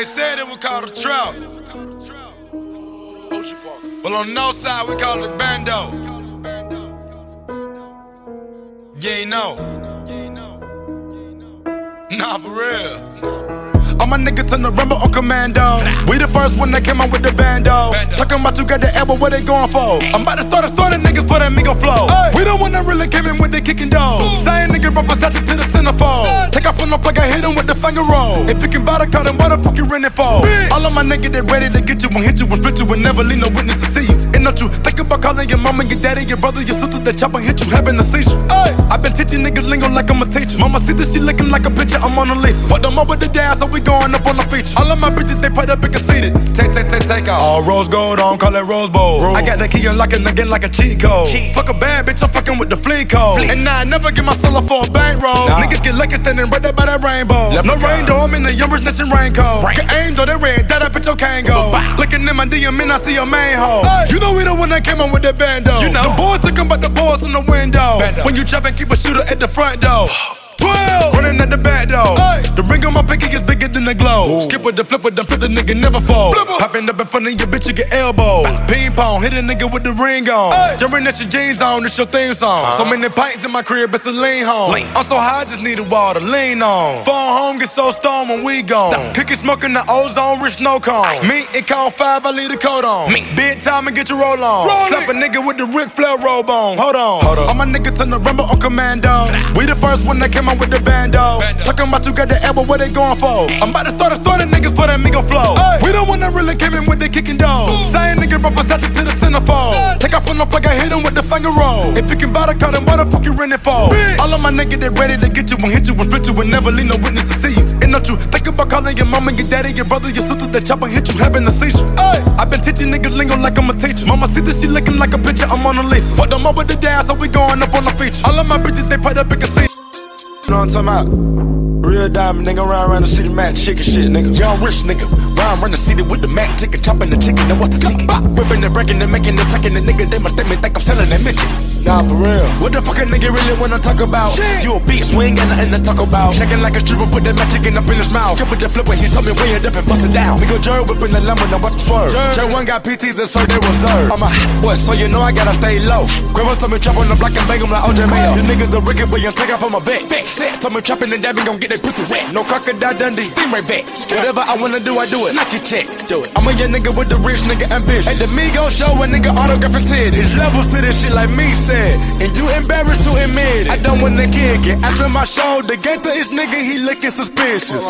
They said it was called a trap. Well, on the north side, we call it bando. Yeah, you know. Nah, for real. My niggas turn the rumble on commando. We the first one that came out with the bando. Talking about you got the elbow, what they going for? I'm about to start a story, niggas for that Migo flow. We the one that really came in with the kicking dough. Same nigga Versace to the centerfold. Take off from the plug, I hit him with the finger roll. If you can buy the car, then what the fuck you renting for? All of my niggas, they ready to get you and hit you and split you and never leave no witness to see you. Not you think about calling your mama, your daddy, your brother, your sister, that chopper hit you having a seizure. Ay, i been teaching niggas lingo like I'm a teacher. Mama see this, she looking like a picture, I'm on a list. Put them up with the dance, so we going up on the feature. All of my bitches, they put up and conceited. Take, take, take, take off. All rose gold on, call it rose bowl. I got the key unlocking again like a cheat code. Fuck a bad bitch, I'm fucking with the fleet code. And I never get my up for a bankroll. Nah. Niggas get lucky standing right there by that rainbow. No rain though, I'm in the young rich nation raincoat. Get aim though, they red, that up bitch, your can't go. Looking in my DM, and I see a main hole. Hey. You know we the one that came on with the bando. You know. The boys took but the boys in the window. Bando. When you drop and keep a shooter at the front door. 12. Running at the back door. Hey. The ring on my pinky is bigger than the glow. Ooh. Skip with the flip with the flip, the nigga never fall. Popping up in front of your bitch, you get elbow. Ping pong, hit a nigga with the ring on. Hey. Jumping at your jeans on, it's your theme song. Uh-huh. So many pints in my crib, it's a lean home. Lean. I'm so high, I just need a water, lean on. Phone home, get so stoned when we gone. Kicking smoking the ozone, rich snow cone. Me, it count five, I leave the coat on. Me. Big time and get your roll on. Roll Slap a nigga with the Ric Flair robe on. Hold on. Hold on. All my niggas turn the rumble on commando. We the first one that came out with the bando. Talking about you got the elbow, what they going for? I'm about to start a story, niggas for that Migo flow. Ay. We don't want to really came in with the kicking dough. Same nigga brought Versace to the centerfold. Take off from the plug, I hit him with the finger roll. If you can buy the car, then what the fuck you renting for? Bitch. All of my niggas, they ready to get you and hit you and split you and never leave no witness to see you. Ain't not you think about calling your mama, your daddy, your brother, your sister, that chopper hit you having a seizure. Ay. i been teaching niggas lingo like I'm a teacher. Mama see this, she looking like a picture, I'm on a list. Put them up with the dance, so we going up on the feature. All of my bitches, they put up and can see. Know what I'm talking about? Real diamond nigga, round around the city, Mac, chicken shit, nigga. Young rich nigga, round around the city with the Mac, chicken, chopping the chicken, now what's the ticket? Whipping and breaking and making the tucking the nigga, they must think me think I'm selling that midget. Nah, for real. What the fuck a nigga really wanna talk about? Shit. You a bitch, we ain't got nothing to talk about. Checking like a stripper, put that magic in up in his mouth. Skip with the flip when he told me way it up and bust it down. We go Jerry whipping the lemon, now watch him swerve. Jerry one got PTs and so they reserve. I'm a hot boy, so you know I gotta stay low. Grandma told me trap on the block and bang him like OJ Mayo. You niggas are wicked, but you take off on my vet. Set, told me trapping and dabbing gon' get they pussy wet. No crocodile Dundee, stingray back. Whatever I wanna do, I do it. Knock your check, do it. I'm a young nigga with the rich nigga ambition. At the Migo show, a nigga autograph and titties. Levels to this shit like me said. And you embarrassed to admit it. I don't wanna kick it. After my show, the gangster is nigga, he looking suspicious.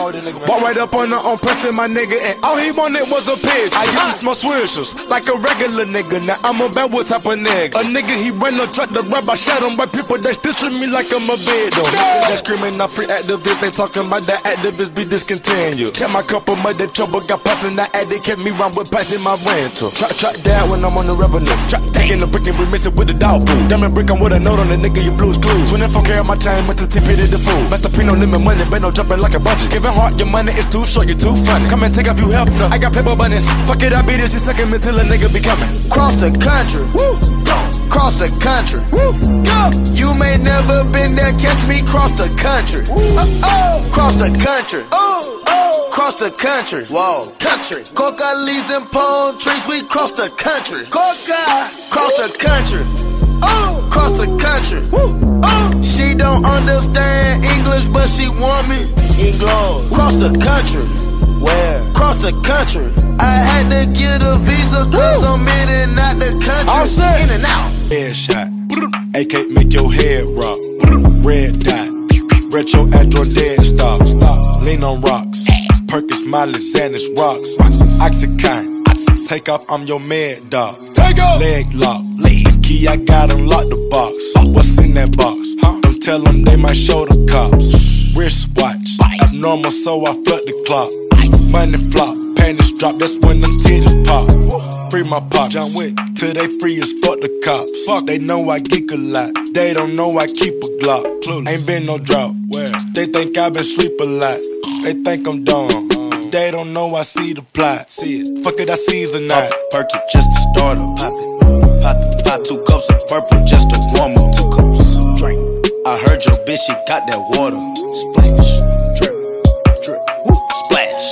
Walk right up on the on pressing my nigga, and all he wanted was a pitch. I used my swishers like a regular nigga. Now I'm a bad what type of nigga. A nigga, he ran no truck to rub. I shot him by people that treat me like I'm a bed. victim. They screaming out free activists, they talking about that activists be discontinued. Kept my couple mother trouble, got passing that addict, kept me round with passing my rental. Truck, truck down when I'm on the revenue. Truck taking the brick and we missing with the dog food. Diamond brick, I'm with a note on the nigga, you blues clues. 24k on my chain with the tippy to the fool. Master Pino limit money, but no jumping like a budget. Giving heart, your money is too short, you too funny. Come and take off you help, no. I got paper bunnies. Fuck it, I beat it, she sucking me till a nigga be coming. Cross the country, woo, go. Cross the country, woo, go. You may never been there, catch me cross the country. Uh, oh, cross the country, oh, oh. Cross the country, whoa, country. Coca leaves and palm trees, we cross the country. Coca, cross the country. Oh, cross the country. Woo. Oh. She don't understand English, but she want me. English. Cross the country. Where? Cross the country. I had to get a visa cause Woo. I'm in and out the country. All set. In and out. Headshot. AK make your head rock. Red dot. Retro Adron dead stop. Stop. Lean on rocks. Perkins, Molly, Xanax, rocks. Oxycontin. Take off, I'm your mad dog. Take off. Leg lock. Leg. Key, I got unlock the box. What's in that box? Huh? Don't tell them they might show the cops. Wristwatch. Abnormal, so I flood the clock. Money flop. Panties drop, that's when them titties pop. Free my pop, John Wick. Till they free as fuck the cops. Fuck, they know I geek a lot. They don't know I keep a Glock. Ain't been no drought. Where? They think I been sleep a lot. They think I'm dumb. Uh-huh. They don't know I see the plot. See it. Fuck it, I season that. Perky just to start up. Pop it purple, just a warm up. Drink. I heard your bitch, she got that water. Splash, drip, drip, woo. splash.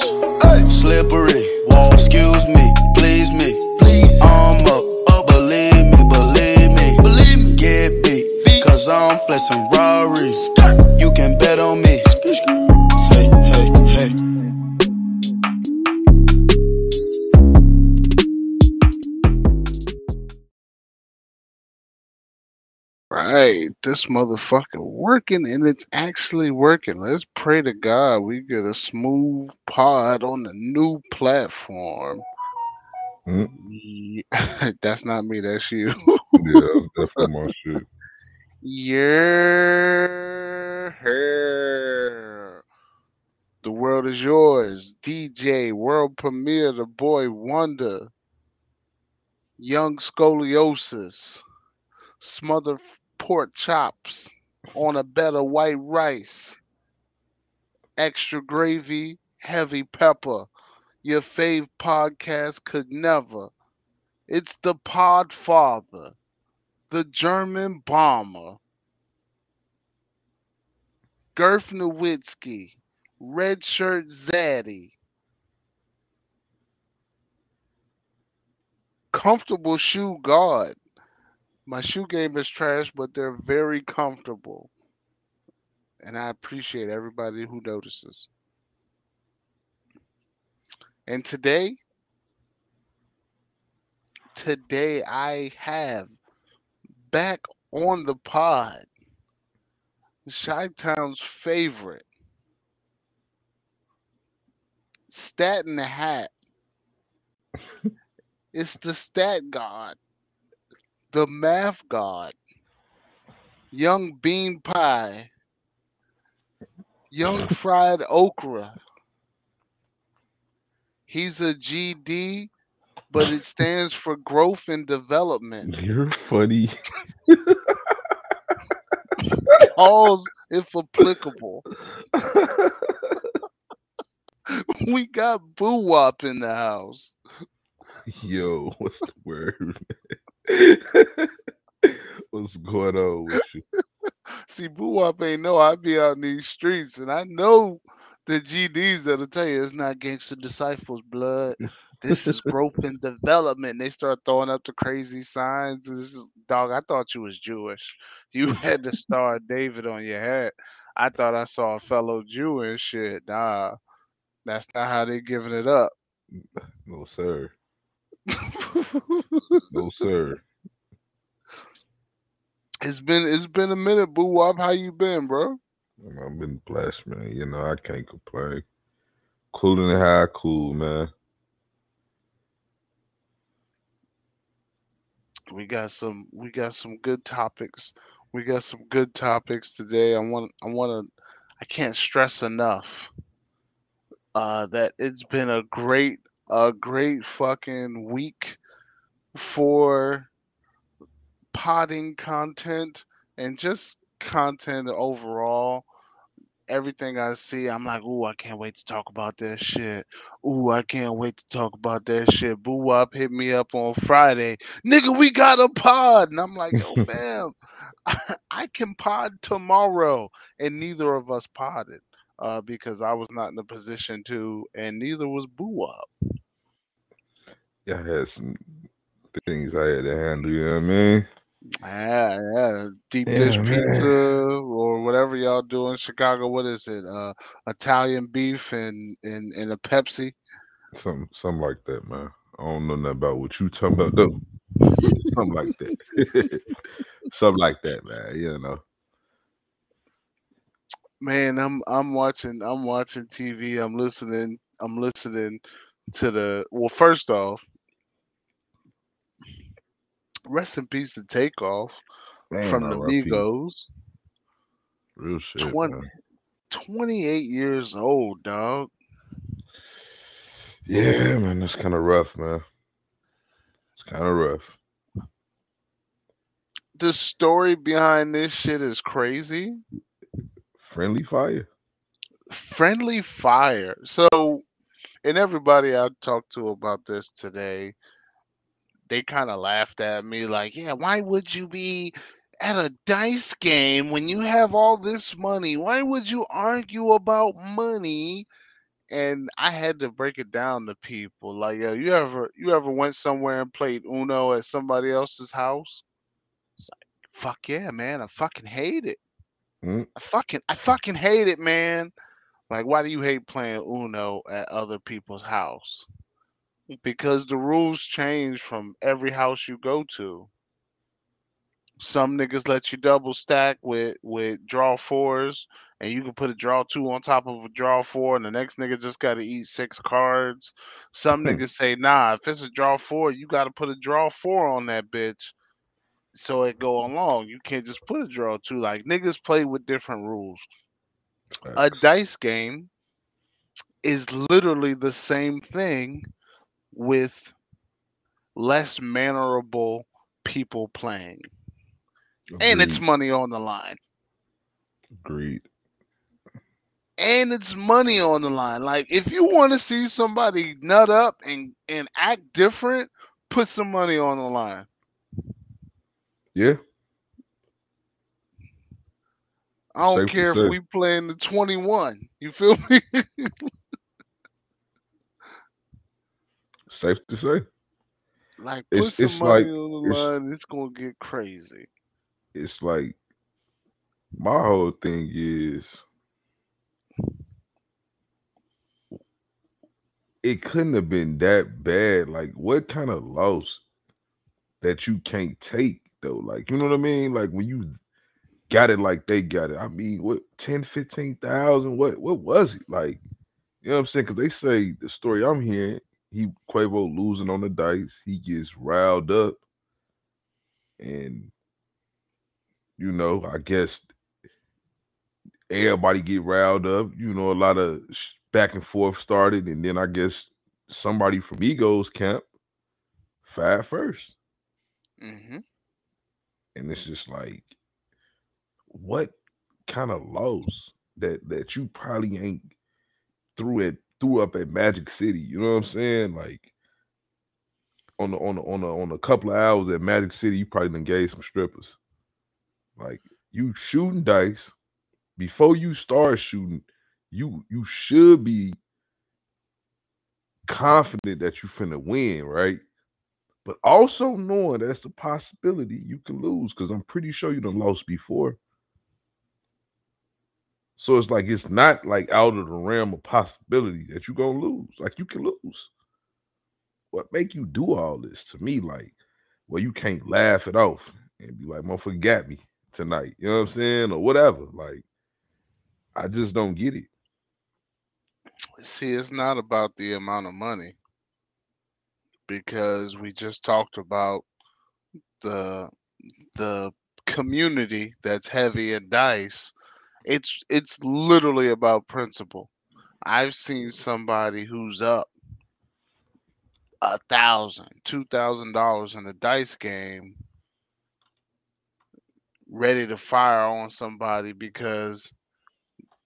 Ay. Slippery, wall. Excuse me, please me, please. I'm up, oh believe me, believe me, believe me. Get beat, beat. cause I'm flexing Rari. You can bet on me. Hey, hey, hey. Right, this motherfucker working and it's actually working. Let's pray to God we get a smooth pod on the new platform. Mm. That's not me, that's you. Yeah, that's definitely my shit. Yeah. The world is yours. DJ, world premiere, the boy wonder. Young scoliosis. Smother pork chops on a bed of white rice. Extra gravy, heavy pepper. Your fave podcast could never. It's the Podfather, the German bomber. Gerf Nowitzki, Red Shirt Zaddy. Comfortable shoe guard. My shoe game is trash, but they're very comfortable. And I appreciate everybody who notices. And today, today I have back on the pod Chi Town's favorite, Stat in the Hat. it's the stat god, the math god, young bean pie, young fried okra. He's a GD, but it stands for growth and development. You're funny. Pause if applicable. We got Boowop in the house. Yo, what's the word? what's going on with you? See, Boowop ain't know I be out in these streets, and I know the GDs that'll tell you it's not gangster disciples blood. This is growth and development. They start throwing up the crazy signs. and It's just, dog, I thought you was Jewish. You had the star David on your hat. I thought I saw a fellow Jew and shit. Nah, that's not how they giving it up. No, sir. No, sir. it's been it's been a minute, Boowop. How you been, bro? I've been blessed, man. You know, I can't complain. Cooling and high cool, man. we got some we got some good topics we got some good topics today i want i want to i can't stress enough uh that it's been a great a great fucking week for potting content and just content overall everything I see, I'm like, ooh, I can't wait to talk about that shit. Ooh, I can't wait to talk about that shit. Boowop hit me up on Friday. Nigga, we got a pod. And I'm like, yo, fam, I can pod tomorrow. And neither of us podded uh, because I was not in a position to, and neither was Boowop. Yeah, I had some things I had to handle, you know what I mean? Yeah, yeah. Deep dish pizza or whatever y'all do in Chicago. What is it? Uh, Italian beef and, and, and a Pepsi. Something something like that, man. I don't know nothing about what you talking about though. something like that. something like that, man. You know. Man, I'm I'm watching I'm watching TV. I'm listening I'm listening to the well first off, rest in peace to Takeoff Man, from the. Migos. Real shit. 20, 28 years old, dog. Yeah, man, that's kind of rough, man. It's kind of rough. The story behind this shit is crazy. Friendly fire. Friendly fire. So, and everybody I talked to about this today, they kind of laughed at me like, yeah, why would you be at a dice game when you have all this money? Why would you argue about money? And I had to break it down to people like, yo, you ever you ever went somewhere and played Uno at somebody else's house? It's like, fuck yeah, man, I fucking hate it. Mm. I fucking I fucking hate it, man. Like, why do you hate playing Uno at other people's house? Because the rules change from every house you go to. Some niggas let you double stack with with draw fours, and you can put a draw two on top of a draw four, and the next nigga just got to eat six cards. Some niggas say, nah, if it's a draw four, you got to put a draw four on that bitch, so it go along. You can't just put a draw two. Like niggas play with different rules. A dice game is literally the same thing with less mannerable people playing, and it's money on the line. Agreed. and it's money on the line. Like if you want to see somebody nut up and and act different, put some money on the line. Yeah. I don't Safe care if we playing the 21. You feel me? Safe to say. like put It's- some it's money like- on the it's- line. It's gonna get crazy. It's like my whole thing is it couldn't have been that bad. Like, what kind of loss that you can't take though? Like, you know what I mean? Like when you got it like they got it. I mean, what 10, 15,000? What what was it? Like, you know what I'm saying? Cause they say the story I'm hearing, he Quavo losing on the dice, he gets riled up, and you know, I guess everybody get riled up. You know, a lot of back and forth started, and then I guess somebody from Egos camp fired first, hmm and it's just like, what kind of loss that that you probably ain't threw it threw up at Magic City? You know what I'm saying? Like on the on the on the on a couple of hours at Magic City, you probably gave some strippers. Like you shooting dice before you start shooting, you you should be confident that you finna win, right? But also knowing that's a possibility you can lose because I'm pretty sure you done lost before. So it's like it's not like out of the realm of possibility that you're gonna lose. Like you can lose. What make you do all this to me? Like, well, you can't laugh it off and be like, motherfucker got me tonight. You know what I'm saying? Or whatever. Like, I just don't get it. See, it's not about the amount of money because we just talked about the the community that's heavy in dice. It's it's literally about principle. I've seen somebody who's up a thousand, two thousand dollars in a dice game, ready to fire on somebody because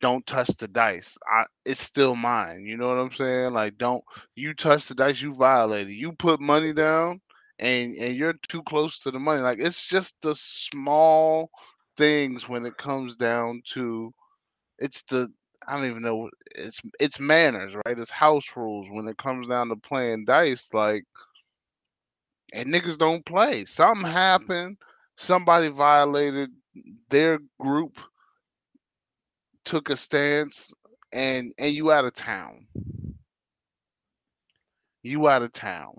don't touch the dice. I it's still mine. You know what I'm saying? Like don't you touch the dice, you violated. You put money down and and you're too close to the money. Like it's just the small things when it comes down to it's the I don't even know it's it's manners, right? It's house rules when it comes down to playing dice like and niggas don't play. Something mm-hmm. happened, somebody violated their group took a stance and and you out of town. You out of town.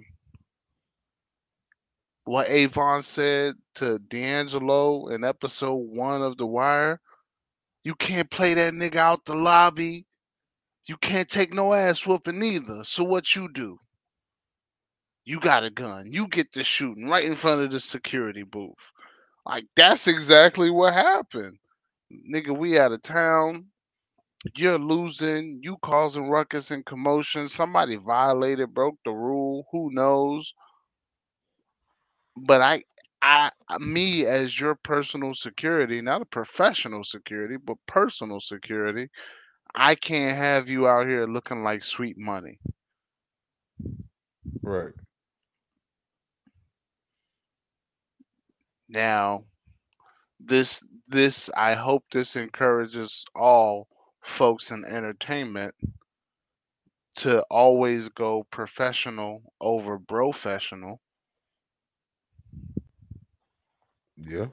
What Avon said to D'Angelo in episode one of The Wire, you can't play that nigga out the lobby. You can't take no ass whooping either. So what you do? You got a gun. You get the shooting right in front of the security booth. Like that's exactly what happened. Nigga, we out of town you're losing, you causing ruckus and commotion. Somebody violated, broke the rule. Who knows? But I, I, I- me as your personal security, not a professional security, but personal security, I can't have you out here looking like sweet money. Right. Now, this, this, I hope this encourages all folks in entertainment to always go professional over professional Yeah.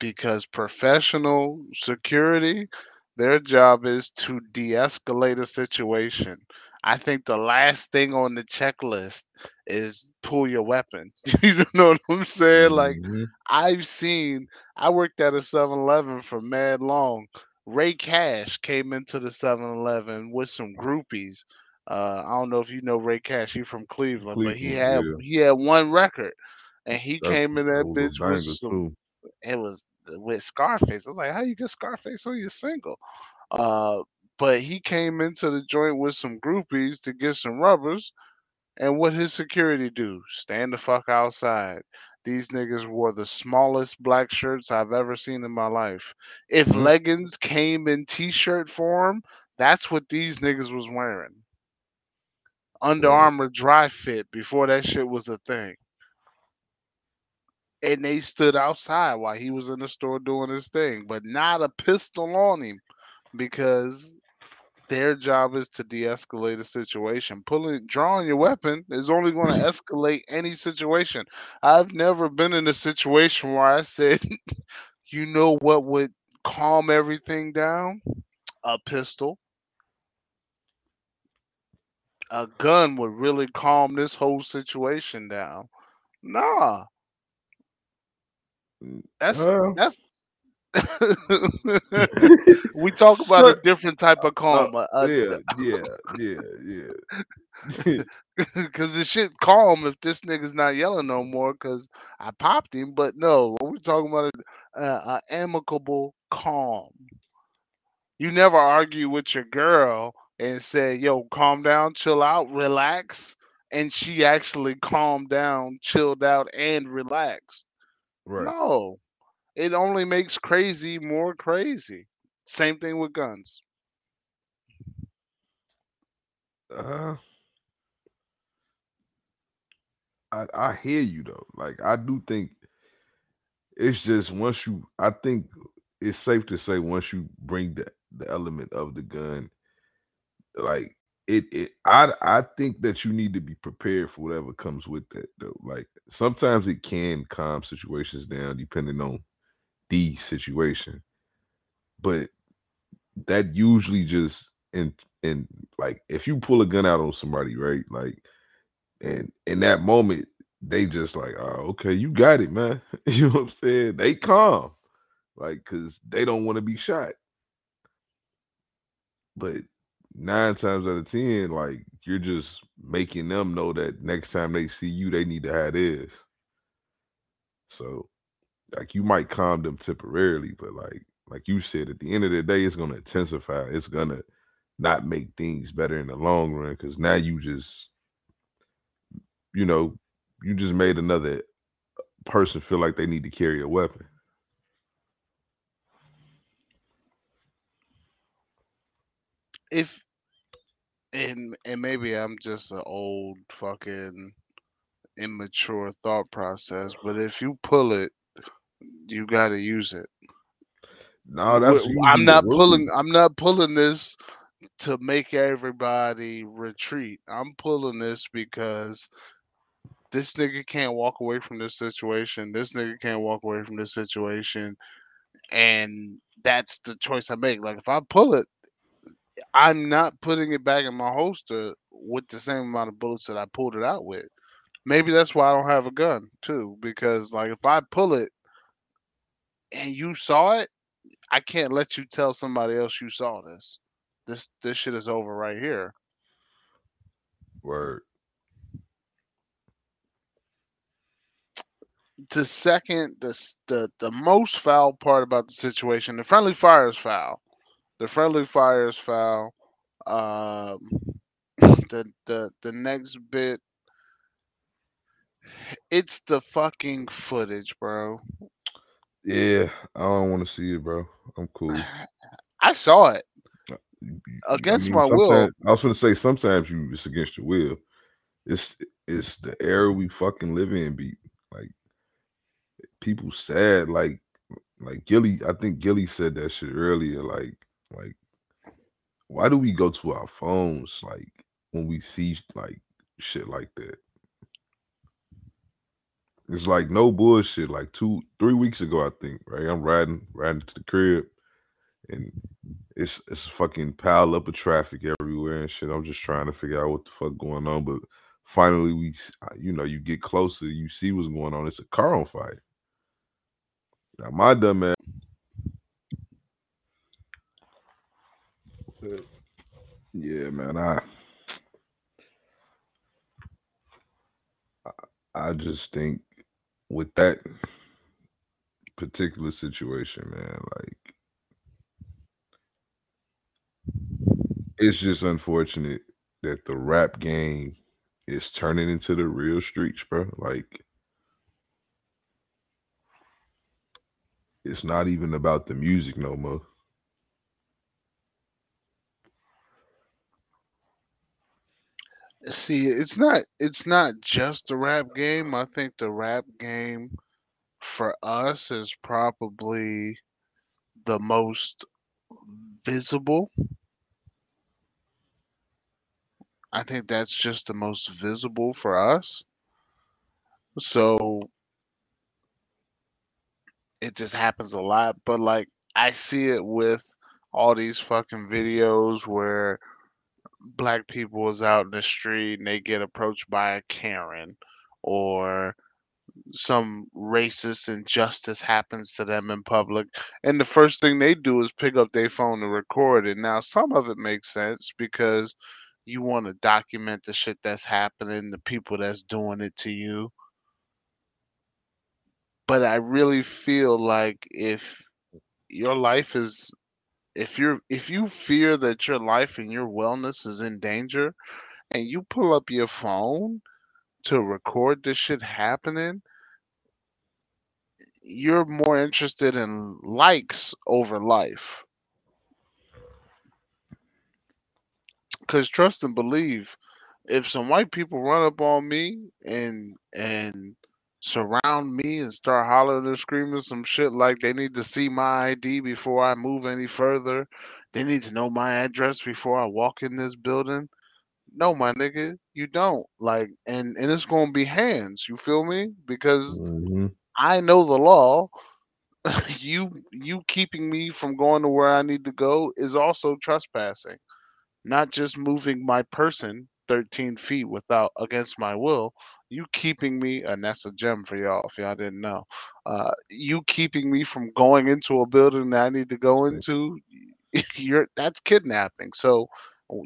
because professional security their job is to de-escalate a situation I think the last thing on the checklist is pull your weapon. you know what I'm saying? Like Mhm. I've seen I worked at a 7-Eleven for mad long. Ray Cash came into the 7-Eleven with some groupies. Uh, I don't know if you know Ray Cash. He's from Cleveland, but he had yeah. he had one record, and he That- came in that bitch with some too. it was with Scarface. I was like, how you get Scarface on your single? Uh, but he came into the joint with some groupies to get some rubbers, and what his security do? Stand the fuck outside. These niggas wore the smallest black shirts I've ever seen in my life. If Mhm. leggings came in t-shirt form, that's what these niggas was wearing. Under. Armour dry fit before that shit was a thing. And they stood outside while he was in the store doing his thing, but not a pistol on him because their job is to de-escalate a situation. Pulling, drawing your weapon is only going to escalate any situation. I've never been in a situation where I said, "You know what would calm everything down? A pistol." A gun would really calm this whole situation down. Nah, that's Uh, that's. we talk about a different type of calm. uh, a- a- yeah, yeah, yeah, yeah. Cause the shit calm if this nigga's not yelling no more. Cause I popped him, but no, we're talking about a, a, a amicable calm. You never argue with your girl and say, "Yo, calm down, chill out, relax," and she actually calmed down, chilled out, and relaxed. right. No, it only makes crazy more crazy. Same thing with guns. Uh, I I hear you though. Like I do think it's just once you I think it's safe to say once you bring the the element of the gun, like it it I I think that you need to be prepared for whatever comes with that though. Like sometimes it can calm situations down depending on the situation. But that usually just in in like if you pull a gun out on somebody, right? Like and in that moment, they just like, oh, okay, you got it, man. you know what I'm saying? They calm, like, cause they don't want to be shot. But nine times out of ten, like, you're just making them know that next time they see you, they need to have this. So, like, you might calm them temporarily, but like, like you said, at the end of the day, it's gonna intensify. It's gonna not make things better in the long run because now you just you know, you just made another person feel like they need to carry a weapon. if and and maybe I'm just an old fucking immature thought process, but if you pull it, you got to use it. No, that's I'm not pulling. I'm not pulling this to make everybody retreat. I'm pulling this because this nigga can't walk away from this situation. This nigga can't walk away from this situation, and that's the choice I make. Like if I pull it, I'm not putting it back in my holster with the same amount of bullets that I pulled it out with. Maybe that's why I don't have a gun too, because like if I pull it and you saw it, I can't let you tell somebody else you saw this. This this shit is over right here. Word. The second, the the the most foul part about the situation, the friendly fire is foul. The friendly fire is foul. Um, the the the next bit, it's the fucking footage, bro. Yeah, I don't want to see it, bro. I'm cool. I saw it uh, you- against my will. I was gonna say sometimes you it's against your will. It's it's the era we fucking live in. Be like people sad. Like like Gilly. I think Gilly said that shit earlier. Like like why do we go to our phones like when we see like shit like that? It's like no bullshit. Like two, three weeks ago, I think, right? I'm riding, riding to the crib, and it's it's a fucking pile up of traffic everywhere and shit. I'm just trying to figure out what the fuck going on, but finally we, you know, you get closer, you see what's going on. It's a car on fire. Now my dumb ass. Yeah, man, I. I just think with that particular situation, man, like it's just unfortunate that the rap game is turning into the real streets, bro. Like it's not even about the music no more. See, it's not it's not just the rap game. I think the rap game for us is probably the most visible. I think that's just the most visible for us. So it just happens a lot. But like I see it with all these fucking videos where black people is out in the street and they get approached by a Karen or some racist injustice happens to them in public and the first thing they do is pick up their phone to record it. Now some of it makes sense because you want to document the shit that's happening the people that's doing it to you. But i really feel like if your life is if you're if you fear that your life and your wellness is in danger and you pull up your phone to record this shit happening you're more interested in likes over life. Cause trust and believe, if some white people run up on me and and surround me and start hollering and screaming some shit like they need to see my ID before I move any further, they need to know my address before I walk in this building. No, my nigga, you don't. Like and and it's gonna be hands, you feel me? Because Mhm. I know the law. you you keeping me from going to where I need to go is also trespassing. Not just moving my person 13 feet without against my will. You keeping me, and that's a gem for y'all if y'all didn't know. Uh, you keeping me from going into a building that I need to go into, you're that's kidnapping. So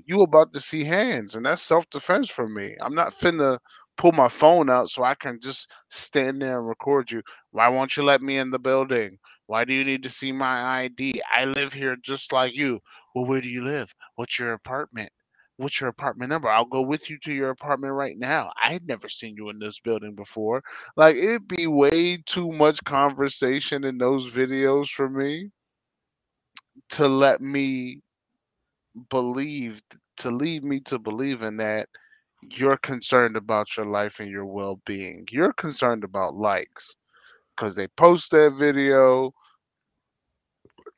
you about to see hands, and that's self defense for me. I'm not finna pull my phone out so I can just stand there and record you. Why won't you let me in the building? Why do you need to see my ID? I live here just like you. Well, where do you live? What's your apartment? What's your apartment number? I'll go with you to your apartment right now. I had never seen you in this building before. Like it'd be way too much conversation in those videos for me to let me believe to lead me to believe in that you're concerned about your life and your well-being. You're concerned about likes because they post that video,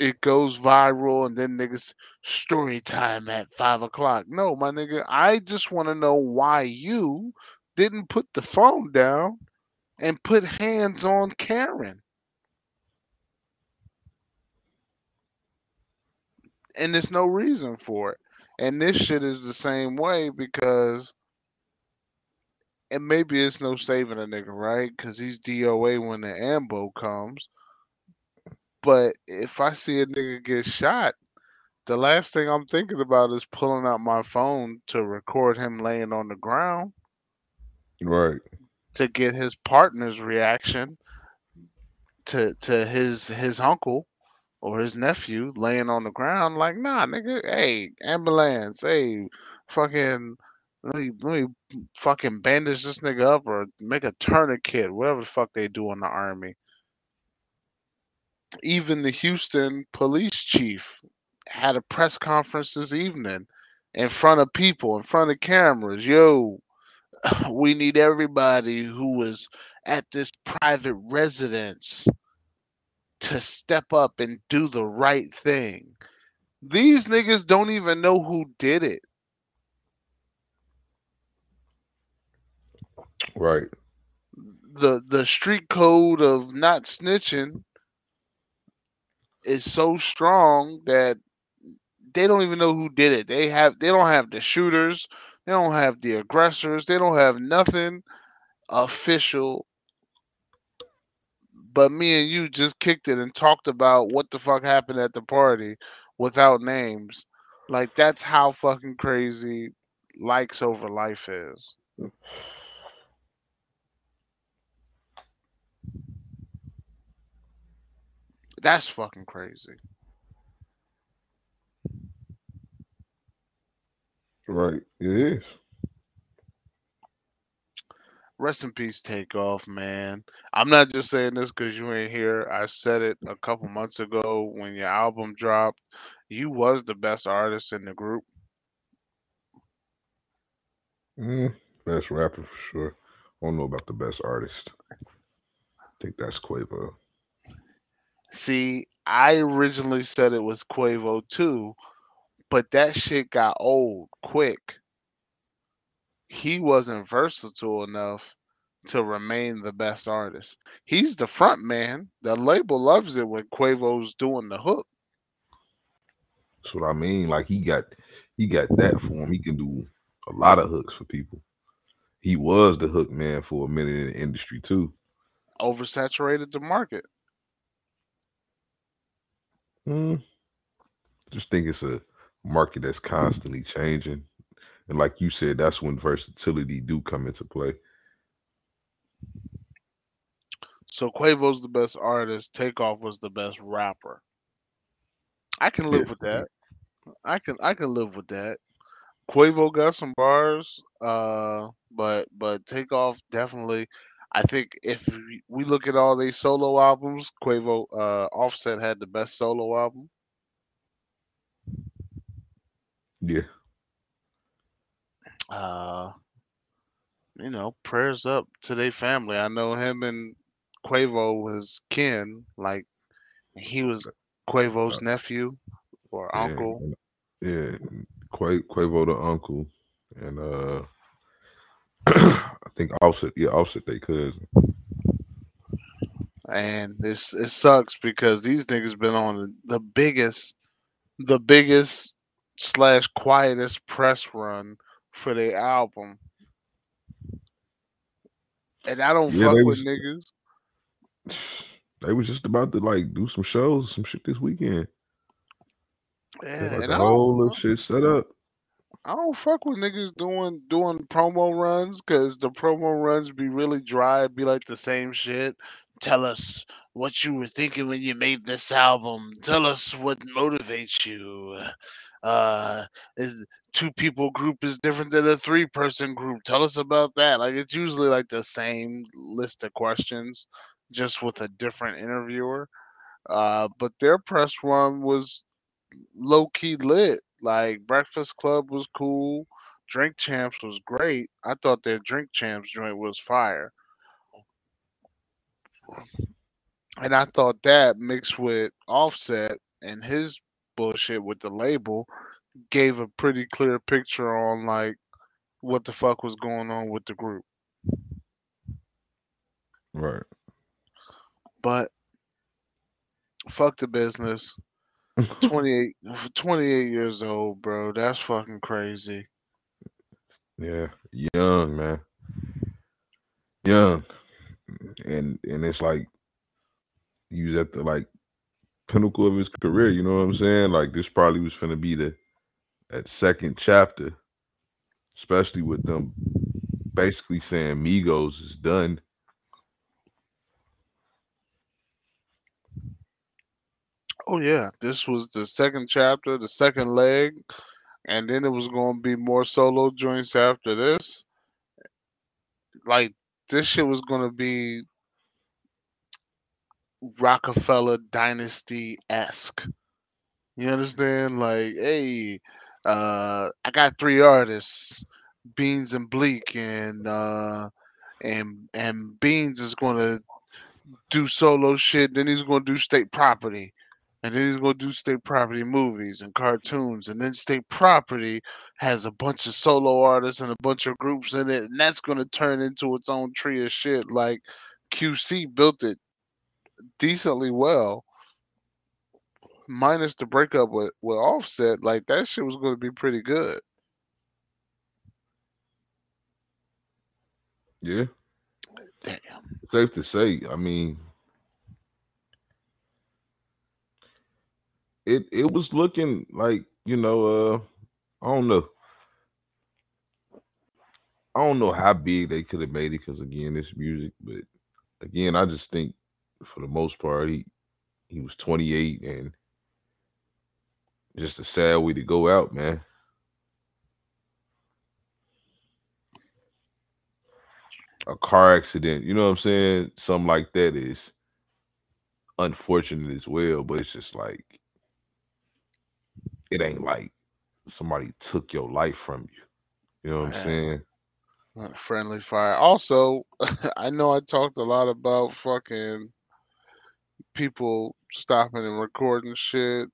it goes viral, and then niggas story time at five o'clock. No, my nigga, I just want to know why you didn't put the phone down and put hands on Karen. And there's no reason for it. And this shit is the same way because and maybe it's no saving a nigga, right? Because he's DOA when the ambo comes. But if I see a nigga get shot, the last thing I'm thinking about is pulling out my phone to record him laying on the ground Right. to get his partner's reaction to to his his uncle or his nephew laying on the ground. Like, nah, nigga, hey, ambulance, hey, fucking. Let me, let me fucking bandage this nigga up or make a tourniquet, whatever the fuck they do in the army. Even the Houston police chief had a press conference this evening in front of people, in front of cameras. Yo, we need everybody who was at this private residence to step up and do the right thing. These niggas don't even know who did it. Right. The the street code of not snitching is so strong that they don't even know who did it. They have they don't have the shooters, they don't have the aggressors, they don't have nothing official. But me and you just kicked it and talked about what the fuck happened at the party without names. Like that's how fucking crazy likes over life is. Mm. That's fucking crazy. Right. It is. Rest in peace, Takeoff, man. I'm not just saying this because you ain't here. I said it a couple months ago when your album dropped. You was the best artist in the group. Mm, best rapper for sure. I don't know about the best artist. I think that's Quavo. See, I originally said it was Quavo too, but that shit got old quick. He wasn't versatile enough to remain the best artist. He's the front man. The label loves it when Quavo's doing the hook. That's what I mean. Like he got he got that for him. He can do a lot of hooks for people. He was the hook man for a minute in the industry too. Oversaturated the market. Mm, just think it's a market that's constantly changing. And like you said, that's when versatility do come into play. So Quavo's the best artist. Takeoff was the best rapper. I can live Yes. with that. I can I can live with that. Quavo got some bars, uh, but but Takeoff definitely. I think if we- look at all these solo albums, Quavo, uh, Offset had the best solo album. Yeah. Uh, you know, prayers up to their family. I know him and Quavo was kin. Like he was Quavo's nephew or Yeah, uncle. Yeah. Quavo the uncle. And uh think Offset, yeah, Offset they cousin. and this it sucks because these niggas been on the biggest the biggest slash quietest press run for their album and i don't Yeah, fuck with was- niggas They was just about to like do some shows, some shit this weekend. Yeah, like and I whole little shit set up. I don't fuck with niggas doing doing promo runs because the promo runs be really dry be like the same shit. Tell us what you were thinking when you made this album. Tell us what motivates you. Uh is two people group is different than a three person group. Tell us about that. Like it's usually like the same list of questions just with a different interviewer. Uh but their press run was low key lit like breakfast club was cool drink champs was great i thought their drink champs joint was fire and I thought that mixed with Offset and his bullshit with the label gave a pretty clear picture on like what the fuck was going on with the group. Right. But fuck the business. 28, 28 years old, bro. That's fucking crazy. Yeah. Young, man. Young. And and it's like he was at the like pinnacle of his career, you know what I'm saying? Like this probably was gonna be the that second chapter, especially with them basically saying Migos is done. Oh yeah, this was the second chapter, the second leg, and then it was going to be more solo joints after this. Like this shit was going to be Roc-A-Fella Dynasty esque. You understand? Like, hey, uh, I got three artists, Beans and Bleek, and uh, and and Beans is going to do solo shit. Then he's going to do state property. And then he's gonna do state property movies and cartoons, and then state property has a bunch of solo artists and a bunch of groups in it, and that's gonna turn into its own tree of shit. Like QC built it decently well, minus the breakup with, with Offset, like that shit was going to be pretty good. Yeah, Damn. safe to say. I mean, it it was looking like you know. uh I don't know. I don't know how big they could have made it because again, it's music. But again, I just think for the most part, he he was 28 and just a sad way to go out, man. A car accident, you know what I'm saying? Something like that is unfortunate as well, but it's just like it ain't like somebody took your life from you. You know what I'm saying? Friendly fire. Also, I know I talked a lot about fucking people stopping and recording shit,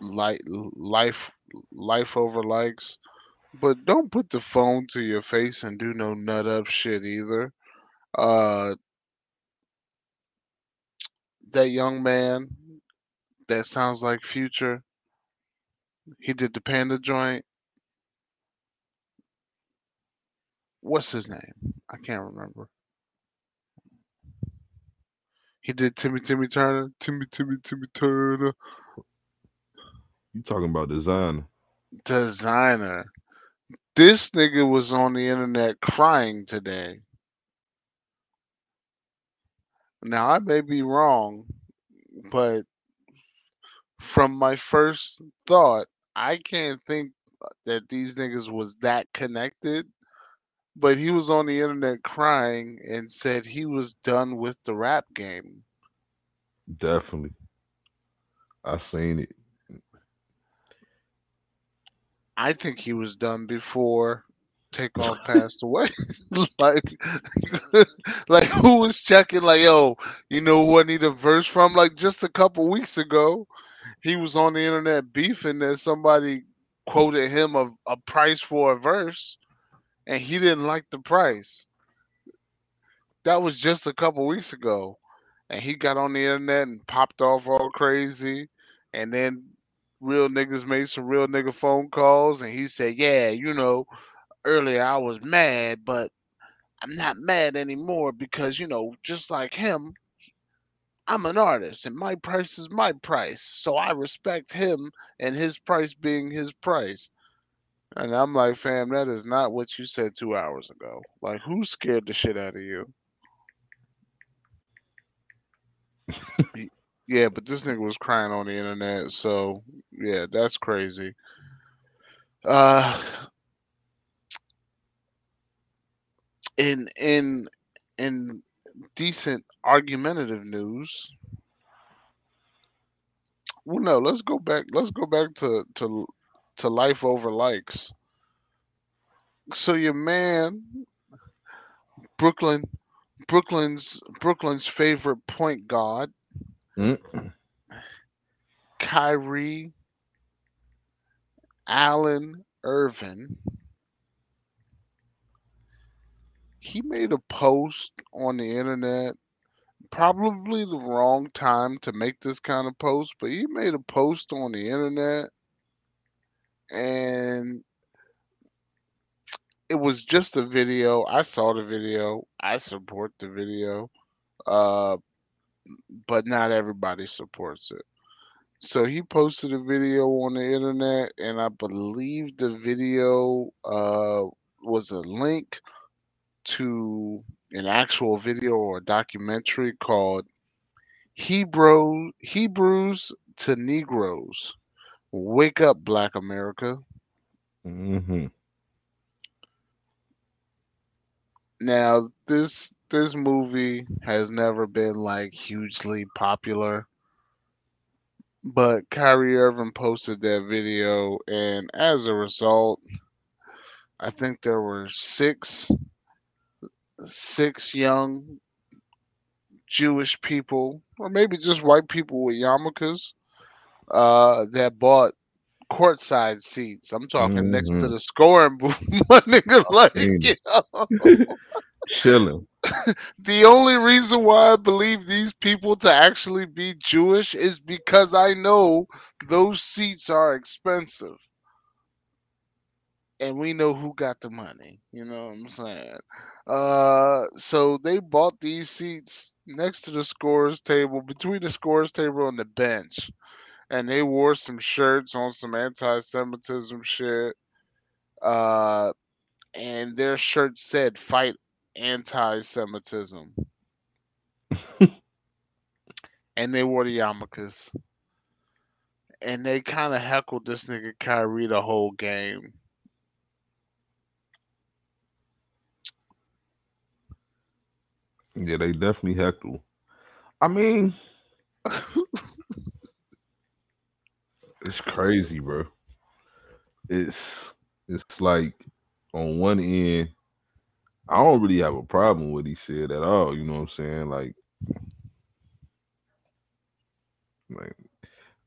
like life, life over likes, but don't put the phone to your face and do no nut up shit either. Uh, that young man that sounds like Future. He did the Panda joint. What's his name? I can't remember. He did Timmy Timmy Turner. Timmy Timmy Timmy Turner. You talking about design. Desiigner. This nigga was on the internet crying today. Now I may be wrong, but from my first thought, I can't think that these niggas was that connected. But he was on the internet crying and said he was done with the rap game. Definitely. I seen it. I think he was done before Takeoff passed away. like, like who was checking? Like, yo, you know who I need a verse from? Like just a couple weeks ago, he was on the internet beefing that somebody quoted him a, a price for a verse, and he didn't like the price. That was just a couple weeks ago, and he got on the internet and popped off all crazy, and then real niggas made some real nigga phone calls, and he said, "Yeah, you know." earlier I was mad, but I'm not mad anymore because, you know, just like him, I'm an artist and my price is my price. So I respect him and his price being his price. And I'm like, fam, that is not what you said two hours ago. Like, who scared the shit out of you? Yeah, but this nigga was crying on the internet. So, yeah, that's crazy. Uh, in in in decent argumentative news. Well no let's go back let's go back to to to life over likes. So your man brooklyn brooklyn's brooklyn's favorite point guard. Kyrie allen Irving he made a post on the internet probably the wrong time to make this kind of post, but he made a post on the internet and it was just a video. I saw the video. I support the video. Uh but not everybody supports it. So he posted a video on the internet and I believe the video uh was a link to an actual video or documentary called Hebrew Hebrews to Negroes. Wake up, Black America. hmm Now this this movie has never been like hugely popular. But Kyrie Irving posted that video and as a result, I think there were six six young Jewish people, or maybe just white people with yarmulkes, uh, that bought courtside seats. I'm talking next to Mhm. the scoring booth, my nigga. Like, you know, Chilling. the only reason why I believe these people to actually be Jewish is because I know those seats are expensive. And we know who got the money. You know what I'm saying? Uh, so they bought these seats next to the scores table, between the scores table and the bench. And they wore some shirts on some anti Semitism shit. Uh, and their shirt said fight anti Semitism. and they wore the yarmulkes. And they kind of heckled this nigga Kyrie the whole game. Yeah, they definitely heckle. I mean, it's crazy, bro. It's it's like on one end, I don't really have a problem with what he said at all. You know what I'm saying? Like, like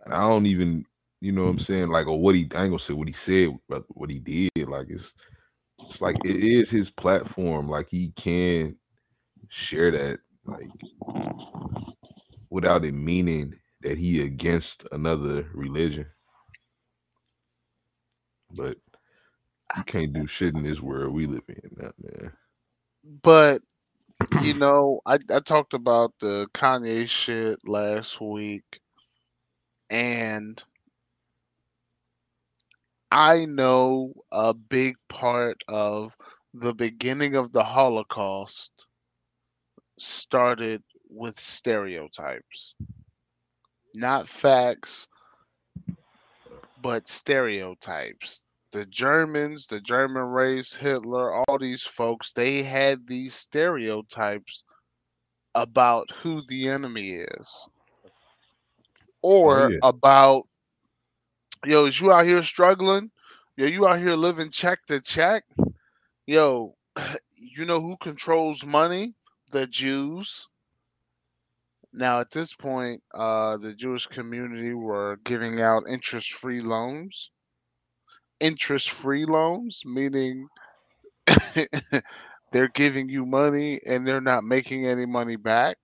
I don't even, you know what I'm saying? Like, or what he I ain't gonna say what he said, but what he did. Like, it's it's like it is his platform. Like, he can share that, like, without it meaning that he against another religion. But you can't do shit in this world we live in, that man. But you know, I, I talked about the Kanye shit last week, and I know a big part of the beginning of the Holocaust started with stereotypes. Not facts, but stereotypes. The Germans, the German race, Hitler, all these folks, they had these stereotypes about who the enemy is. Or oh, yeah. about, yo, is you out here struggling? Yo, you out here living check to check? Yo, you know who controls money? The Jews. Now, at this point, uh, the Jewish community were giving out interest free loans. Interest free loans, meaning they're giving you money and they're not making any money back.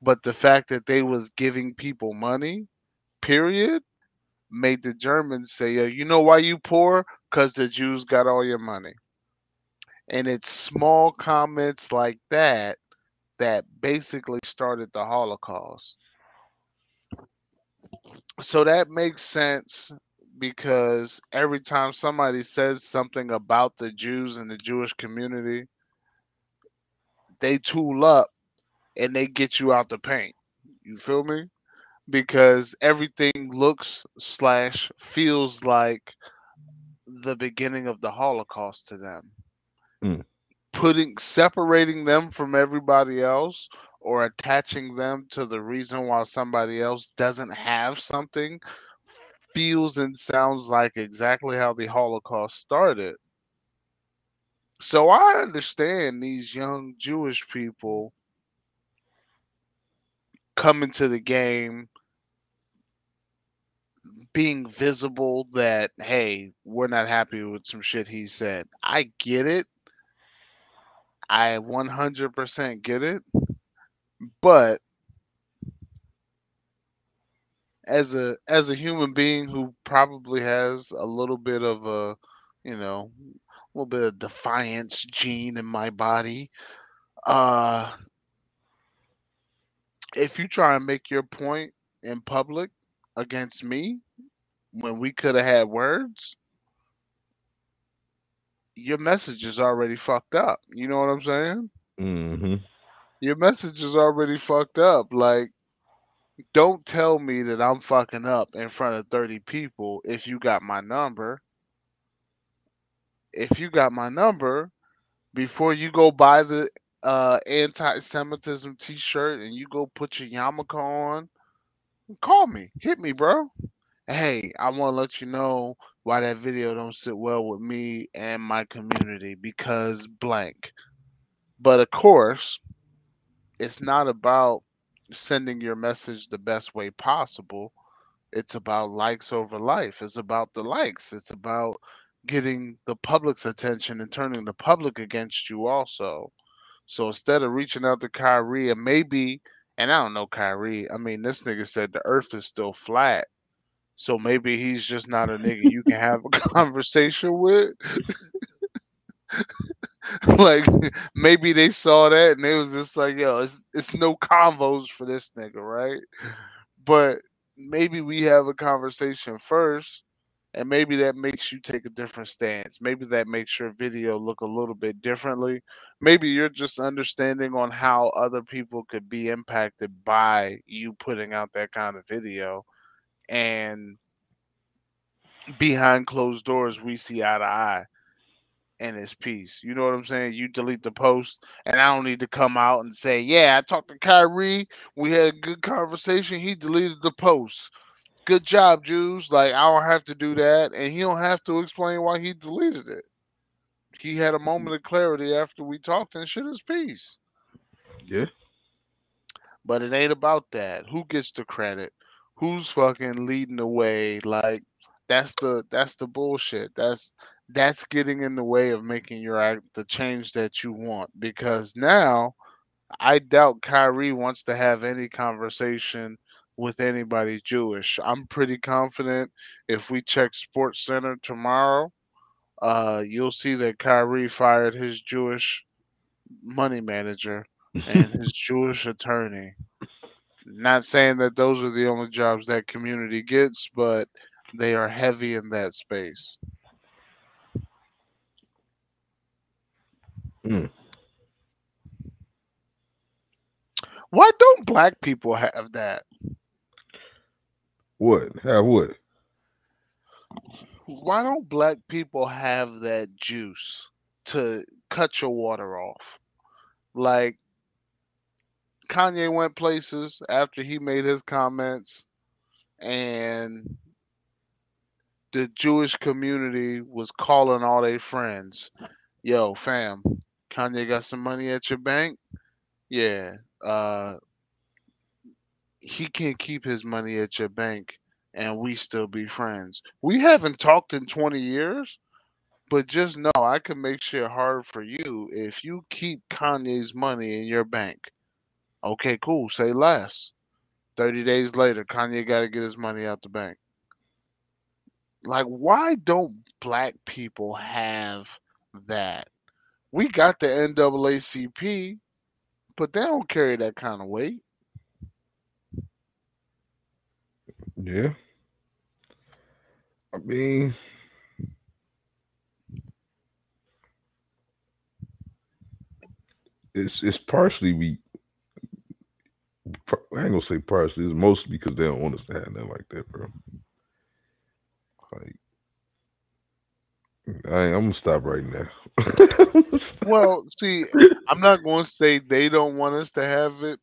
But the fact that they was giving people money, period, made the Germans say, Yo, you know why you poor? Because the Jews got all your money. And it's small comments like that that basically started the Holocaust. So that makes sense because every time somebody says something about the Jews and the Jewish community, they tool up and they get you out the paint. You feel me? Because everything looks slash feels like the beginning of the Holocaust to them. Mm. Putting separating them from everybody else or attaching them to the reason why somebody else doesn't have something feels and sounds like exactly how the Holocaust started. So I understand these young Jewish people coming to the game being visible that hey we're not happy with some shit he said i get it i 100% get it but as a as a human being who probably has a little bit of a you know a little bit of defiance gene in my body uh if you try and make your point in public against me when we could have had words, your message is already fucked up. You know what I'm saying? Mm-hmm. Your message is already fucked up. Like, don't tell me that I'm fucking up in front of 30 people if you got my number. If you got my number, before you go buy the uh, anti-Semitism T-shirt and you go put your yarmulke on, call me, hit me, bro. Hey, I want to let you know why that video don't sit well with me and my community because blank. But of course, it's not about sending your message the best way possible. It's about likes over life. It's about the likes. It's about getting the public's attention and turning the public against you also. So instead of reaching out to Kyrie and maybe, and I don't know Kyrie, I mean, this nigga said the earth is still flat. So maybe he's just not a nigga you can have a conversation with. like maybe they saw that and they was just like, yo, it's it's no convos for this nigga, right? But maybe we have a conversation first and maybe that makes you take a different stance. Maybe that makes your video look a little bit differently. Maybe you're just understanding on how other people could be impacted by you putting out that kind of video and behind closed doors we see eye to eye and it's peace. You know what I'm saying? You delete the post, and I don't need to come out and say, "Yeah, I talked to Kyrie. We had a good conversation. He deleted the post. Good job, Jews." Like I don't have to do that, and he don't have to explain why he deleted it. He had a moment of clarity after we talked, and shit is peace. Yeah. But it ain't about that. Who gets the credit? Who's fucking leading the way? Like that's the that's the bullshit. That's that's getting in the way of making your act the change that you want because now I doubt Kyrie wants to have any conversation with anybody Jewish. I'm pretty confident if we check Sports Center tomorrow, uh, you'll see that Kyrie fired his Jewish money manager and his Jewish attorney. Not saying that those are the only jobs that community gets, but they are heavy in that space. Mm. Why don't black people have that? What? Have what? Why don't black people have that juice to cut your water off? Like Kanye went places after he made his comments and the Jewish community was calling all their friends. Yo, fam, Kanye got some money at your bank? Yeah. Uh he can't keep his money at your bank and we still be friends. We haven't talked in 20 years, but just know I can make shit hard for you if you keep Kanye's money in your bank. Okay, cool. Say less. 30 days later, Kanye got to get his money out the bank. Like, why don't black people have that? We got the NAACP, but they don't carry that kind of weight. Yeah. I mean, it's it's partially we. I ain't gonna say partially. It's mostly because they don't want us to have nothing like that, bro. Like, I I'm gonna stop right now. Well, see, I'm not to say they don't want us to have it.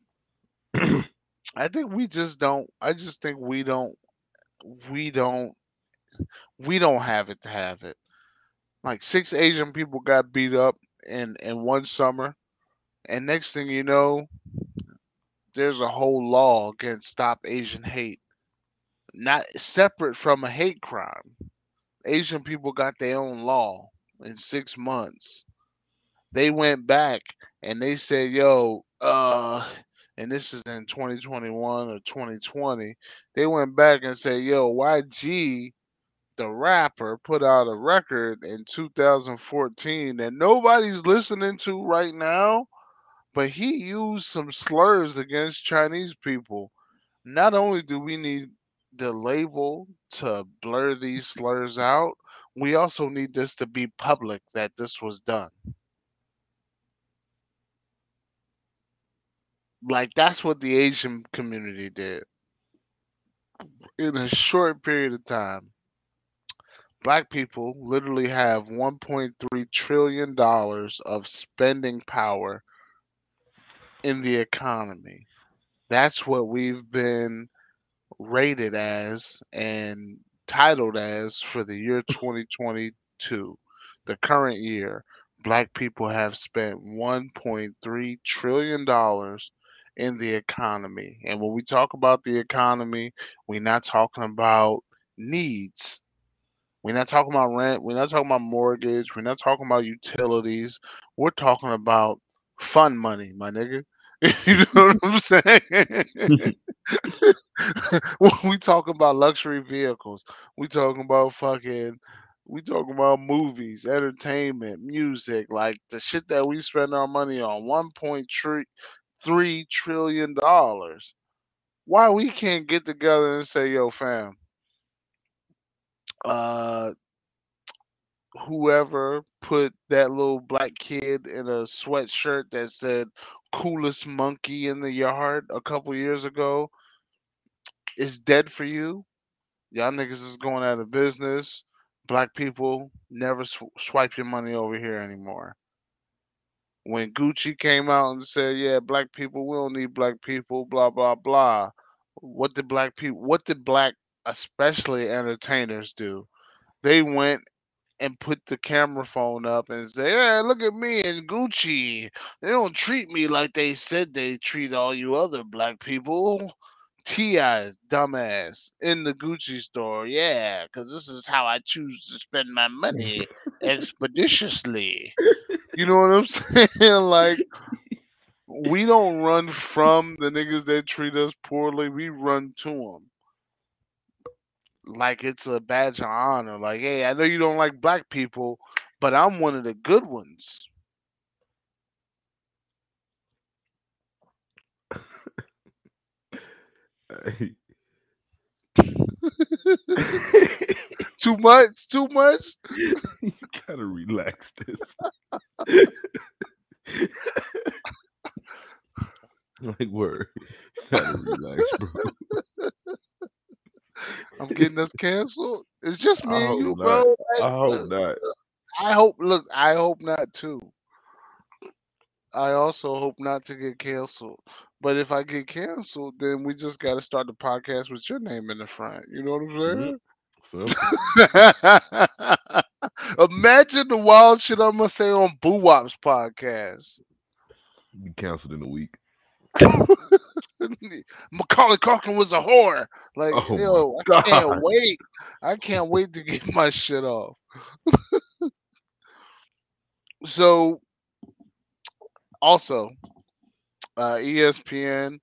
I think we just don't. I just think we don't. We don't. We don't have it to have it. Like six Asian people got beat up in in one summer, and next thing you know, there's a whole law against stop Asian hate, not separate from a hate crime. Asian people got their own law in six months. They went back and they said, "Yo, uh." and this is in 2021 or 2020, they went back and said, yo, YG, the rapper, put out a record in 2014 that nobody's listening to right now, but he used some slurs against Chinese people. Not only do we need the label to blur these slurs out, we also need this to be public that this was done. like that's what the Asian community did in a short period of time. Black people literally have 1.3 trillion dollars of spending power in the economy. That's what we've been rated as and titled as for the year 2022. The current year, black people have spent 1.3 trillion dollars in the economy. And when we talk about the economy, we're not talking about needs. We're not talking about rent. We're not talking about mortgage. We're not talking about utilities. We're talking about fun money, my nigga. you know what I'm saying? when we talk about luxury vehicles, we talking about fucking we talking about movies, entertainment, music, like the shit that we spend our money on. One point three trillion dollars. Why we can't get together and say, yo, fam, uh whoever put that little black kid in a sweatshirt that said coolest monkey in the yard a couple years ago is dead for you. Y'all niggas is going out of business. Black people never sw- swipe your money over here anymore. When Gucci came out and said, "Yeah, black people, we don't need black people," blah blah blah. What did black people? What did black, especially entertainers, do? They went and put the camera phone up and say, "Hey, look at me and Gucci. They don't treat me like they said they treat all you other black people." T.I.'s dumbass in the Gucci store. Yeah, because this is how I choose to spend my money expeditiously. You know what I'm saying? like, we don't run from the niggas that treat us poorly. We run to them. Like it's a badge of honor. Like, hey, I know you don't like black people, but I'm one of the good ones. too much, too much. you gotta relax this. like word, you gotta relax, bro. I'm getting us canceled. It's just me I and you, not. bro. I hope not. I hope. Look, I hope not too. I also hope not to get canceled. But if I get canceled, then we just got to start the podcast with your name in the front. You know what I'm Mhm. saying? Imagine the wild shit I'm gonna say on Boowop's podcast. Be canceled in a week. Macaulay Culkin was a whore. Like, Oh yo, I can't wait. I can't wait to get my shit off. so, also, uh, ESPN,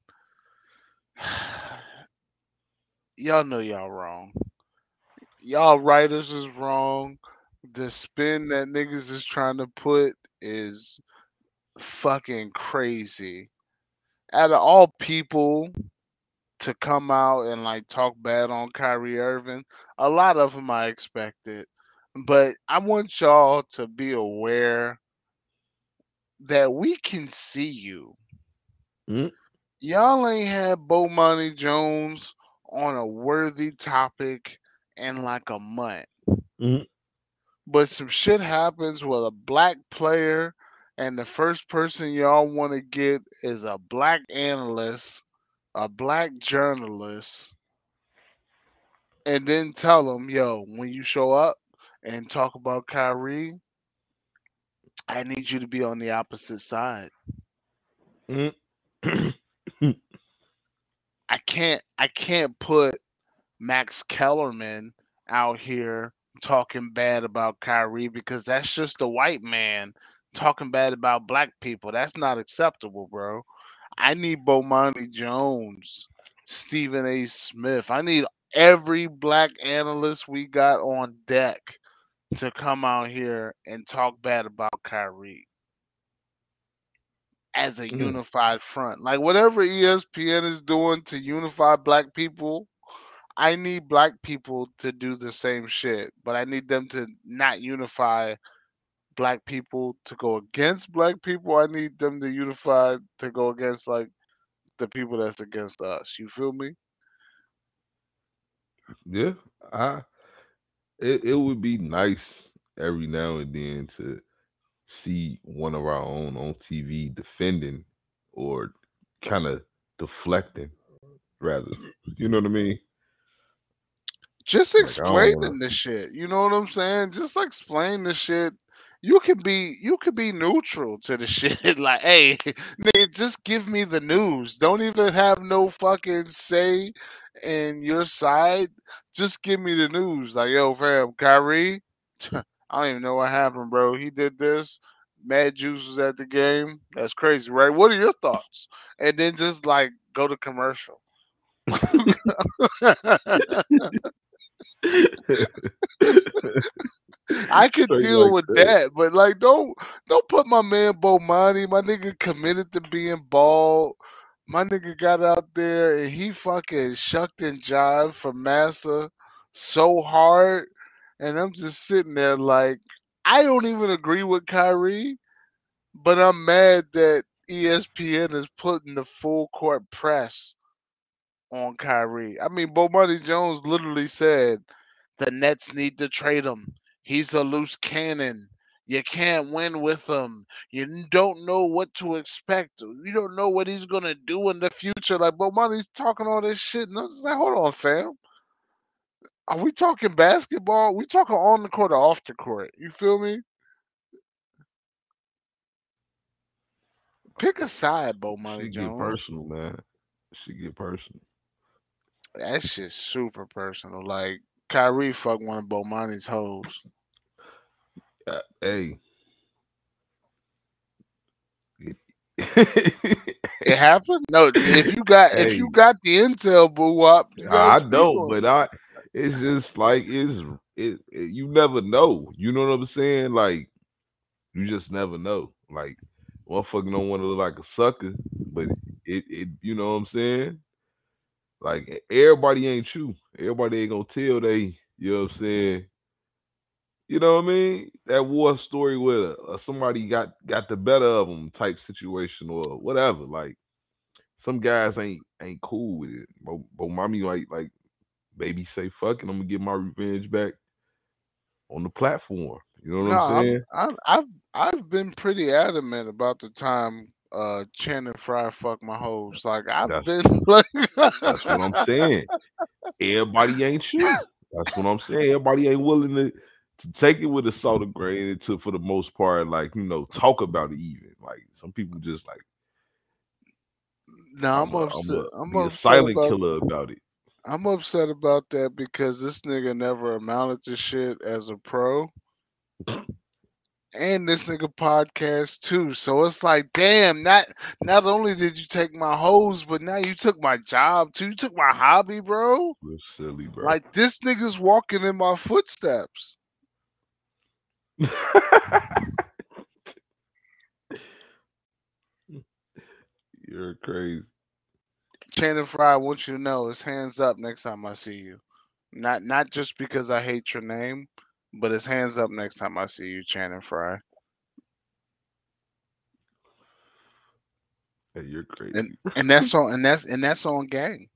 y'all know y'all wrong. Y'all writers is wrong. The spin that niggas is trying to put is fucking crazy. Out of all people to come out and like talk bad on Kyrie Irving, a lot of them I expected. But I want y'all to be aware that we can see you. Mm. Y'all ain't had Bomani Jones on a worthy topic in like a month. Mm. But some shit happens with a black player, and the first person y'all want to get is a black analyst, a black journalist, and then tell them, yo, when you show up and talk about Kyrie, I need you to be on the opposite side. Mm. I can't I can't put Max Kellerman out here talking bad about Kyrie because that's just a white man talking bad about black people. That's not acceptable, bro. I need Bomani Jones, Stephen A. Smith. I need every black analyst we got on deck to come out here and talk bad about Kyrie as a Mm. unified front. Like whatever ESPN is doing to unify black people, I need black people to do the same shit, but I need them to not unify black people to go against black people. I need them to unify to go against like the people that's against us. You feel me? Yeah, I it, it would be nice every now and then to see one of our own on TV defending or kind of deflecting, rather. You know what I mean? Just Like, explaining wanna- the shit. You know what I'm saying? Just explain the shit you can be you can be neutral to the shit. like, hey, nigga, just give me the news. Don't even have no fucking say in your side. Just give me the news. Like, yo, fam, Kyrie, I don't even know what happened, bro. He did this. Mad Juice was at the game. That's crazy, right? What are your thoughts? And then just like go to commercial. I could deal like with that. that. but like don't don't put my man Bomani, my nigga committed to being bald. My nigga got out there and he fucking shucked and jived for Massa so hard. And I'm just sitting there like I don't even agree with Kyrie, but I'm mad that ESPN is putting the full court press on Kyrie. I mean, Bomani Jones literally said the Nets need to trade him. He's a loose cannon. You can't win with him. You don't know what to expect. You don't know what he's gonna do in the future. Like Bomani's talking all this shit, and I'm just like, hold on, fam. Are we talking basketball? We talking on the court or off the court? You feel me? Pick a side, Bomani She get Jones. personal, man. She get personal. That shit's super personal. Like Kyrie fuck one of Bomani's hoes. Hey. It happened? No, if you got if you got the intel, Boowop, I know, but. I it's just like it's it, it you never know. You know what I'm saying? Like you just never know. Like motherfucker don't want to look like a sucker, but it it you know what I'm saying? Like everybody ain't you. Everybody ain't gonna tell they, you know what I'm saying? You know what I mean? That war story where uh, somebody got got the better of them type situation or whatever. Like some guys ain't ain't cool with it. But, but mommy like like baby say fuck it, I'm gonna get my revenge back on the platform. You know what No, I'm saying? I'm I've I've been pretty adamant about the time uh Channing Frye fuck my hoes. Like I've That's been like that's what I'm saying. Everybody ain't you. That's what I'm saying. Everybody ain't willing to take it with a salt of grain and to for the most part, like you know, talk about it even. Like some people just like No, I'm I'm a I'm upset. a I'm a silent about killer about it. I'm upset about that because this nigga never amounted to shit as a pro. And this nigga podcast too. So it's like, damn, not not only did you take my hoes, but now you took my job too. You took my hobby, bro. Silly, bro. Like this nigga's walking in my footsteps. You're crazy. Channing Frye, I want you to know it's hands up next time I see you. Not not just because I hate your name, but it's hands up next time I see you, Channing Frye. Hey, you're crazy. And and that's on and that's and that's on gang.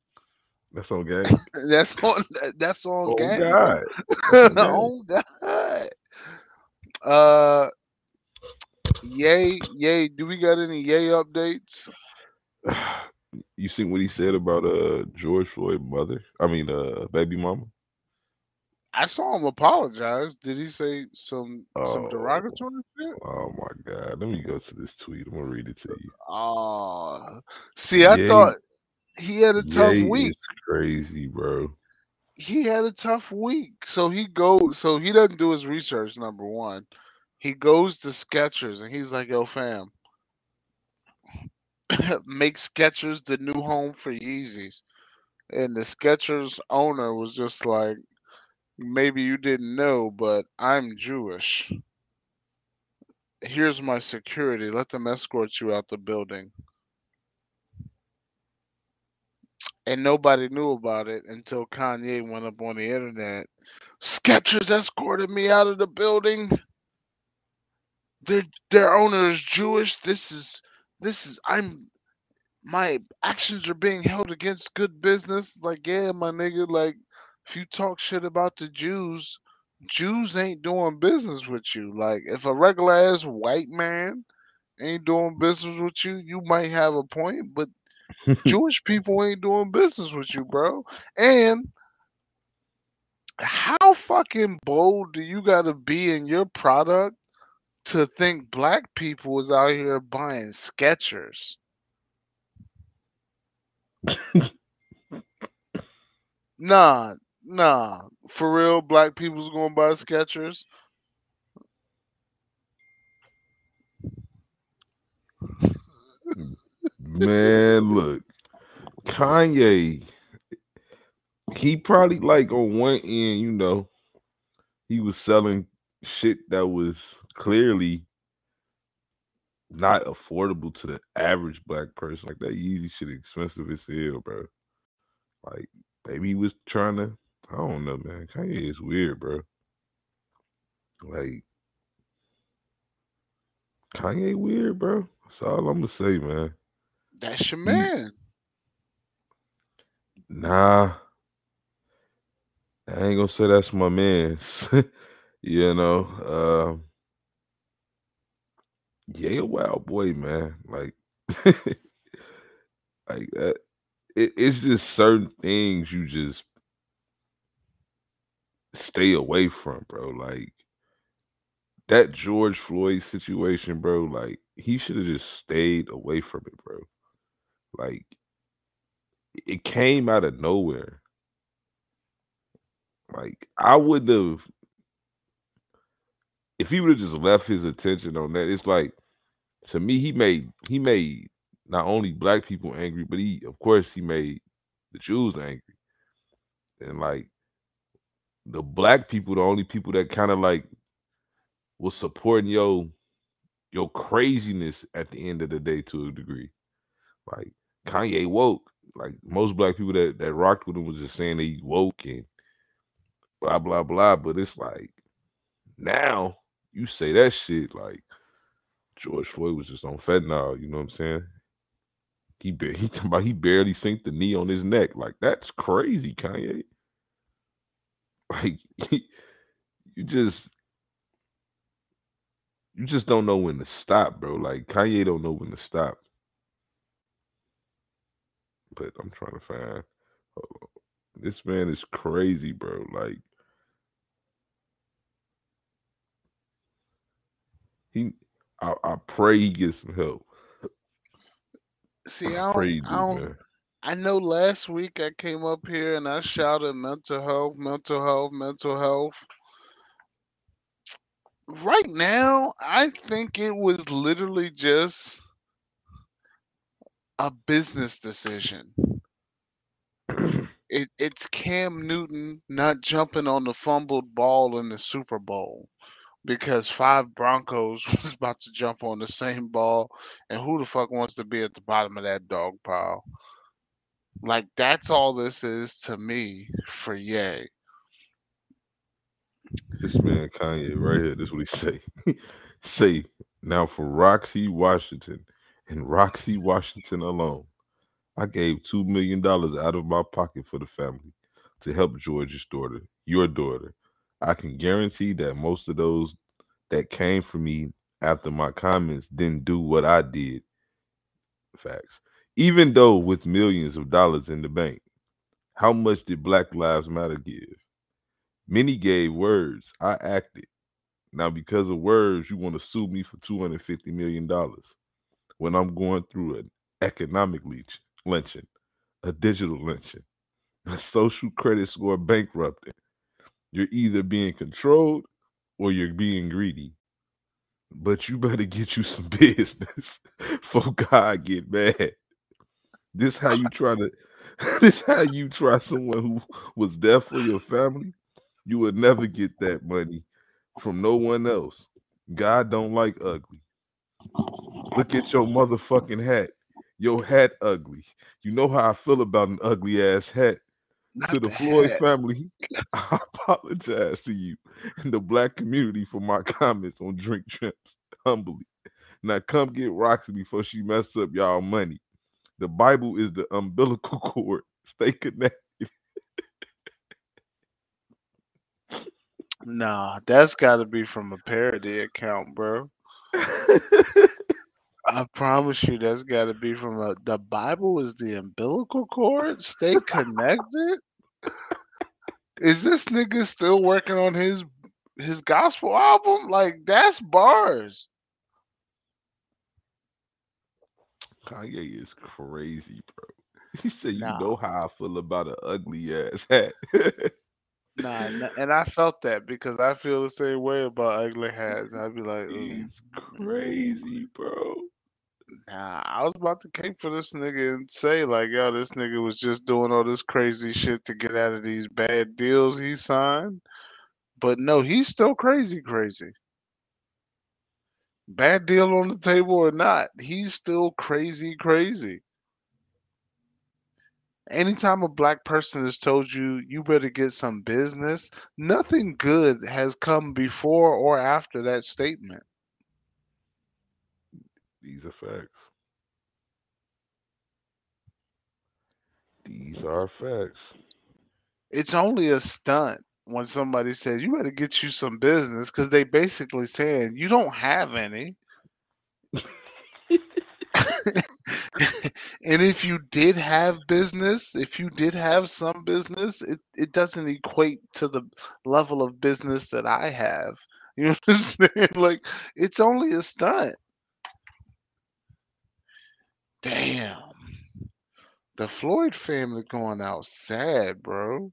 That's on game. That's on that's on Oh gang. God. That's on oh God. Uh yay, yay. Do we got any yay updates? You seen what he said about uh George Floyd mother? I mean uh baby mama? I saw him apologize. Did he say some some Oh. derogatory shit? Oh my god. Let me go to this tweet. I'm gonna read it to you. Oh, see, I Yay. thought he had a tough Yay week. crazy, bro. He had a tough week. So he goes. So he doesn't do his research. Number one, he goes to Skechers and he's like, "Yo, fam, make Skechers the new home for Yeezys." And the Skechers owner was just like, "Maybe you didn't know, but I'm Jewish. Here's my security. Let them escort you out the building." And nobody knew about it until Kanye went up on the internet. Skechers escorted me out of the building. Their their owner is Jewish. This is this is I'm my actions are being held against good business. Like, yeah, my nigga, like if you talk shit about the Jews, Jews ain't doing business with you. Like if a regular ass white man ain't doing business with you, you might have a point, but Jewish people ain't doing business with you, bro. And how fucking bold do you got to be in your product to think black people is out here buying Skechers. nah, nah. For real, black people's gonna buy Skechers. Hmm. Man, look, Kanye, he probably like on one end, you know, he was selling shit that was clearly not affordable to the average black person. Like that Yeezy shit expensive as hell, bro. Like maybe he was trying to, I don't know, man. Kanye is weird, bro. Like Kanye weird, bro. That's all I'm gonna say, man. That's your man. Nah, I ain't gonna say that's my man's. you know, um, yeah, a wild boy, man. Like, like that. It, it's just certain things you just stay away from, bro. Like that George Floyd situation, bro. Like he should have just stayed away from it, bro. Like it came out of nowhere. Like I would have, if he would have just left his attention on that. It's like to me, he made he made not only black people angry, but he, of course, he made the Jews angry, and like the black people, the only people that kind of like was supporting your your craziness at the end of the day to a degree. Like Kanye woke. Like most black people that that rocked with him was just saying they woke and blah blah blah. But it's like now you say that shit like George Floyd was just on fentanyl. You know what I'm saying? He ba- he talking about he barely synced the knee on his neck. Like that's crazy, Kanye. Like you just you just don't know when to stop, bro. Like Kanye don't know when to stop. But I'm trying to find. on. This man is crazy, bro. Like he, I, I pray he gets some help. See, I I don't, I do, don't. I know last week I came up here and I shouted mental health, mental health, mental health. Right now, I think it was literally just a business decision. It, it's Cam Newton not jumping on the fumbled ball in the Super Bowl because five Broncos was about to jump on the same ball, and who the fuck wants to be at the bottom of that dog pile? Like that's all this is to me for Ye. This man Kanye right here. This is what he say. say now for Roxie Washington and Roxie Washington alone, I gave two million dollars out of my pocket for the family to help George's daughter, your daughter. I can guarantee that most of those that came for me after my comments didn't do what I did. Facts. Even though with millions of dollars in the bank, how much did Black Lives Matter give? Many gave words. I acted. Now, because of words, you want to sue me for $250 million when I'm going through an economic leech, lynching, a digital lynching, a social credit score bankrupting. You're either being controlled or you're being greedy. But you better get you some business for God get mad. This how you try to this how you try someone who was there for your family. You would never get that money from no one else. God don't like ugly. Look at your motherfucking hat. Your hat ugly. You know how I feel about an ugly ass hat. to the the Floyd hat. family, I apologize to you and the black community for my comments on Drink Champs. Humbly. Now come get Roxie before she mess up y'all money. The Bible is the umbilical cord. Stay connected. Nah, that's got to be from a parody account, bro. I promise you, that's got to be from a. The Bible is the umbilical cord. Stay connected. Is this nigga still working on his his gospel album, like that's bars. Kanye is crazy, bro. He said, "You Nah. know how I feel about an ugly ass hat." Nah, and I felt that because I feel the same way about ugly hats. I'd be like, "Ooh, He's crazy, bro. Nah. I was about to cape for this nigga and say like, yo, this nigga was just doing all this crazy shit to get out of these bad deals he signed. But no, he's still crazy, crazy. Bad deal on the table or not, he's still crazy, crazy. Anytime a black person has told you you better get some business, nothing good has come before or after that statement. These are facts. These are facts. It's only a stunt when somebody says you better get you some business because they basically saying you don't have any. and if you did have business, if you did have some business, it, it doesn't equate to the level of business that I have. You understand? Like it's only a stunt. Damn. The Floyd family going out sad, bro.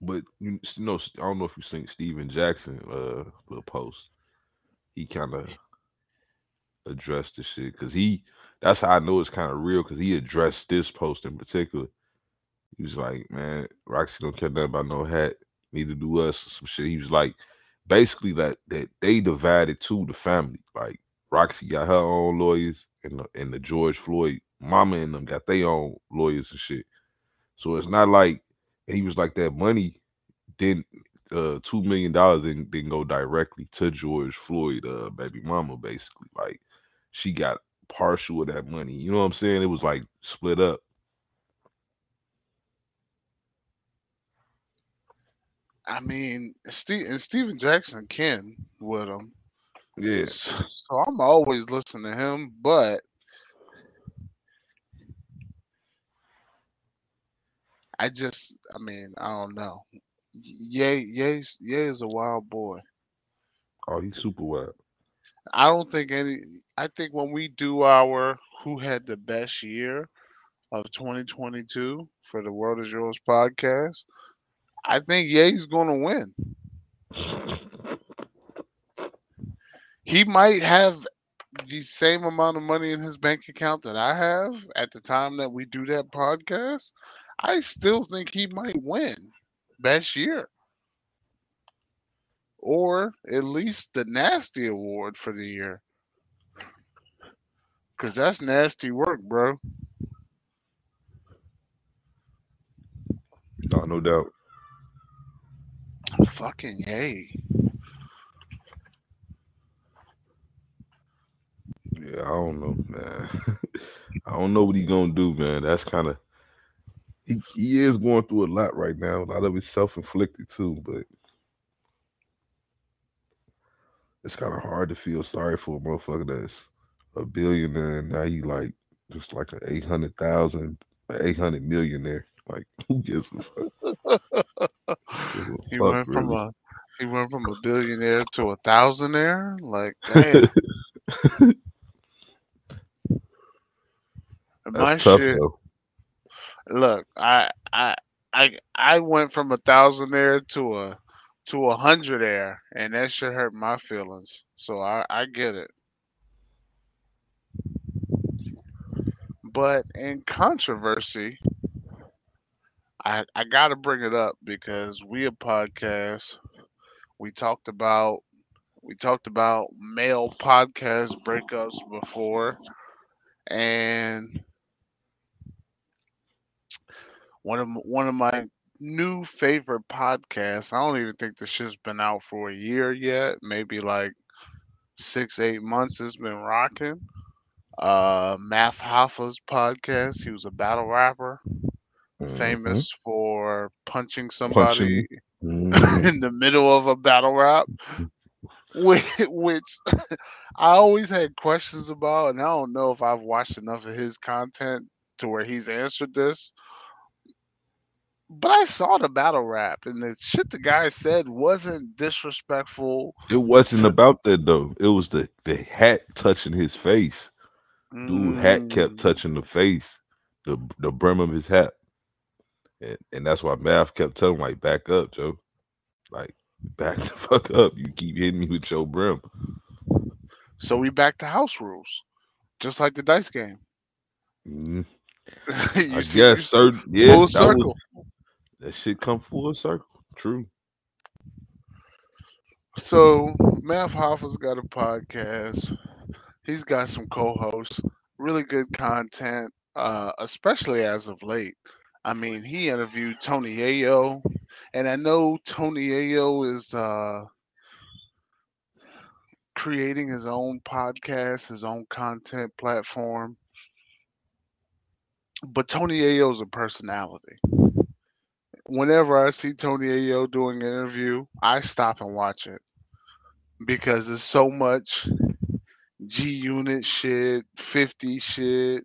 But you know, I don't know if you seen Stephen Jackson uh little post. He kind of addressed the shit because he. That's how I know it's kind of real because he addressed this post in particular. He was like, "Man, Roxie don't care nothing about no hat. Neither do us." Some shit. He was like, basically that that they divided to the family. Like Roxie got her own lawyers, and the, and the George Floyd mama and them got their own lawyers and shit. So it's not like he was like that money didn't uh two million dollars didn't, didn't go directly to George Floyd uh baby mama basically like she got partial of that money you know what I'm saying it was like split up I mean, Steve and Stephen Jackson can with him. Yeah So, so I'm always listening to him, but I just, I mean, I don't know. Yay, yay, Ye is a wild boy. oh he's super wild I don't think any. I think when we do our "Who Had the Best Year" of 2022 for the World Is Yours podcast, I think Ye's going to win. He might have the same amount of money in his bank account that I have at the time that we do that podcast. I still think he might win best year. Or at least the nasty award for the year. Cause that's nasty work, bro. no no doubt Fucking yay. Yeah I don't know man I don't know what he's gonna do man that's kind of he, he is going through a lot right now a lot of it's self-inflicted too but it's kind of hard to feel sorry for a motherfucker that's a billionaire and now he like just like an 800,000 an 800 millionaire like who gives a fuck Gives a He fuck, went from really? a he went from a billionaire to a thousandaire. Like, damn. My tough shit. though Look, I I I I went from a thousand air to a to a hundredaire, and that shit hurt my feelings. So I I get it. But in controversy, I I gotta bring it up because we a podcast. We talked about we talked about male podcast breakups before, and one of one of my new favorite podcasts. I don't even think this shit's been out for a year yet. Maybe like six eight months. It's been rocking. Uh, Math Hoffa's podcast. He was a battle rapper, Mhm. famous for punching somebody Mhm. in the middle of a battle rap, which, which I always had questions about, and I don't know if I've watched enough of his content to where he's answered this. But I saw the battle rap, and the shit the guy said wasn't disrespectful. It wasn't about that though. It was the the hat touching his face. Dude, hat kept Mm, touching the face, the the brim of his hat, and and that's why Math kept telling him, like, back up, Joe, like back the fuck up. You keep hitting me with your brim. So we back to house rules, just like the dice game. Mm, you I see, guess, sir. Yeah, full circle. was that shit come full circle. True. So Math Hoffa's got a podcast. He's got some co-hosts. Really good content, uh, especially as of late. I mean, he interviewed Tony Yayo, and I know Tony Yayo is uh, creating his own podcast, his own content platform. But Tony Yayo is a personality. Whenever I see Tony Yayo doing an interview, I stop and watch it because there's so much G Unit shit, 50 shit,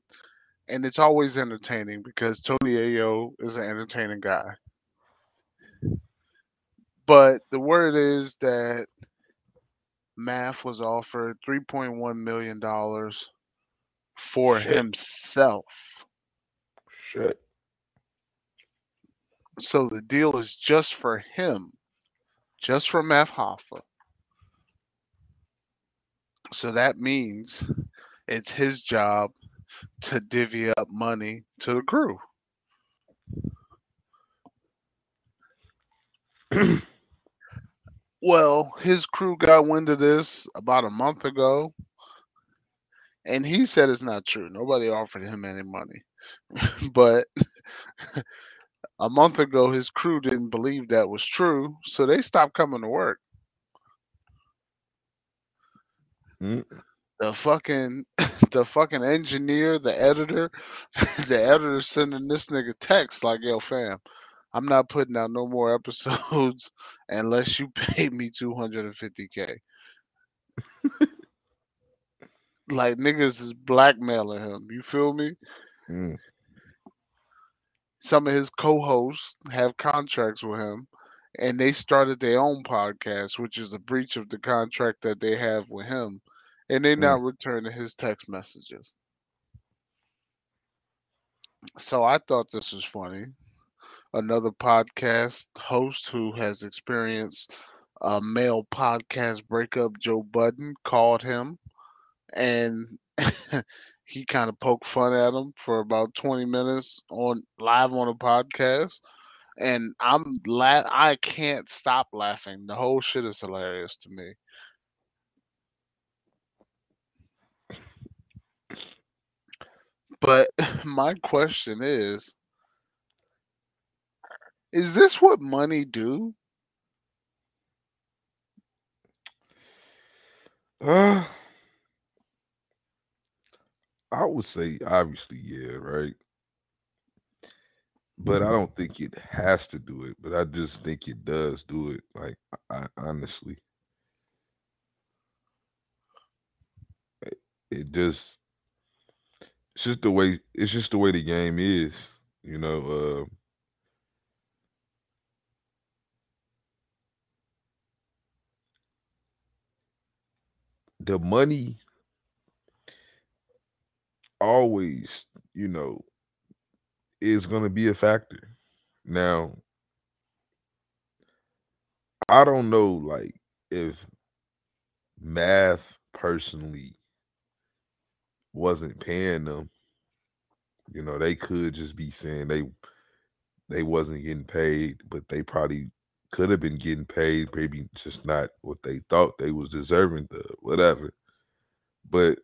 and it's always entertaining because Tony Yayo is an entertaining guy. But the word is that Math was offered $3.1 million for Shit. himself. Shit. So the deal is just for him, just for Math Hoffa. So that means it's his job to divvy up money to the crew. well, his crew got wind of this about a month ago, and he said it's not true. Nobody offered him any money. but a month ago, his crew didn't believe that was true, so they stopped coming to work. Mm. the fucking the fucking engineer, the editor, the editor sending this nigga text like, "Yo, fam, I'm not putting out no more episodes unless you pay me 250k." like niggas is blackmailing him. You feel me? Mm. Some of his co-hosts have contracts with him, and they started their own podcast, which is a breach of the contract that they have with him, and they Mm. not returning his text messages. So I thought this was funny. Another podcast host who has experienced a male podcast breakup, Joe Budden, called him and he kind of poked fun at him for about 20 minutes on live on a podcast. And I'm la- I can't stop laughing. The whole shit is hilarious to me. But my question is Is this what money do? Uh, I would say obviously, yeah, right. But I don't think it has to do it. But I just think it does do it. Like, I, honestly, it, it just it's just the way it's just the way the game is. You know, uh, the money always, you know, is going to be a factor. Now, I don't know, like, if math personally wasn't paying them, you know, they could just be saying they they wasn't getting paid, but they probably could have been getting paid, maybe just not what they thought they was deserving of, whatever. But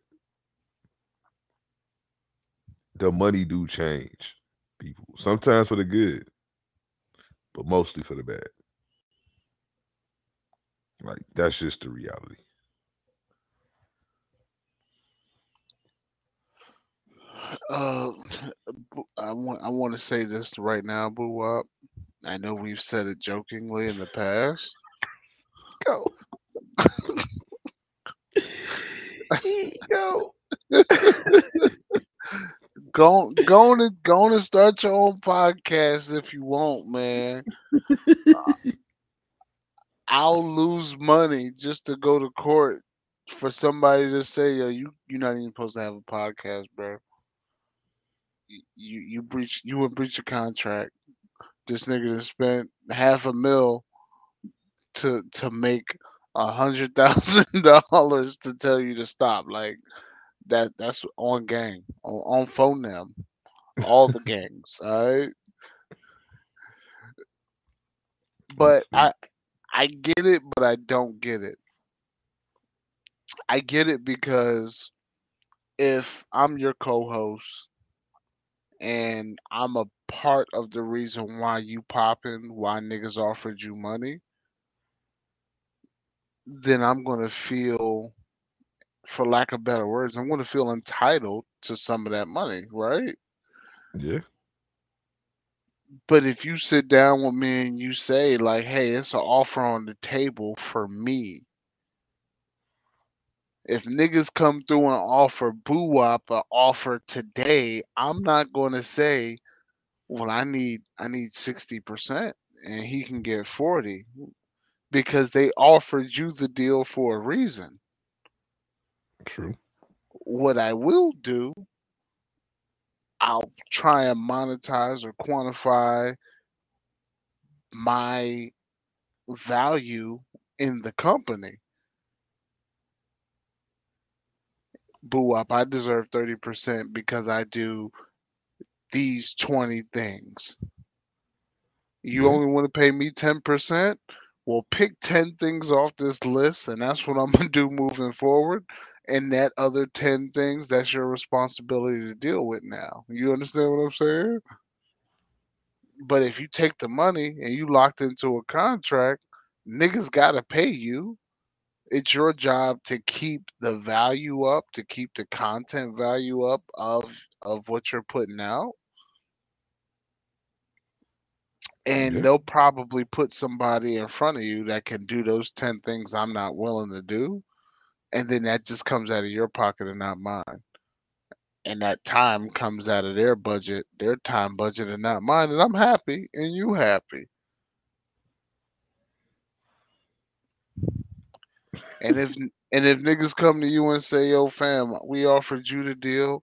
the money do change people. Sometimes for the good, but mostly for the bad. Like that's just the reality. Uh, I want I want to say this right now, Boowop. I know we've said it jokingly in the past. Go. Go. Go go to go to start your own podcast if you want, man. Uh, I'll lose money just to go to court for somebody to say, "Yo, you you're not even supposed to have a podcast, bro. You you, you breach you would breach a contract. This nigga just spent half a mil to to make a hundred thousand dollars to tell you to stop. Like that that's on gang on, on phone them all the gangs. All right, but I I get it, but I don't get it. I get it because if I'm your co-host and I'm a part of the reason why you popping, why niggas offered you money, then I'm gonna feel, for lack of better words, I'm gonna feel entitled to some of that money, right? Yeah. But if you sit down with me and you say like, "Hey, it's an offer on the table for me," if niggas come through and offer Boowop an offer today, I'm not going to say, "Well, I need I need sixty percent and he can get 40 because they offered you the deal for a reason. True. What I will do, I'll try and monetize or quantify my value in the company. Boowop, I deserve 30% because I do these 20 things. You Yeah. only want to pay me 10%? Well, pick 10 things off this list, and that's what I'm going to do moving forward. And that other 10 things, that's your responsibility to deal with now. You understand what I'm saying? But if you take the money and you locked into a contract, niggas got to pay you. It's your job to keep the value up, to keep the content value up of of what you're putting out. and Yeah. they'll probably put somebody in front of you that can do those 10 things I'm not willing to do. And then that just comes out of your pocket and not mine. And that time comes out of their budget, their time budget and not mine. And I'm happy and you happy. And if and if niggas come to you and say, yo, fam, we offered you the deal,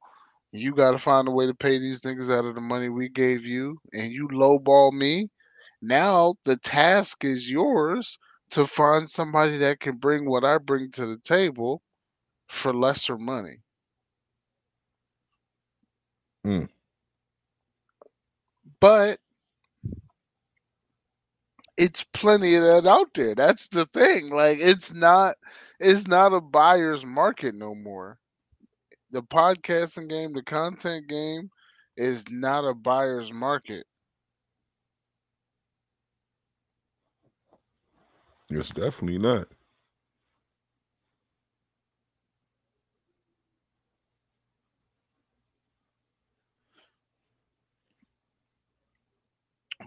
you gotta find a way to pay these niggas out of the money we gave you, and you lowball me, now the task is yours to find somebody that can bring what I bring to the table for lesser money. Mm. But it's plenty of that out there. That's the thing. Like it's not it's not a buyer's market no more. The podcasting game, the content game is not a buyer's market. It's definitely not.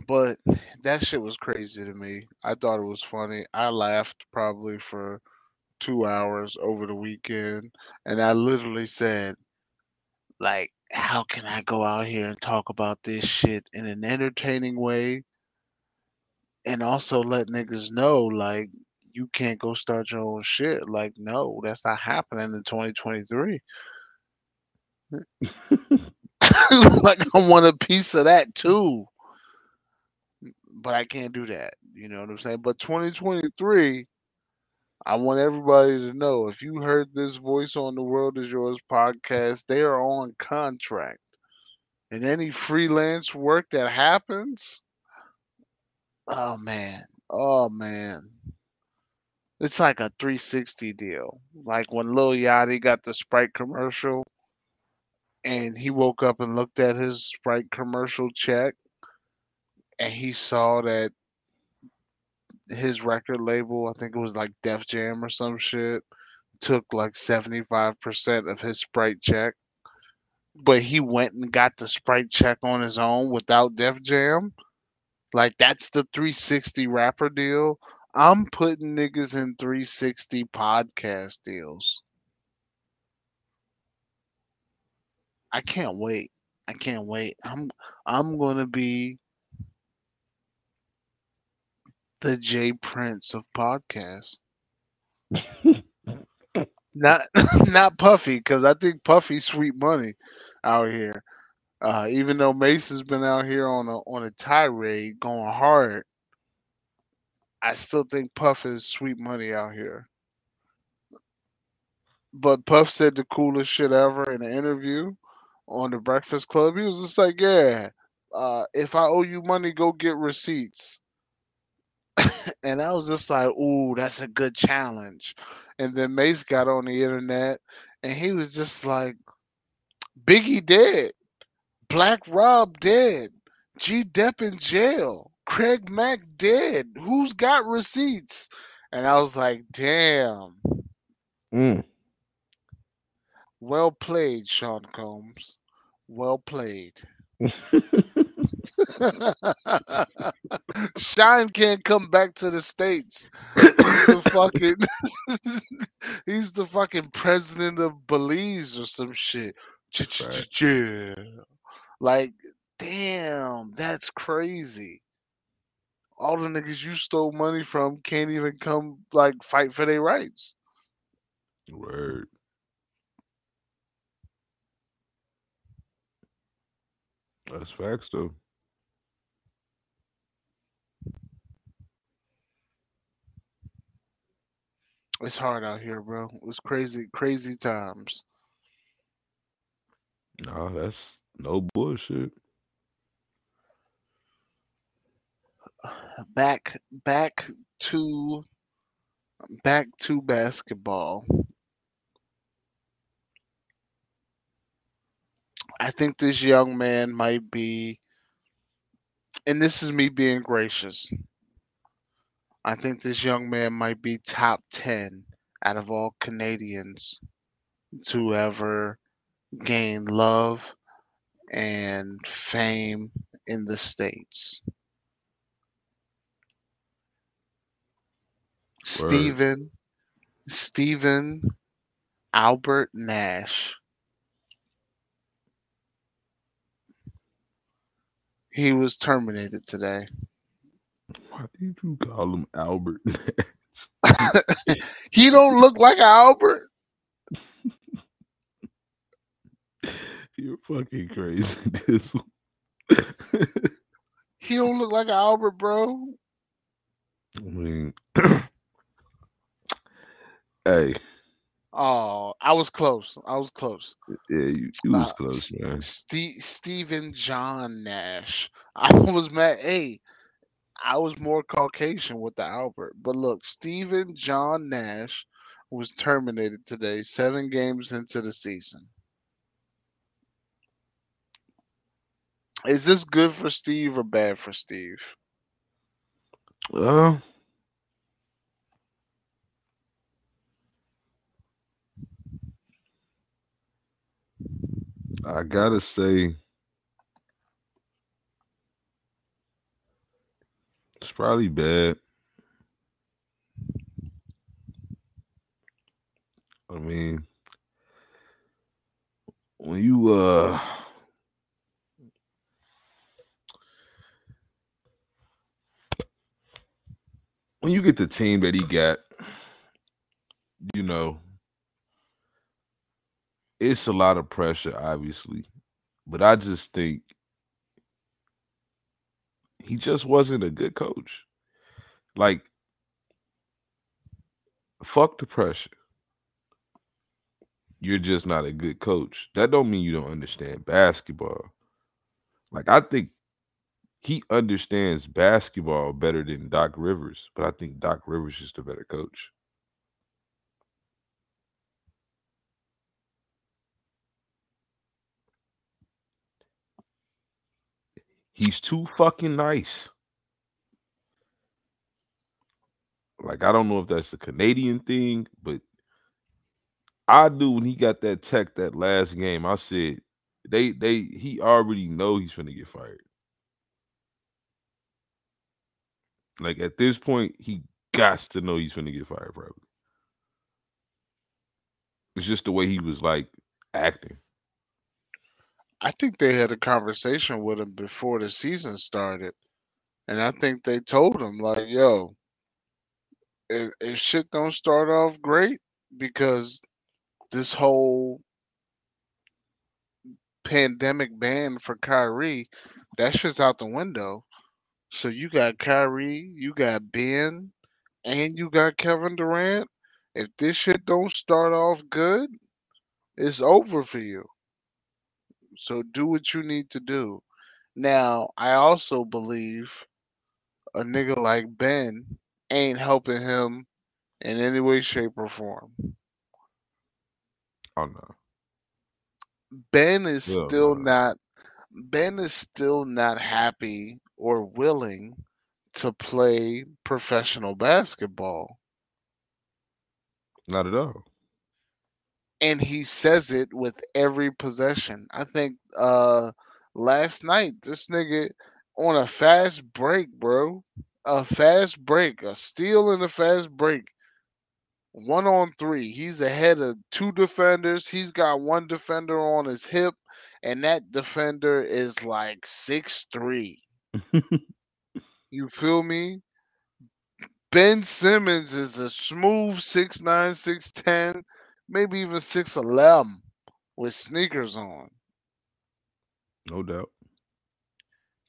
But that shit was crazy to me. I thought it was funny. I laughed probably for two hours over the weekend. And I literally said, like, how can I go out here and talk about this shit in an entertaining way? And also let niggas know, like, you can't go start your own shit. Like, no, that's not happening in 2023. like, I want a piece of that too. But I can't do that. You know what I'm saying? But 2023, I want everybody to know if you heard this voice on the World is Yours podcast, they are on contract. And any freelance work that happens, oh man, oh man. It's like a 360 deal. Like when Lil Yachty got the Sprite commercial and he woke up and looked at his Sprite commercial check and he saw that his record label, I think it was like Def Jam or some shit, took like 75% of his Sprite check. But he went and got the Sprite check on his own without Def Jam. Like that's the 360 rapper deal. I'm putting niggas in 360 podcast deals. I can't wait. I can't wait. I'm I'm gonna be the Jay Prince of podcasts. not not Puffy, because I think Puffy's sweet money out here. Uh, even though Mase's been out here on a on a tirade going hard, I still think Puff is sweet money out here. But Puff said the coolest shit ever in an interview on the Breakfast Club. He was just like, "Yeah, uh, if I owe you money, go get receipts." and I was just like, "Ooh, that's a good challenge." And then Mase got on the internet, and he was just like, "Biggie dead, Black Rob dead, G Dep in jail, Craig Mack dead. Who's got receipts?" And I was like, "Damn." Mm. Well played, Sean Combs. Well played. Shyne can't come back to the states. He's the fucking, he's the fucking president of Belize or some shit. Yeah. Like, damn, that's crazy. All the niggas you stole money from can't even come like fight for their rights. Word. That's facts though. It's hard out here, bro. It's crazy, crazy times. No, that's no bullshit. Back, back to, back to basketball. I think this young man might be, and this is me being gracious. I think this young man might be top 10 out of all Canadians to ever gain love and fame in the States. Word. Stephen, Stephen Albert Nash. He was terminated today. Why did you call him Albert? He don't look like an Albert. You're fucking crazy. This He don't look like an Albert, bro. I mean, hey, Oh, I was close. I was close. yeah, you, you was Uh, close, man. Steve Stephen John Nash. I was mad. Hey, I was more Caucasian with the Albert. But look, Stephen John Nash was terminated today, seven games into the season. Is this good for Steve or bad for Steve? Well, I gotta say, it's probably bad. I mean, when you uh when you get the team that he got, you know, it's a lot of pressure, obviously. But I just think he just wasn't a good coach. Like, fuck the pressure. You're just not a good coach. That don't mean you don't understand basketball. Like, I think he understands basketball better than Doc Rivers, but I think Doc Rivers is the better coach. He's too fucking nice. Like I don't know if that's a Canadian thing, but I do when he got that tech that last game. I said they they he already know he's gonna get fired. Like at this point, he got to know he's gonna get fired. Probably. It's just the way he was like acting. I think they had a conversation with him before the season started, and I think they told him like, "Yo, if, if shit don't start off great because this whole pandemic ban for Kyrie, that shit's out the window. So you got Kyrie, you got Ben, and you got Kevin Durant. If this shit don't start off good, it's over for you. So do what you need to do. Now, I also believe a nigga like Ben ain't helping him in any way, shape, or form. Oh no. Ben is still no. not Ben is still not happy or willing to play professional basketball. Not at all. And he says it with every possession. I think uh last night this nigga on a fast break, bro. A fast break, a steal in a fast break. One on three. He's ahead of two defenders. He's got one defender on his hip, and that defender is like six three. You feel me? Ben Simmons is a smooth six nine, six ten, maybe even six eleven with sneakers on. No doubt.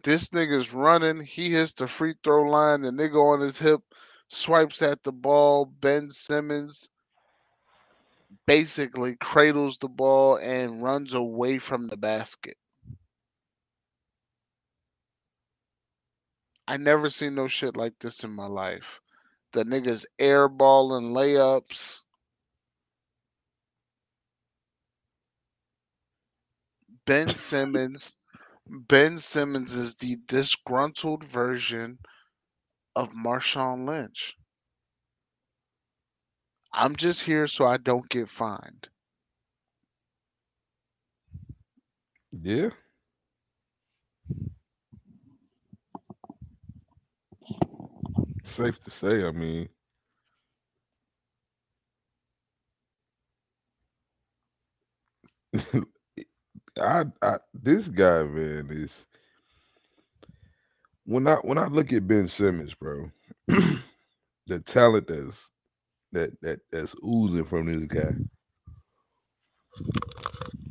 This nigga's running. He hits the free throw line. The nigga on his hip swipes at the ball. Ben Simmons basically cradles the ball and runs away from the basket. I never seen no shit like this in my life. The niggas airballing layups. Ben Simmons. Ben Simmons is the disgruntled version of Marshawn Lynch. I'm just here so I don't get fined. Yeah. Safe to say, I mean, I, I this guy, man, is when I when I look at Ben Simmons, bro, the talent that's that that that's oozing from this guy.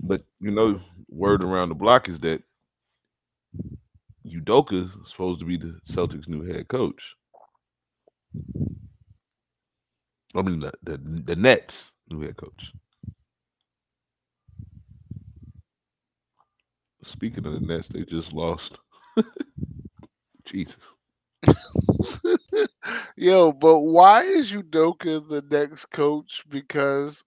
But you know, word around the block is that Udoka is supposed to be the Celtics' new head coach. I mean the the, the Nets new head coach. Speaking of the Nets, they just lost. Jesus. Yo, but why is Udoka the next coach? Because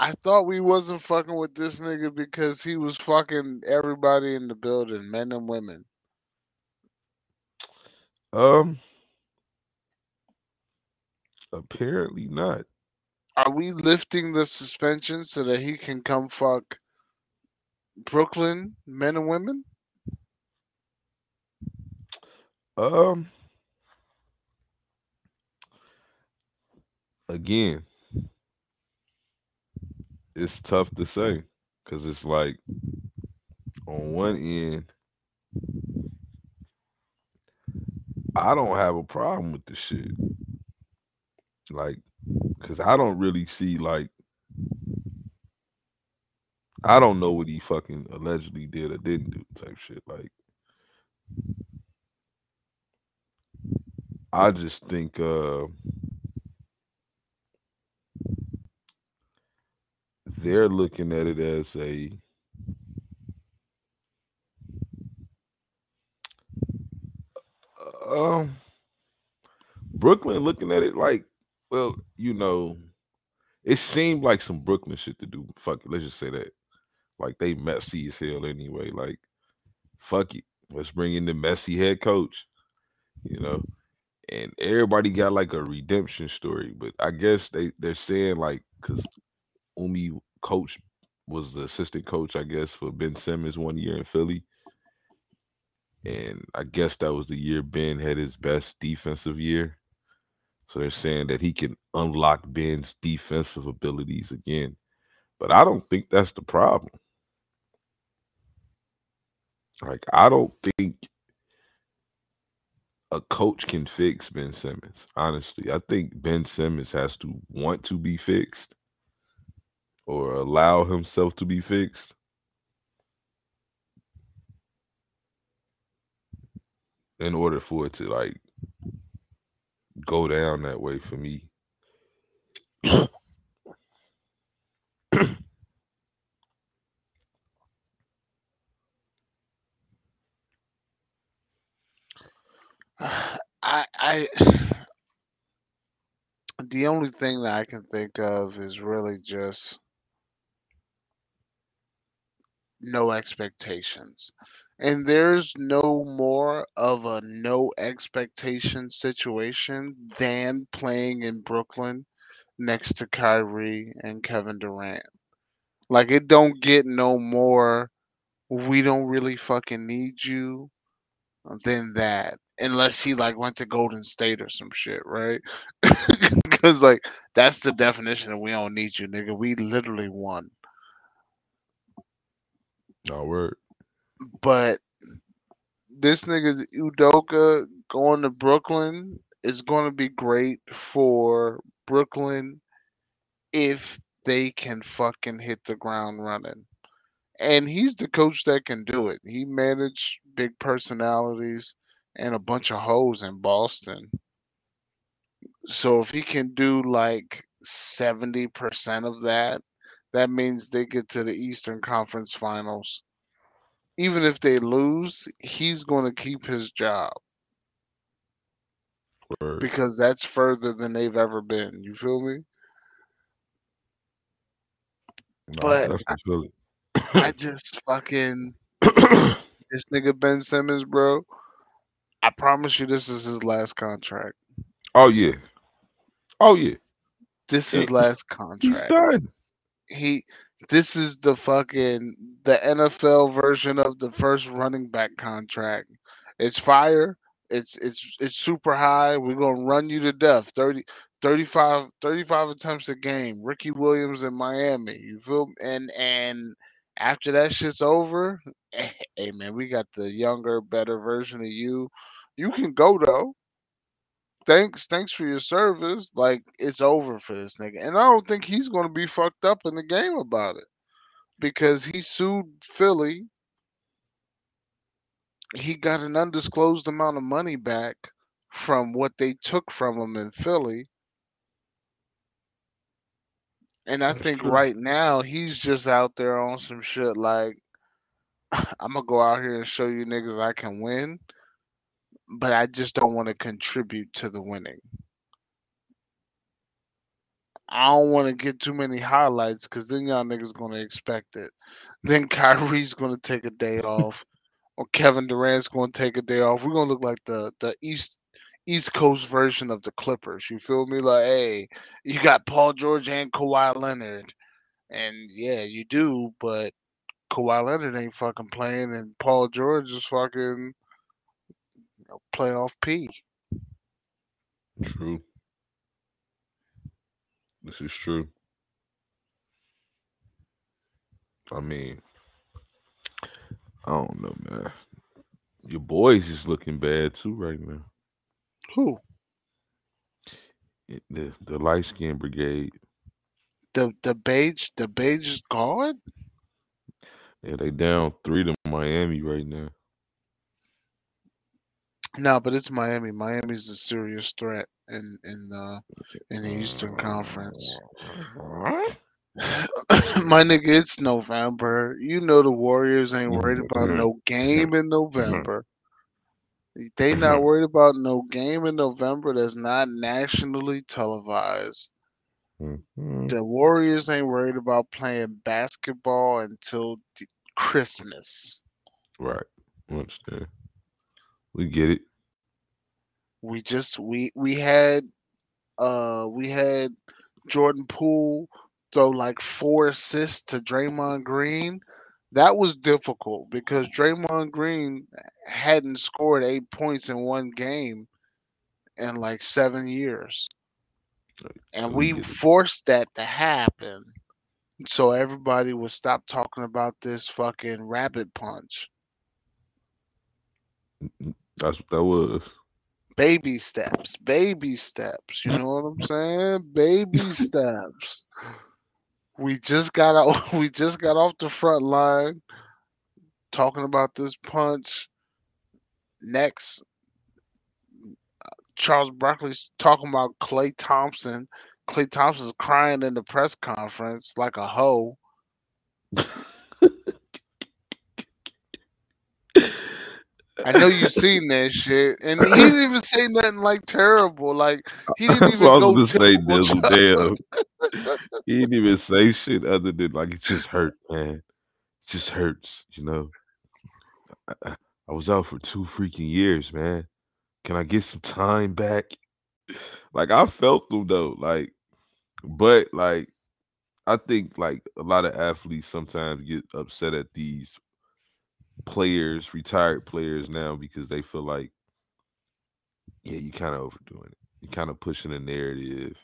I thought we wasn't fucking with this nigga because he was fucking everybody in the building, men and women. Um apparently not. Are we lifting the suspension so that he can come fuck Brooklyn men and women? Um again, it's tough to say because it's like on one end, I don't have a problem with the shit. Like, because I don't really see like I don't know what he fucking allegedly did or didn't do type shit. Like I just think uh they're looking at it as a um Brooklyn looking at it like, well, you know, it seemed like some Brooklyn shit to do. Fuck it, let's just say that. Like they messy as hell anyway. Like, fuck it. Let's bring in the messy head coach. You know, and everybody got like a redemption story, but I guess they they're saying like because Umi coach was the assistant coach, I guess, for Ben Simmons one year in Philly. And I guess that was the year Ben had his best defensive year. So they're saying that he can unlock Ben's defensive abilities again. But I don't think that's the problem. Like I don't think a coach can fix Ben Simmons. Honestly, I think Ben Simmons has to want to be fixed or allow himself to be fixed. In order for it to like go down that way for me. I I the only thing that I can think of is really just no expectations. And there's no more of a no expectation situation than playing in Brooklyn next to Kyrie and Kevin Durant. Like it don't get no more we don't really fucking need you than that. Unless he like went to Golden State or some shit, right? Because like that's the definition of we don't need you, nigga. We literally won. No word. But this nigga Udoka going to Brooklyn is going to be great for Brooklyn if they can fucking hit the ground running. And he's the coach that can do it. He managed big personalities and a bunch of hoes in Boston. So if he can do like 70% of that, that means they get to the Eastern Conference Finals. Even if they lose, he's going to keep his job Word. because that's further than they've ever been. You feel me? No, but feeling. I just fucking this nigga Ben Simmons, bro. I promise you, this is his last contract. oh yeah. Oh yeah. This is last contract. He's done. He, this is the fucking the NFL version of the first running back contract. It's fire. It's it's it's super high. We're gonna run you to death. 30, 35, 35 attempts a game. Ricky Williams in Miami. You feel? And and after that shit's over, hey man, we got the younger, better version of you. You can go though. Thanks, thanks for your service. Like it's over for this nigga, and I don't think he's gonna be fucked up in the game about it because he sued Philly. He got an undisclosed amount of money back from what they took from him in Philly. And I think right now he's just out there on some shit like I'm gonna go out here and show you niggas I can win, but I just don't want to contribute to the winning. I don't want to get too many highlights because then y'all niggas gonna expect it. Then Kyrie's gonna take a day off, or Kevin Durant's gonna take a day off. We're gonna look like the the East East Coast version of the Clippers. You feel me? Like, hey, you got Paul George and Kawhi Leonard, and yeah, you do, but Kawhi Leonard ain't fucking playing, and Paul George is fucking know, playoff P. True. This is true. I mean, I don't know, man. Your boys is looking bad too right now. Who? The the light skin brigade. The the beige the beige is gone? Yeah, they down three to Miami right now. No, but it's Miami. Miami's a serious threat in in uh in the Eastern Conference. My nigga, it's November. You know the Warriors ain't worried about no game in November. They not worried about no game in November that's not nationally televised. Mhm. The Warriors ain't worried about playing basketball until the Christmas. Right. Understand. We get it. We just we we had uh we had Jordan Poole throw like four assists to Draymond Green. That was difficult because Draymond Green hadn't scored eight points in one game in like seven years. And we we get it. forced that to happen. So everybody would stop talking about this fucking rabbit punch. That's what that was. Baby steps, baby steps. You know what I'm saying? Baby steps. We just got out. We just got off the front line talking about this punch. Next, Charles Barkley's talking about Klay Thompson. Klay Thompson's crying in the press conference like a hoe. I know you've seen that shit, and he didn't even say nothing like terrible. Like he didn't even I go. was gonna say. Dizzle. Damn. He didn't even say shit other than like it just hurt, man. It just hurts, you know. I, I- I was out for two freaking years, man. Can I get some time back? Like I felt them though, like, but like I think like a lot of athletes sometimes get upset at these players, retired players now because they feel like, yeah, you kind of overdoing it. You're kind of pushing a narrative.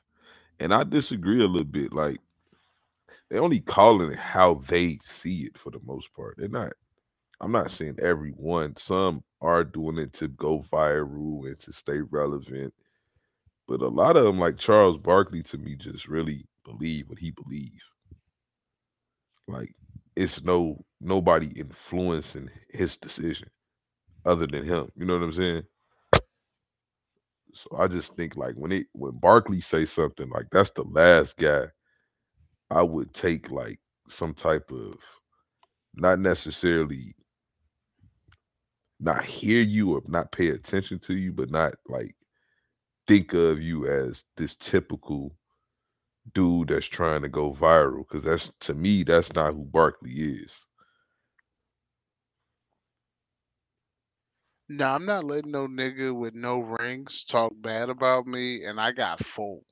And I disagree a little bit. Like they're only calling it how they see it for the most part. They're not. I'm not saying everyone. Some are doing it to go viral and to stay relevant. But a lot of them, like Charles Barkley, to me, just really believe what he believes. Like it's no nobody influencing his decision other than him. You know what I'm saying? So I just think like when it when Barkley say something like that's the last guy I would take like some type of not necessarily not hear you or not pay attention to you, but not like think of you as this typical dude that's trying to go viral. Cause that's to me, that's not who Barkley is. No, I'm not letting no nigga with no rings talk bad about me, and I got four.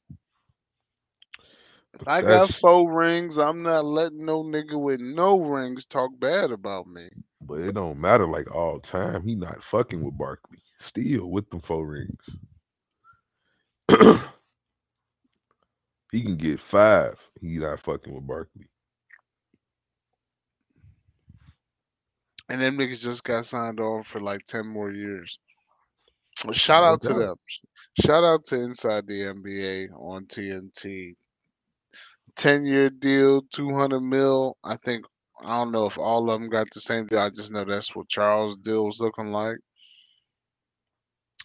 If I got four rings, I'm not letting no nigga with no rings talk bad about me. but it don't matter like all time. He not fucking with Barkley. Still with them four rings. he can get five. He not fucking with Barkley. And them niggas just got signed on for like 10 more years. Shout out to them. Shout out to Inside the NBA on TNT. 10 year deal, 200 mil. I think, I don't know if all of them got the same deal. I just know that's what Charles' deal was looking like.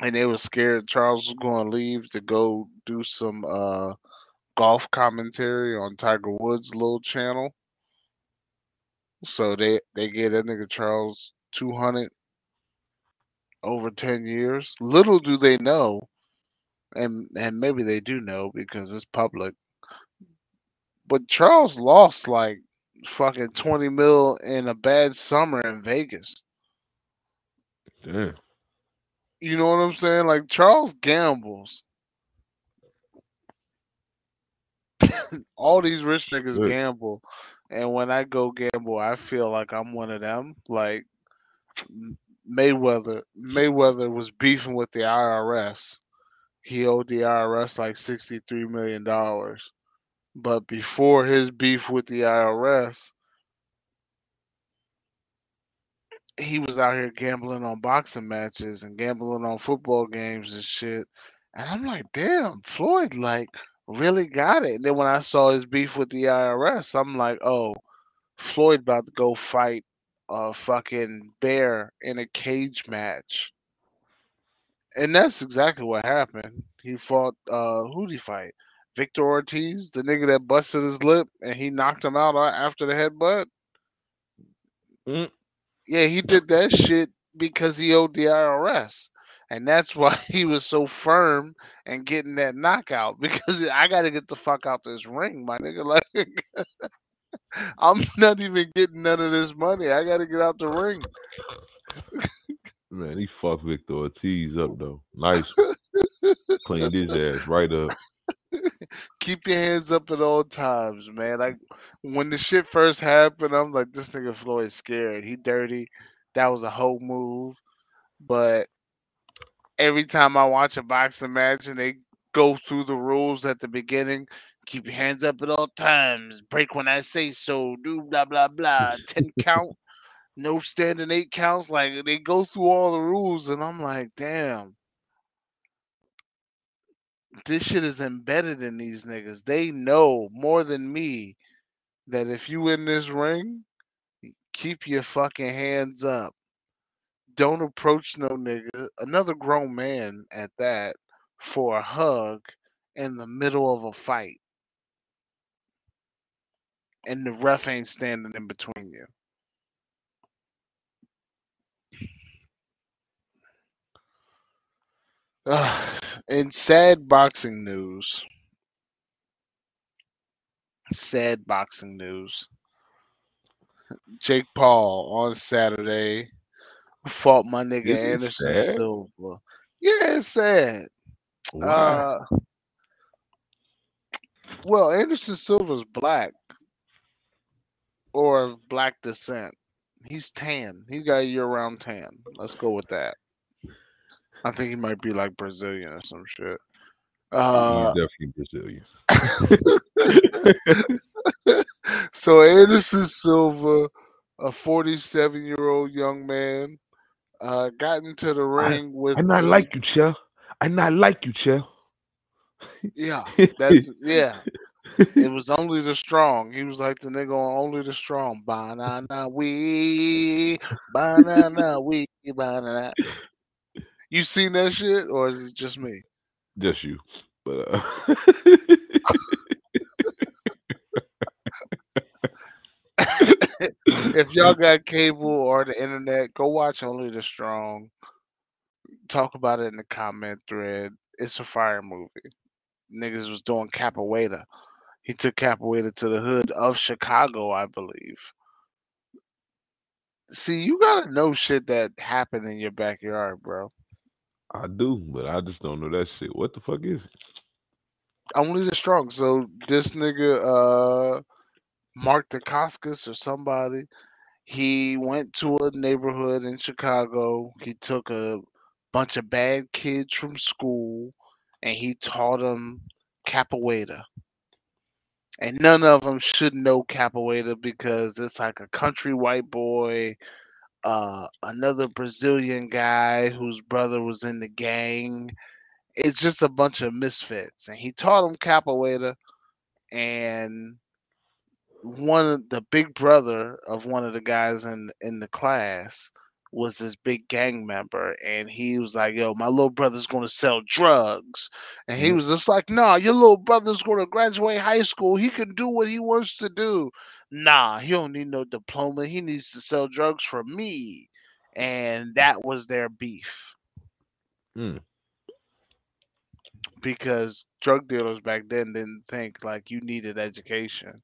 And they were scared Charles was going to leave to go do some uh, golf commentary on Tiger Woods' little channel. So they, they gave that nigga Charles 200 over 10 years. Little do they know, and and maybe they do know because it's public. But Charles lost like fucking 20 mil in a bad summer in Vegas. Damn. You know what I'm saying? Like Charles gambles. All these rich niggas Good. gamble. And when I go gamble, I feel like I'm one of them. Like Mayweather Mayweather was beefing with the IRS. He owed the IRS like 63 million dollars. But before his beef with the IRS, he was out here gambling on boxing matches and gambling on football games and shit. And I'm like, damn, Floyd like really got it. And then when I saw his beef with the IRS, I'm like, oh, Floyd about to go fight a fucking bear in a cage match. And that's exactly what happened. He fought uh who'd he fight? Victor Ortiz, the nigga that busted his lip and he knocked him out after the headbutt. Mm. Yeah, he did that shit because he owed the IRS. And that's why he was so firm and getting that knockout because I got to get the fuck out this ring, my nigga. Like, I'm not even getting none of this money. I got to get out the ring. Man, he fucked Victor Ortiz up though. Nice. Cleaned his ass right up. Keep your hands up at all times, man. Like when the shit first happened, I'm like, this nigga Floyd's scared. He dirty. That was a whole move. But every time I watch a boxing match and they go through the rules at the beginning, keep your hands up at all times. Break when I say so. Do blah blah blah. Ten count. no standing eight counts. Like they go through all the rules, and I'm like, damn. This shit is embedded in these niggas. They know more than me that if you in this ring, keep your fucking hands up. Don't approach no nigga, another grown man at that, for a hug in the middle of a fight. And the ref ain't standing in between you. Ugh, in sad boxing news, sad boxing news. Jake Paul on Saturday fought my nigga Is it Anderson sad? Silva. Yeah, it's sad. Why? Uh, well, Anderson Silva's black or black descent. He's tan. He's got a year-round tan. Let's go with that. I think he might be like Brazilian or some shit. Uh, He's definitely Brazilian. so Anderson Silva, a 47 year old young man, uh, got into the I- ring with. I not the- like you, Chell. I not like you, Chell. Yeah, that's yeah. It was only the strong. He was like the nigga on only the strong. Banana we, banana we, banana. You seen that shit, or is it just me? Just you. But uh if y'all got cable or the internet, go watch Only the Strong. Talk about it in the comment thread. It's a fire movie. Niggas was doing capoeira. He took capoeira to the hood of Chicago, I believe. See, you gotta know shit that happened in your backyard, bro. I do, but I just don't know that shit. What the fuck is it? Only the strong. So this nigga, uh, Mark Dacascos or somebody, he went to a neighborhood in Chicago. He took a bunch of bad kids from school and he taught them capoeira. And none of them should know capoeira because it's like a country white boy, uh, another Brazilian guy whose brother was in the gang. It's just a bunch of misfits. And he taught them capoeira and one of the big brother of one of the guys in in the class was this big gang member and he was like yo my little brother's going to sell drugs. And he Mhm. was just like nah your little brother's going to graduate high school. He can do what he wants to do. Nah he don't need no diploma. He needs to sell drugs for me. And that was their beef. Mm. because drug dealers back then didn't think like you needed education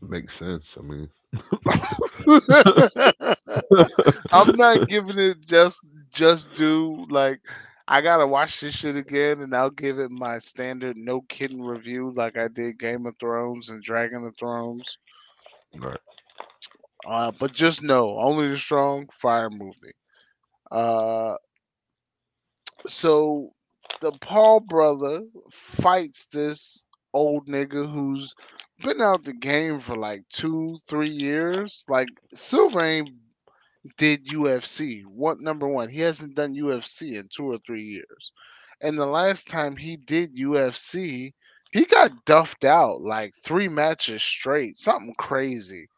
Makes sense. I mean, I'm not giving it just just due. Like I gotta watch this shit again, and I'll give it my standard no kidding review, like I did Game of Thrones and Dragon of Thrones. right. Uh, but just know, only the strong fire movie. Uh, so the Paul brother fights this old nigga who's been out the game for like two, three years. Like Silva ain't did UFC. What number one? He hasn't done UFC in two or three years. And the last time he did UFC, he got duffed out like three matches straight. Something crazy.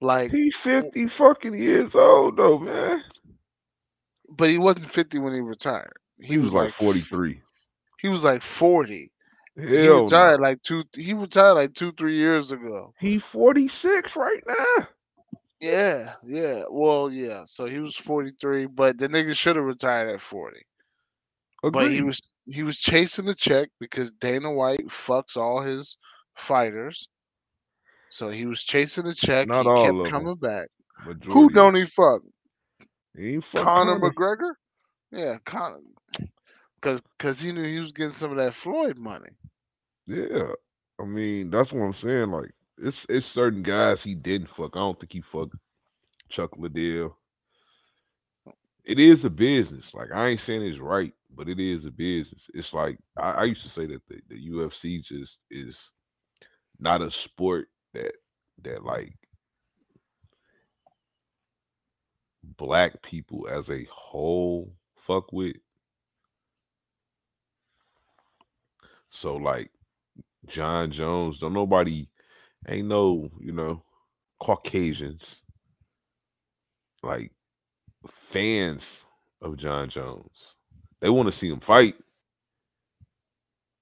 Like He's 50 fucking years old though, man. but he wasn't 50 when he retired. He, was, like 43. He was like 40. He Hell retired no. like two he retired like 2 3 years ago. He 46 right now. Yeah, yeah. Well, yeah. So he was 43, but the nigga should have retired at 40. But he was he was chasing the check because Dana White fucks all his fighters. So he was chasing the check. Not he all kept of coming back. Majority Who don't he fuck? He ain't fuck Conor Conor. McGregor? Yeah, Conor. Cause, cause he knew he was getting some of that Floyd money. Yeah. I mean, that's what I'm saying. Like, it's it's certain guys he didn't fuck. I don't think he fucked Chuck Liddell. It is a business. Like, I ain't saying it's right, but it is a business. It's like I, I used to say that the, the UFC just is not a sport that that like black people as a whole fuck with. So like Jon Jones, don't nobody ain't no, you know, Caucasians like fans of Jon Jones. They want to see him fight,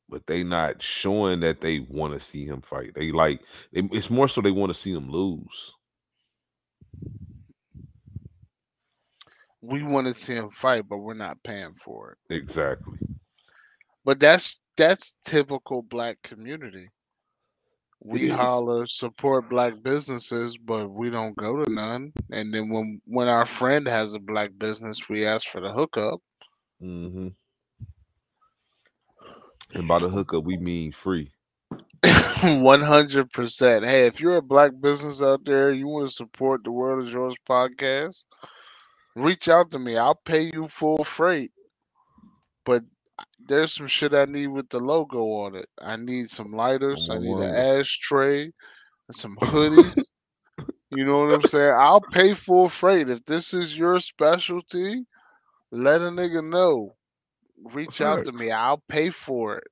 but they not showing that they want to see him fight. They like it- it's more so they want to see him lose. We want to see him fight, but we're not paying for it. Exactly. But that's that's typical black community. We holler support black businesses, but we don't go to none. And then when when our friend has a black business, we ask for the hookup. Mm-hmm. And by the hookup, we mean free. One hundred percent. Hey, if you're a black business out there, you want to support the World is Yours podcast, reach out to me. I'll pay you full freight. But there's some shit I need with the logo on it. I need some lighters. I need an ashtray, and some hoodies. you know what I'm saying? I'll pay full freight. If this is your specialty, let a nigga know. Reach out to me. I'll pay for it.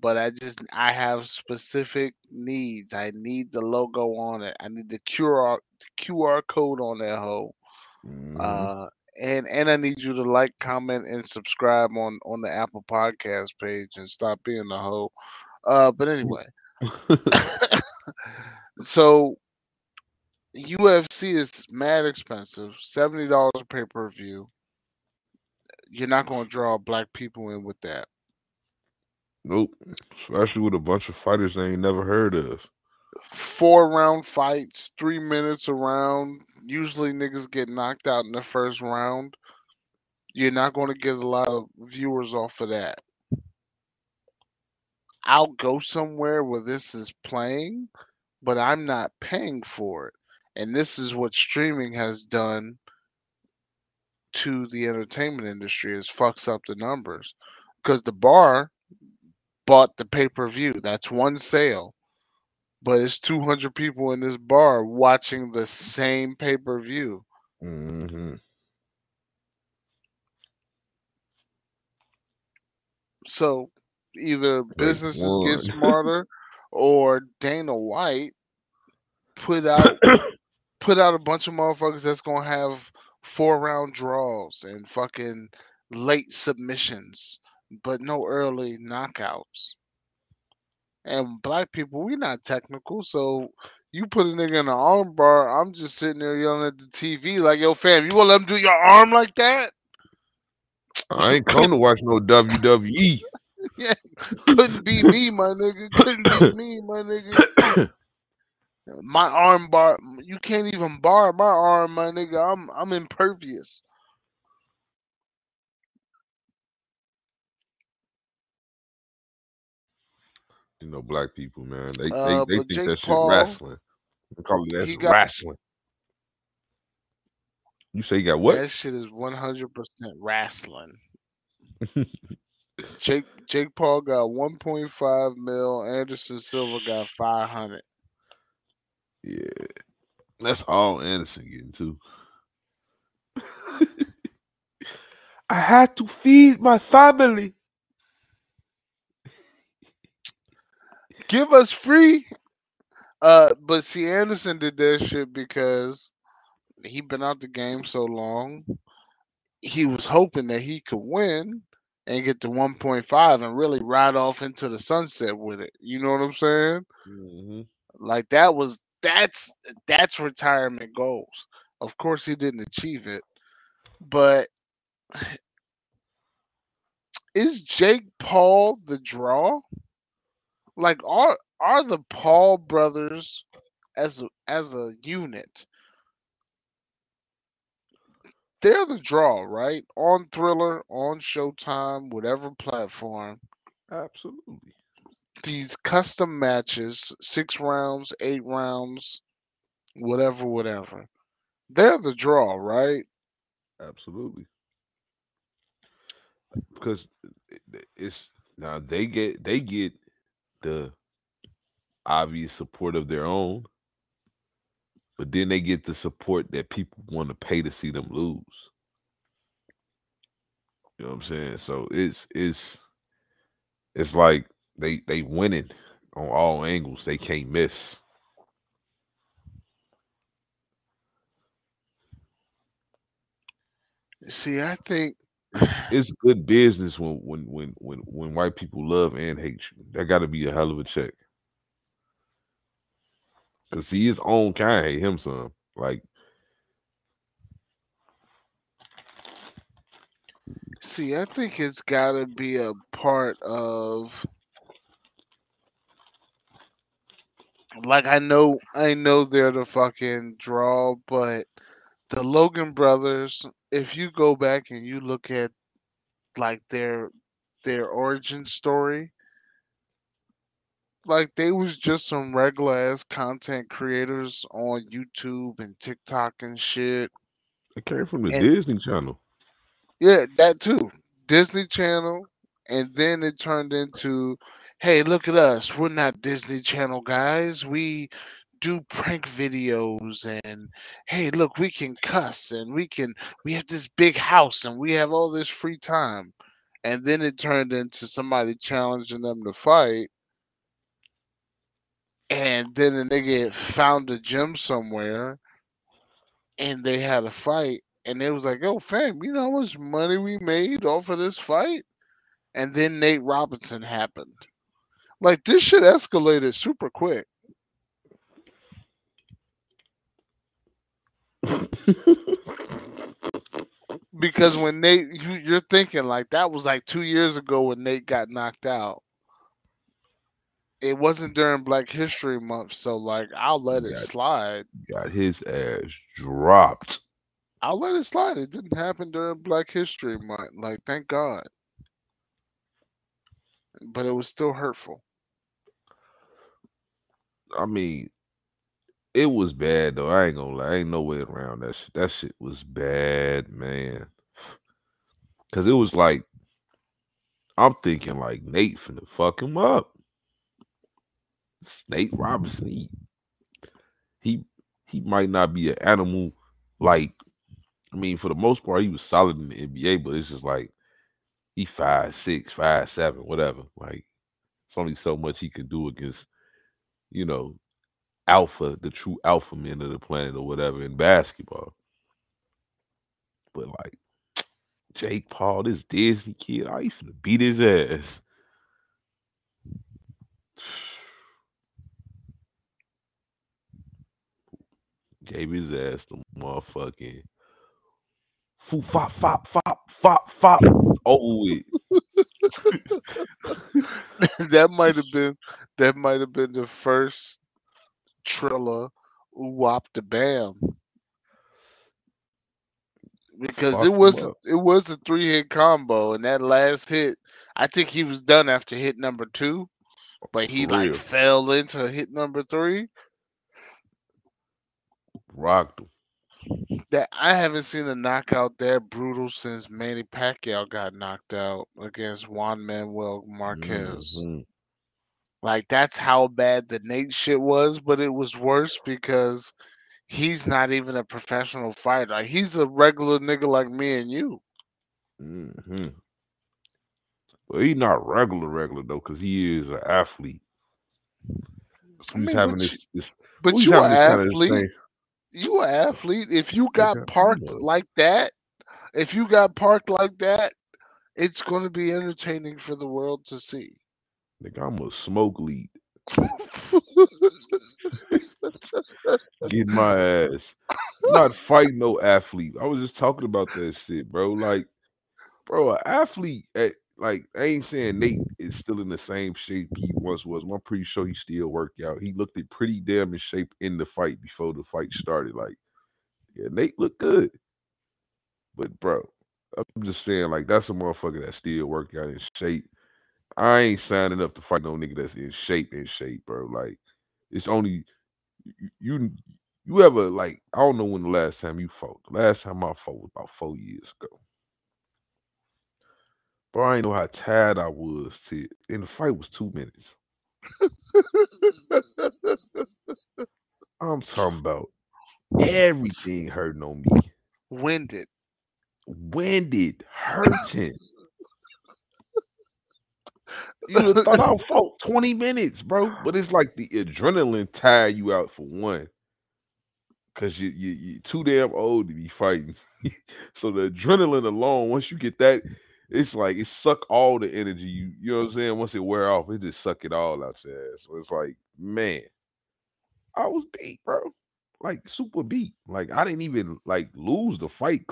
But I just I have specific needs. I need the logo on it. I need the QR QR code on that hoe. Mhm. Uh, and and I need you to like, comment, and subscribe on on the Apple Podcast page and stop being a hoe. Uh, but anyway, so UFC is mad expensive, seventy dollars a pay per view. You're not going to draw black people in with that. nope. Especially with a bunch of fighters they ain't never heard of. Four round fights, three minutes around. Usually niggas get knocked out in the first round. You're not going to get a lot of viewers off of that. I'll go somewhere where this is playing, but I'm not paying for it. And this is what streaming has done to the entertainment industry is fucks up the numbers. Because the bar bought the pay-per-view. That's one sale. But it's 200 people in this bar watching the same pay-per-view. hmm So either businesses get smarter or Dana White put out put out a bunch of motherfuckers that's gonna have four round draws and fucking late submissions, but no early knockouts. And black people, we not technical, so you put a nigga in an arm bar, I'm just sitting there yelling at the TV like, "Yo, fam, you gonna let him do your arm like that?" I ain't come to watch no WWE. Yeah, couldn't be me, my nigga. Couldn't be me, my nigga. My arm bar, you can't even bar my arm, my nigga. I'm I'm impervious. You know, black people, man. They Uh, they, they think Jake that shit Paul, wrestling. They call it as got- wrestling. You say you got what? That shit is 100% wrestling. Jake Jake Paul got 1.5 mil. Anderson Silva got 500. Yeah. That's all Anderson getting too. I had to feed my family. Give us free. Uh, but see, Anderson did that shit because he been out the game so long. He was hoping that he could win and get to 1.5 and really ride off into the sunset with it. You know what I'm saying? Mhm. Like that was that's that's retirement goals. Of course he didn't achieve it. But is Jake Paul the draw? Like are are the Paul brothers as a, as a unit? They're the draw, right? On Triller, on Showtime, whatever platform. Absolutely. These custom matches, six rounds, eight rounds, whatever, whatever. They're the draw, right? Absolutely. Because it- it- it's now they get they get the obvious support of their own. but then they get the support that people want to pay to see them lose. You know what I'm saying? So it's it's it's like they they winning on all angles. They can't miss. See, I think It's good business when when when when when white people love and hate you. That got to be a hell of a check. Cause see, his own kind hate him some. Like see, I think it's got to be a part of like I know I know they're the fucking draw, but the Logan brothers, if you go back and you look at like their their origin story, like they was just some regular ass content creators on YouTube and TikTok and shit. it came from the And- Disney Channel. Yeah, that too. Disney Channel, and then it turned into, hey, look at us. We're not Disney Channel guys. We do prank videos and hey, look, we can cuss and we can we have this big house and we have all this free time. And then it turned into somebody challenging them to fight. And then the nigga found a gym somewhere and they had a fight and it was like, "Yo, fam, you know how much money we made off of this fight?" And then Nate Robinson happened. Like this shit escalated super quick because when Nate, you, you're thinking like that was like two years ago when Nate got knocked out. It wasn't during Black History Month, so like I'll let it slide. Got his ass dropped. I'll let it slide. It didn't happen during Black History Month. Like, thank God. But it was still hurtful. I mean, it was bad though. I ain't gonna lie. Ain't no way around that shit. That shit was bad, man. Cause it was like I'm thinking like Nate finna fuck him up. Nate Robinson, he, he he might not be an animal like I mean, for the most part, he was solid in the NBA, but it's just like he five six, five seven, whatever. Like it's only so much he can do against, you know, alpha, the true alpha men of the planet or whatever in basketball. But like Jake Paul, this Disney kid, I used to beat his ass. Gave his ass the motherfucking foo fop fop fop fop fop. Oh, that might have been that might have been the first Trilla wop the bam. Because it was up. it was a three hit combo and that last hit I think he was done after hit number two. But he For like real. fell into hit number three. rocked him. That I haven't seen a knockout that brutal since Manny Pacquiao got knocked out against Juan Manuel Marquez. Mhm. Like that's how bad the Nate shit was, but it was worse because he's not even a professional fighter. Like, he's a regular nigga like me and you. hmm Well, he's not regular, regular though, because he is an athlete. I He's mean, having but this, this But you an this kind of athlete. You an athlete. If you got parked like that, if you got parked like that, it's going to be entertaining for the world to see. Nigga, I'm a smoke lead. Get my ass. Not fighting no athlete. I was just talking about that shit, bro. Like, bro, an athlete at like I ain't saying Nate is still in the same shape he once was. I'm pretty sure he still worked out. He looked it pretty damn in shape in the fight before the fight started. Like, yeah, Nate looked good. But bro, I'm just saying, like, that's a motherfucker that still work out in shape. I ain't signing up to fight no nigga that's in shape in shape, bro. Like, it's only you you ever like I don't know when the last time you fought. The last time I fought was about four years ago. Bro, I ain't know how tired I was to and the fight was two minutes. I'm talking about everything hurting on me. Winded. Winded, hurting. You would have thought I fought 20 minutes, bro. But it's like the adrenaline tire you out for one. Cause you you you too damn old to be fighting. so the adrenaline alone, once you get that, it's like it suck all the energy. You you know what I'm saying? Once it wear off, it just suck it all out your ass. So it's like, man, I was beat, bro. Like super beat. Like I didn't even like lose the fight.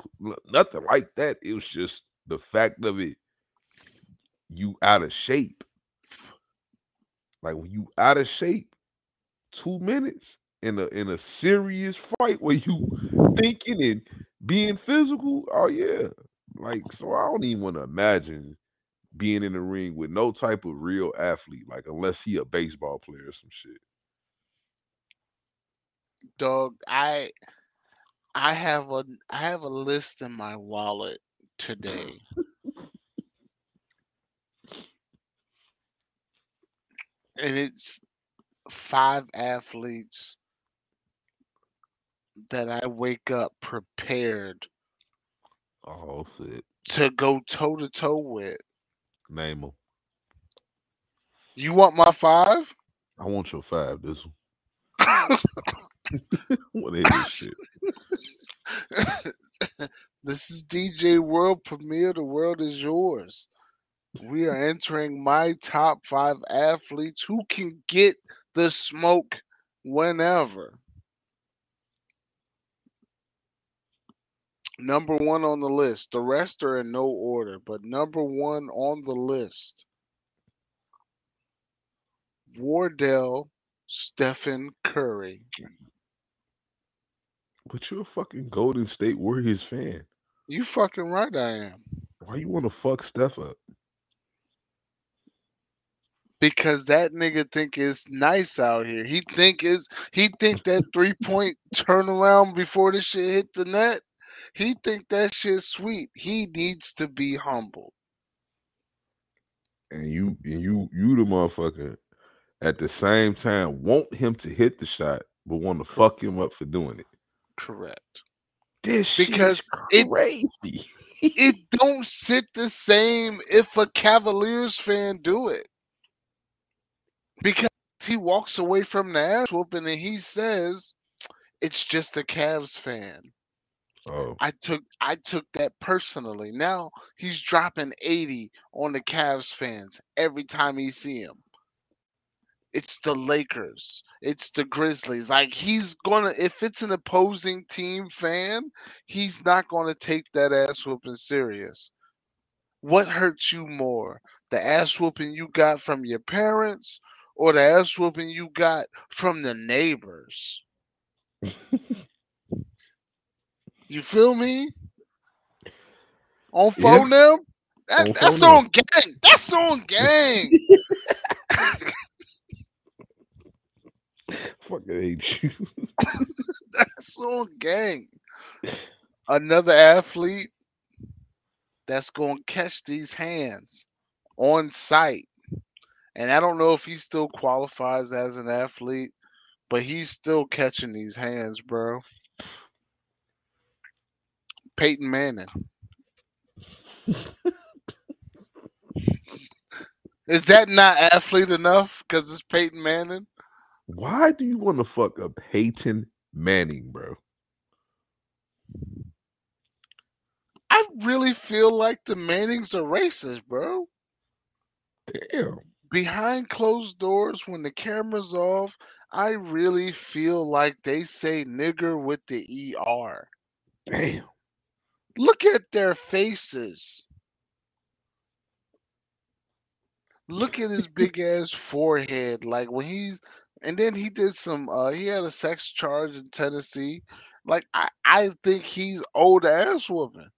Nothing like that. It was just the fact of it. You out of shape. Like when you out of shape, two minutes in a in a serious fight where you thinking and being physical. Oh yeah. Like so I don't even want to imagine being in the ring with no type of real athlete, like unless he a baseball player or some shit. Dog, I I have a I have a list in my wallet today. and it's five athletes that I wake up prepared Oh shit. to go toe to toe with. Name him. You want my five? I want your five. This one. I want to hear this shit. this is DJ World Premiere. The world is yours. We are entering my top five athletes who can get the smoke whenever. Number one on the list. The rest are in no order, but number one on the list. Wardell Stephen Curry. But you're a fucking Golden State Warriors fan. You fucking right I am. Why you want to fuck Steph up? Because that nigga think it's nice out here. He think is he think that three point turnaround before the shit hit the net. He think that shit sweet. He needs to be humble. And you and you you the motherfucker at the same time want him to hit the shot, but want to fuck him up for doing it. Correct. This Because shit it- is crazy. It don't sit the same if a Cavaliers fan do it. Because he walks away from the ass whooping and he says it's just a Cavs fan. oh, I took I took that personally. Now he's dropping 80 on the Cavs fans every time he see him. It's the Lakers. It's the Grizzlies. Like he's gonna if it's an opposing team fan, he's not gonna take that ass whooping serious. What hurts you more? The ass whooping you got from your parents or the ass whooping you got from the neighbors? You feel me? On Yeah. phone them? That, On that's phone on gang. That's on gang. fucking hate you. that's on gang. Another athlete that's gonna catch these hands on site. And I don't know if he still qualifies as an athlete, but he's still catching these hands, bro. Peyton Manning. Is that not athlete enough? Because it's Peyton Manning. Why do you want to fuck up Peyton Manning, bro? I really feel like the Mannings are racist, bro. Damn. Behind closed doors, when the camera's off, I really feel like they say nigger with the ER. Damn. Look at their faces. Look at his big ass forehead. Like when he's and then he did some uh he had a sex charge in Tennessee. Like I, I think he's old ass whooping.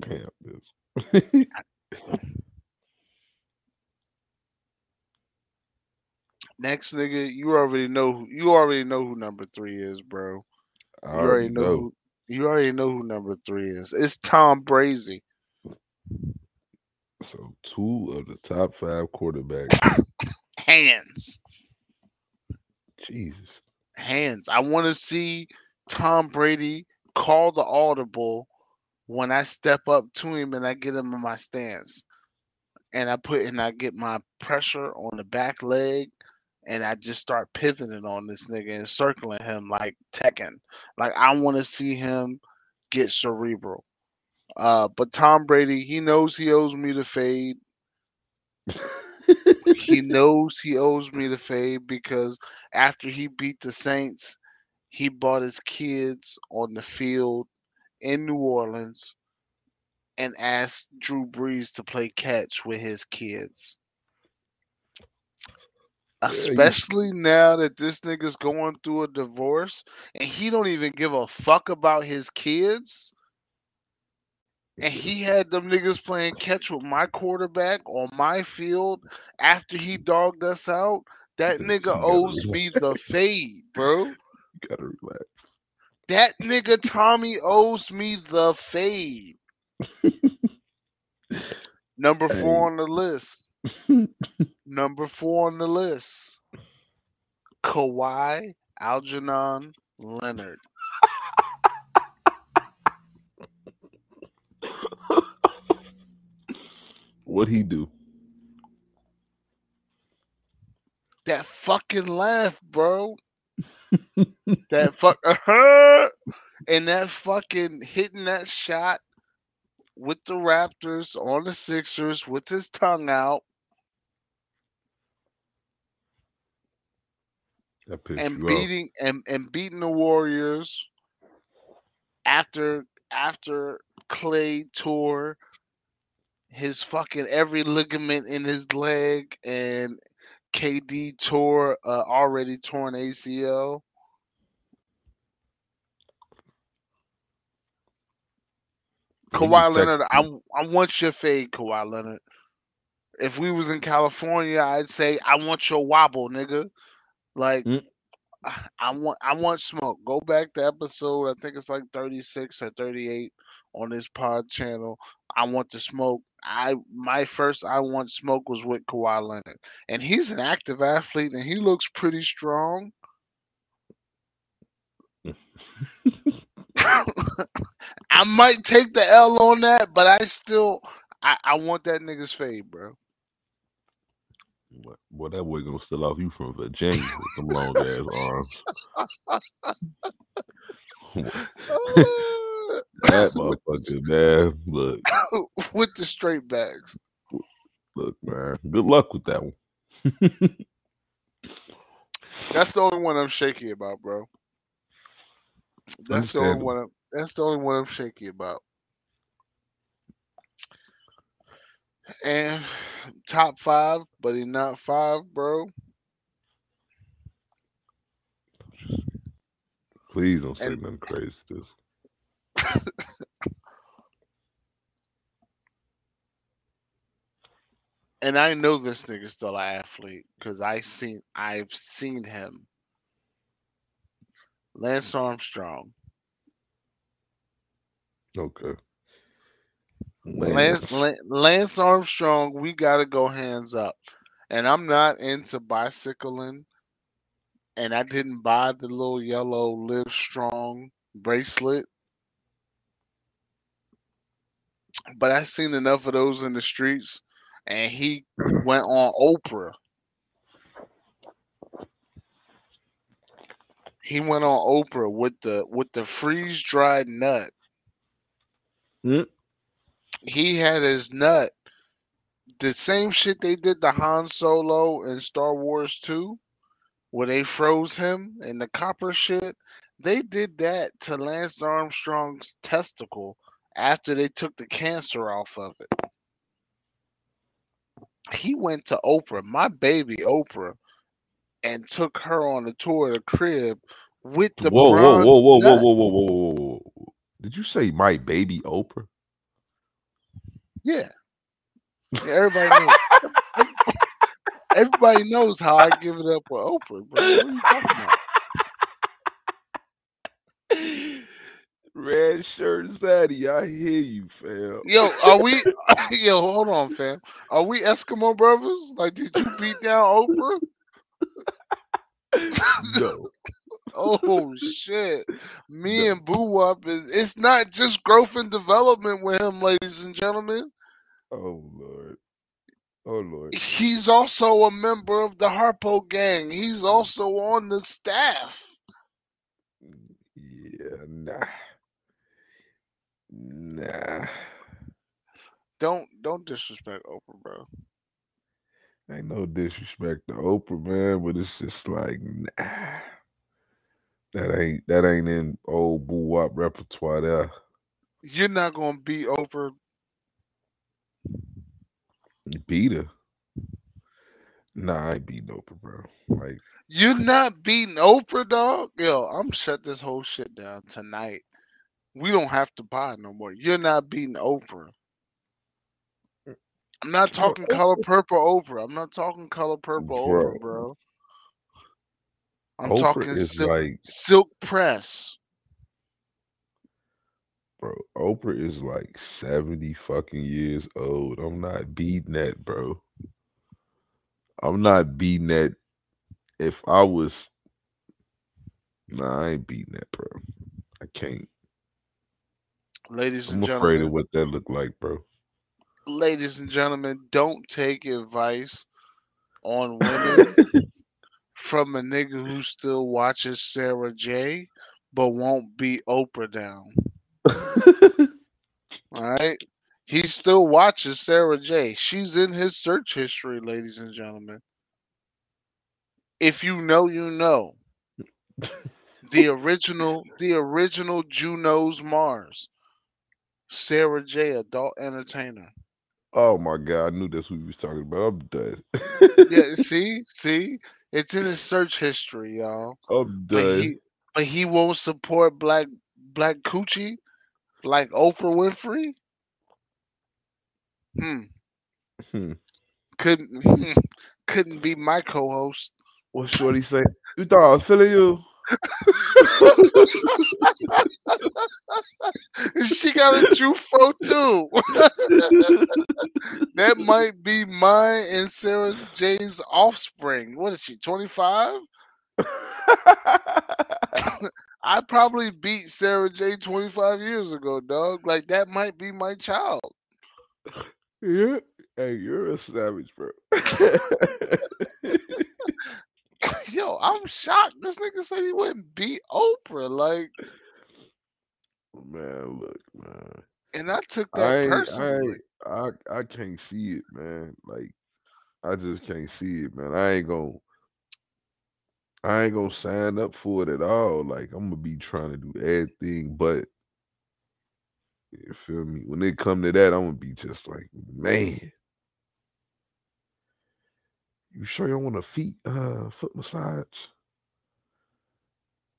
Damn this. Next nigga, you already know who you already know who number three is, bro. You already know, who you already know who number three is. It's Tom Brady. So two of the top five quarterbacks. Hands. Jesus. hands. I want to see Tom Brady call the audible when I step up to him and I get him in my stance. And I put and I get my pressure on the back leg and I just start pivoting on this nigga and circling him like Tekken. Like I want to see him get cerebral. Uh, but Tom Brady, he knows he owes me the fade. he knows he owes me the fade because after he beat the Saints, he brought his kids on the field in New Orleans and asked Drew Brees to play catch with his kids. Especially now that this nigga's going through a divorce and he don't even give a fuck about his kids. And he had them niggas playing catch with my quarterback on my field after he dogged us out. That nigga owes me the fade, bro. You gotta relax. That nigga Tommy owes me the fade. Number four on the list. Number four on the list. Kawhi Algernon Leonard. What he do? That fucking laugh, bro. that fuck uh and that fucking hitting that shot with the Raptors on the Sixers with his tongue out That pissed and beating and, and beating the Warriors after after Klay tore his fucking every ligament in his leg and KD tore uh, already torn ACL. Kawhi Leonard, I, I want your fade, Kawhi Leonard. If we was in California, I'd say I want your wobble, nigga. Like Mm. I- I want I want smoke. Go back to episode, I think it's like 36 or 38 on this pod channel. I want to smoke. I my first I want smoke was with Kawhi Leonard. And he's an active athlete and he looks pretty strong. I might take the L on that, but I still I, I want that nigga's fade, bro. Boy, boy, that boy gonna steal off you from Virginia with them long ass arms. that motherfucker, man. Look, with the straight bags. look, man. Good luck with that one. That's the only one I'm shaky about, bro. That's the only one. I'm, that's the only one I'm shaky about. And top five, but he not five, bro. Please don't say And- nothing crazy. This And I know this nigga's still an athlete because I seen I've seen him. Lance Armstrong. okay. Lance, Lan- Lance Armstrong, we gotta go hands up. And I'm not into bicycling, and I didn't buy the little yellow Live Strong bracelet. But I've seen enough of those in the streets, and he went on Oprah. He went on Oprah with the with the freeze dried nut. Mm. He had his nut. The same shit they did to Han Solo in Star Wars 2, where they froze him and the copper shit. They did that to Lance Armstrong's testicle after they took the cancer off of it. He went to Oprah, my baby Oprah, and took her on a tour of the crib with the whoa, whoa, whoa, whoa, whoa, whoa, whoa, whoa, whoa, whoa. Did you say my baby Oprah? Yeah. Yeah, everybody knows. everybody knows how I give it up with Oprah, bro. What are you talking about? Red shirt zaddy, I hear you, fam. Yo, are we? Yo, hold on, fam. Are we Eskimo brothers? Like, did you beat down Oprah? no. Oh shit. Me and Boowop is it's not just growth and development with him, ladies and gentlemen. Oh Lord. Oh Lord. He's also a member of the Harpo gang. He's also on the staff. Yeah, nah. Nah. Don't don't disrespect Oprah, bro. Ain't no disrespect to Oprah, man, but it's just like nah. That ain't that ain't in old Boowop repertoire there. You're not gonna beat Oprah. Beat her. Nah, I ain't beating Oprah, bro. Like You're not beating Oprah, dog. Yo, I'm shut this whole shit down tonight. We don't have to buy no more. You're not beating Oprah. I'm not talking color purple Oprah. I'm not talking color purple Bro. Oprah, bro. I'm Oprah talking is silk, like silk press. bro, Oprah is like 70 fucking years old. I'm not beating that, bro. I'm not beating that. If I was Nah, I ain't beating that, bro. I can't. Ladies and I'm afraid gentlemen, of what that look like, bro. ladies and gentlemen, don't take advice on women from a nigga who still watches Sarah Jay, but won't beat Oprah down. All right. He still watches Sarah Jay. She's in his search history, ladies and gentlemen. If you know, you know. The original, the original Juno's Mars. Sarah Jay, adult entertainer. Oh my god, I knew that's what we was talking about. I'm done. Yeah, see, see, it's in his search history, y'all. I'm But done. he, but he won't support black black coochie like Oprah Winfrey. Hmm. Hmm. Couldn't couldn't be my co-host. What Shorty say? You thought I was feeling you? she got a Jufro too. that might be mine and Sarah James' offspring. What is she? Twenty five? I probably beat Sarah Jay 25 years ago, dog. Like that might be my child. yeah. Hey, you're a savage, bro. Yo, I'm shocked. This nigga said he wouldn't beat Oprah. Like, oh, man, look, man. and I took I that ain't, I, personally. ain't, I I can't see it, man. Like I just can't see it, man. I ain't gonna I ain't gonna sign up for it at all. Like I'm gonna be trying to do everything but you feel me? When it come to that, I'm gonna be just like, man. You sure you don't want a feet uh foot massage?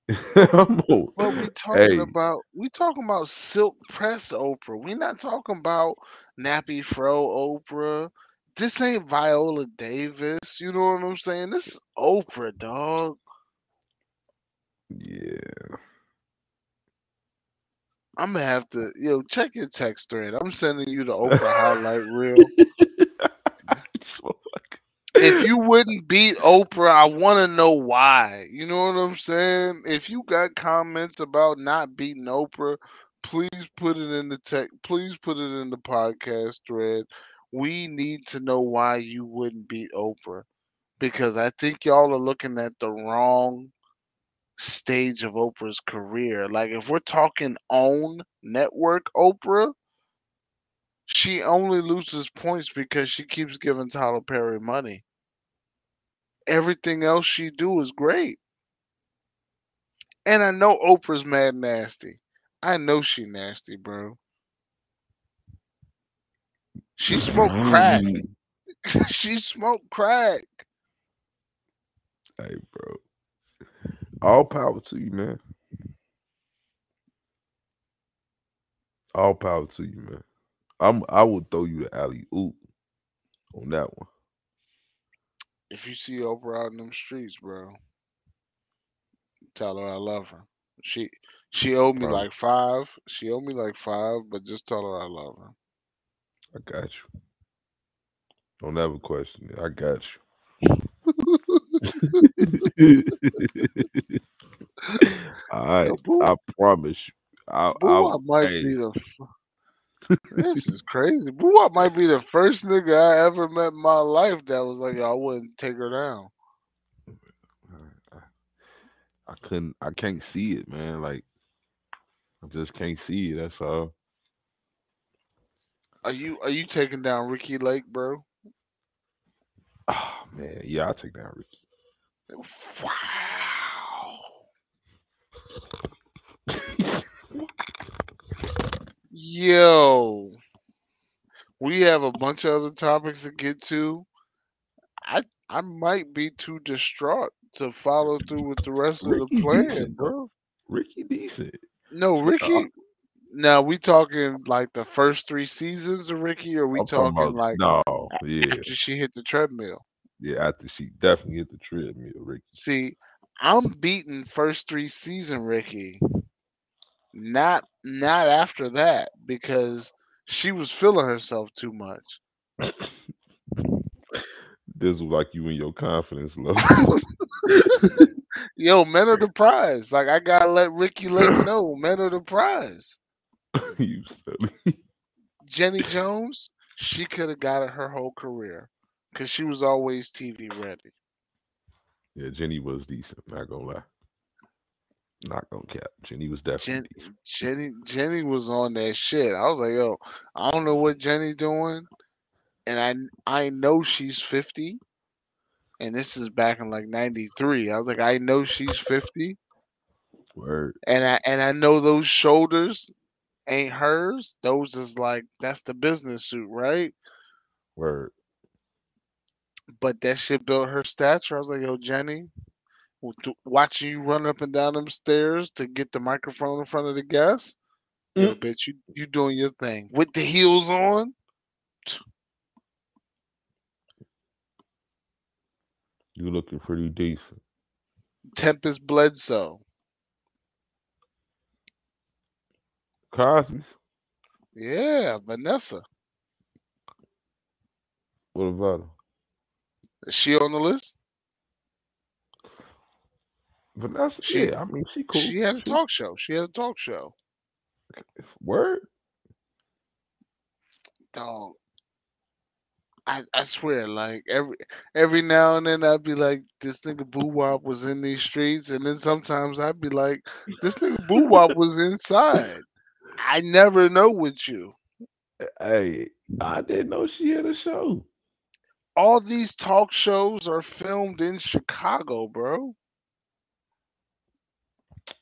But we talking hey, about we talking about silk press Oprah. We not talking about nappy fro Oprah. This ain't Viola Davis. You know what I'm saying? This is Oprah, dog. yeah. I'm gonna have to yo check your text thread. I'm sending you the Oprah highlight reel. If you wouldn't beat Oprah, I want to know why. You know what I'm saying? If you got comments about not beating Oprah, please put it in the tech. Please put it in the podcast thread. We need to know why you wouldn't beat Oprah because I think y'all are looking at the wrong stage of Oprah's career. Like if we're talking own network Oprah, she only loses points because she keeps giving Tyler Perry money. Everything else she do is great. And I know Oprah's mad nasty. I know she nasty, bro. She smoked crack. she smoked crack. Hey, bro. All power to you, man. All power to you, man. I'm I would throw you the alley oop on that one. If you see Oprah out in them streets, bro, tell her I love her. She she owed me Bro. like five. She owed me like five, but just tell her I love her. I got you. Don't ever question it. I got you. All right. Boo, I promise you. I, Boo I, Wop might hey, be the. This is crazy. Boowop might be the first nigga I ever met in my life that was like, I wouldn't take her down. I, I couldn't. I can't see it, man. Like I just can't see it. That's all. Are you are you taking down Ricki Lake, bro? Oh man, yeah, I'll take down Ricki. Wow. Yo, we have a bunch of other topics to get to. I I might be too distraught to follow through with the rest of the plan, decent, bro. Ricki decent. No, Ricki. Now we talking like the first three seasons of Ricki, or we I'm talking talking about like no, yeah, after she hit the treadmill? yeah. After she definitely hit the treadmill, Ricki. See, I'm beating first three season Ricki. Not not after that because she was feeling herself too much. This was like you and your confidence low. Yo, men are the prize. Like I gotta let Ricki Lake know, men are the prize. you silly. Jenny Jones, she could have got it her whole career because she was always TV ready. Yeah, Jenny was decent. Not gonna lie. Not gonna cap. Jenny was definitely Jen. Jenny Jenny was on that shit. I was like, yo, I don't know what Jenny doing, and I I know she's fifty, and this is back in like '93. I was like, I know she's fifty, Word. and I and I know those shoulders ain't hers. Those is like that's the business suit, right? Word. But that shit built her stature. I was like, yo, Jenny, watching you run up and down them stairs to get the microphone in front of the guests. Yo, mm. bitch, you you doing your thing with the heels on. You looking pretty decent. Tempest Bledsoe. Cosby's. Yeah, Vanessa. What about her? Is she on the list? Vanessa? She- yeah, I mean she cool. She had a talk show. She had a talk show. Word. Dog. I, I swear, like every every now and then I'd be like, this nigga Boowop was in these streets, and then sometimes I'd be like, this nigga Boowop was inside. I never know with you. Eh, hey, I didn't know she had a show. All these talk shows are filmed in Chicago, bro.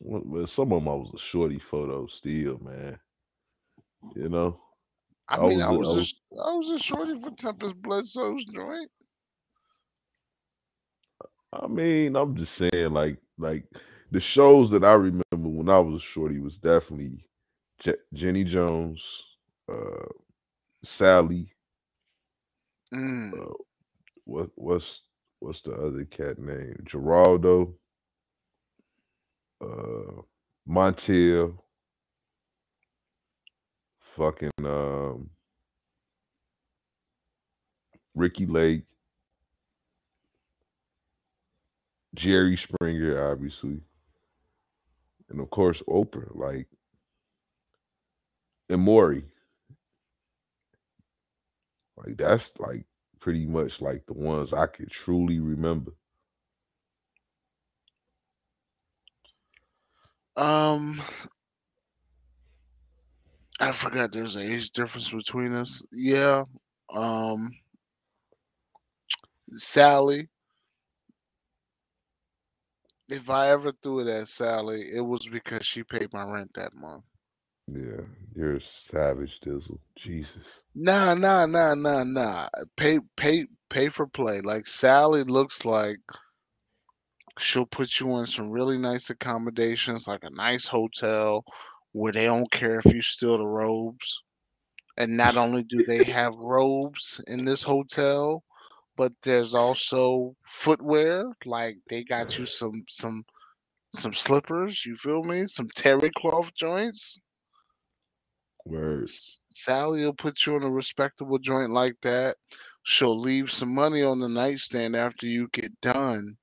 Well, some of them I was a shorty photo still, man. You know, I I mean, I was a- was I a, I was a shorty for Tempest Bledsoe's joint. I mean, I'm just saying, like, like the shows that I remember when I was a shorty was definitely Je- Jenny Jones, uh, Sally. Mm. Uh, what what's what's the other cat name? Geraldo, uh, Montel, fucking um, Ricki Lake, Jerry Springer, obviously, and of course Oprah, like, and Maury. Like that's like pretty much like the ones I could truly remember. Um, I forgot there's an age difference between us. Yeah. Um, Sally. If I ever threw it at Sally, it was because she paid my rent that month. Yeah, you're a savage, Dizzle. Jesus. Nah, nah, nah, nah, nah. Pay, pay, pay for play. Like Sally looks like she'll put you in some really nice accommodations, like a nice hotel where they don't care if you steal the robes. And not only do they have robes in this hotel, but there's also footwear. Like they got you some some some slippers. You feel me? Some terry cloth joints. Word. S- Sally will put you in a respectable joint like that. She'll leave some money on the nightstand after you get done.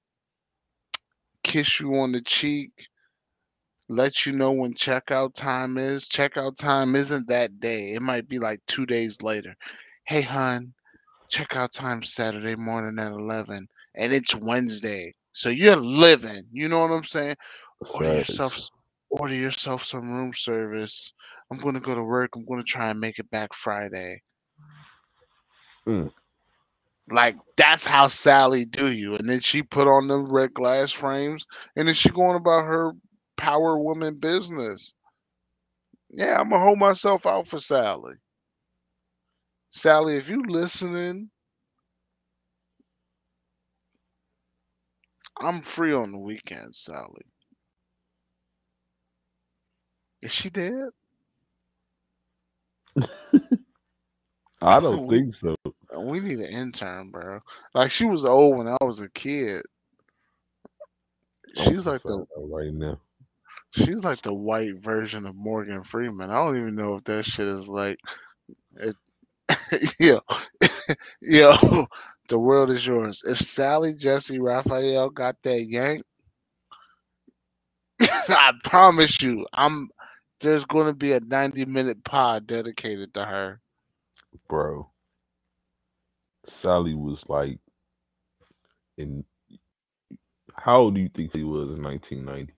Kiss you on the cheek. let you know when checkout time is. Checkout time isn't that day. It might be like two days later. Hey, hun, checkout time Saturday morning at 11, and it's Wednesday. So you're living. You know what I'm saying? Order yourself, order yourself some room service. I'm gonna go to work. I'm gonna try and make it back Friday. Mm. Like that's how Sally do you. And then she put on the red glass frames, and then she going about her power woman business. Yeah, I'm gonna hold myself out for Sally. Sally, if you listening, I'm free on the weekend, Sally. Is she dead? I don't think so. We need an intern, bro. Like she was old when I was a kid. Oh, she's like the oh, right now. she's like the white version of Morgan Freeman. I don't even know if that shit is like it yo yo the world is yours. If Sally Jessy Raphael got that yank, I promise you, I'm there's gonna be a 90 minute pod dedicated to her. bro. Sally was like in how old do you think she was in 1990?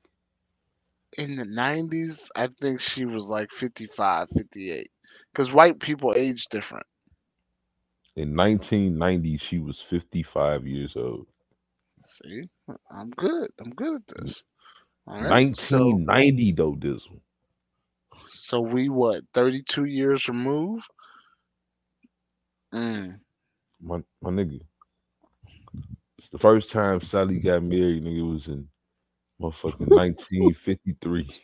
in the 90s, I think she was like 55, 58. Because white people age different. In 1990, she was 55 years old. See, I'm good. I'm good at this. Right. So, 1990 though, this one. so we what? 32 years removed. Mm. My my nigga. It's the first time Sally got married, nigga, was in motherfucking 1953.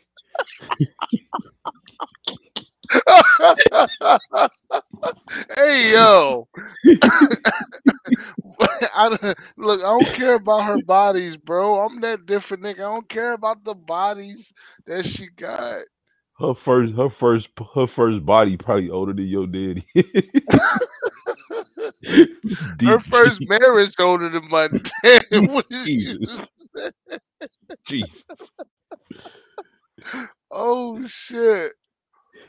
hey yo, I, look, I don't care about her bodies, bro. I'm that different nigga. I don't care about the bodies that she got. Her first her first her first body probably older than your daddy. Her first marriage older than my dad. What did you Jesus. Jesus. Oh shit.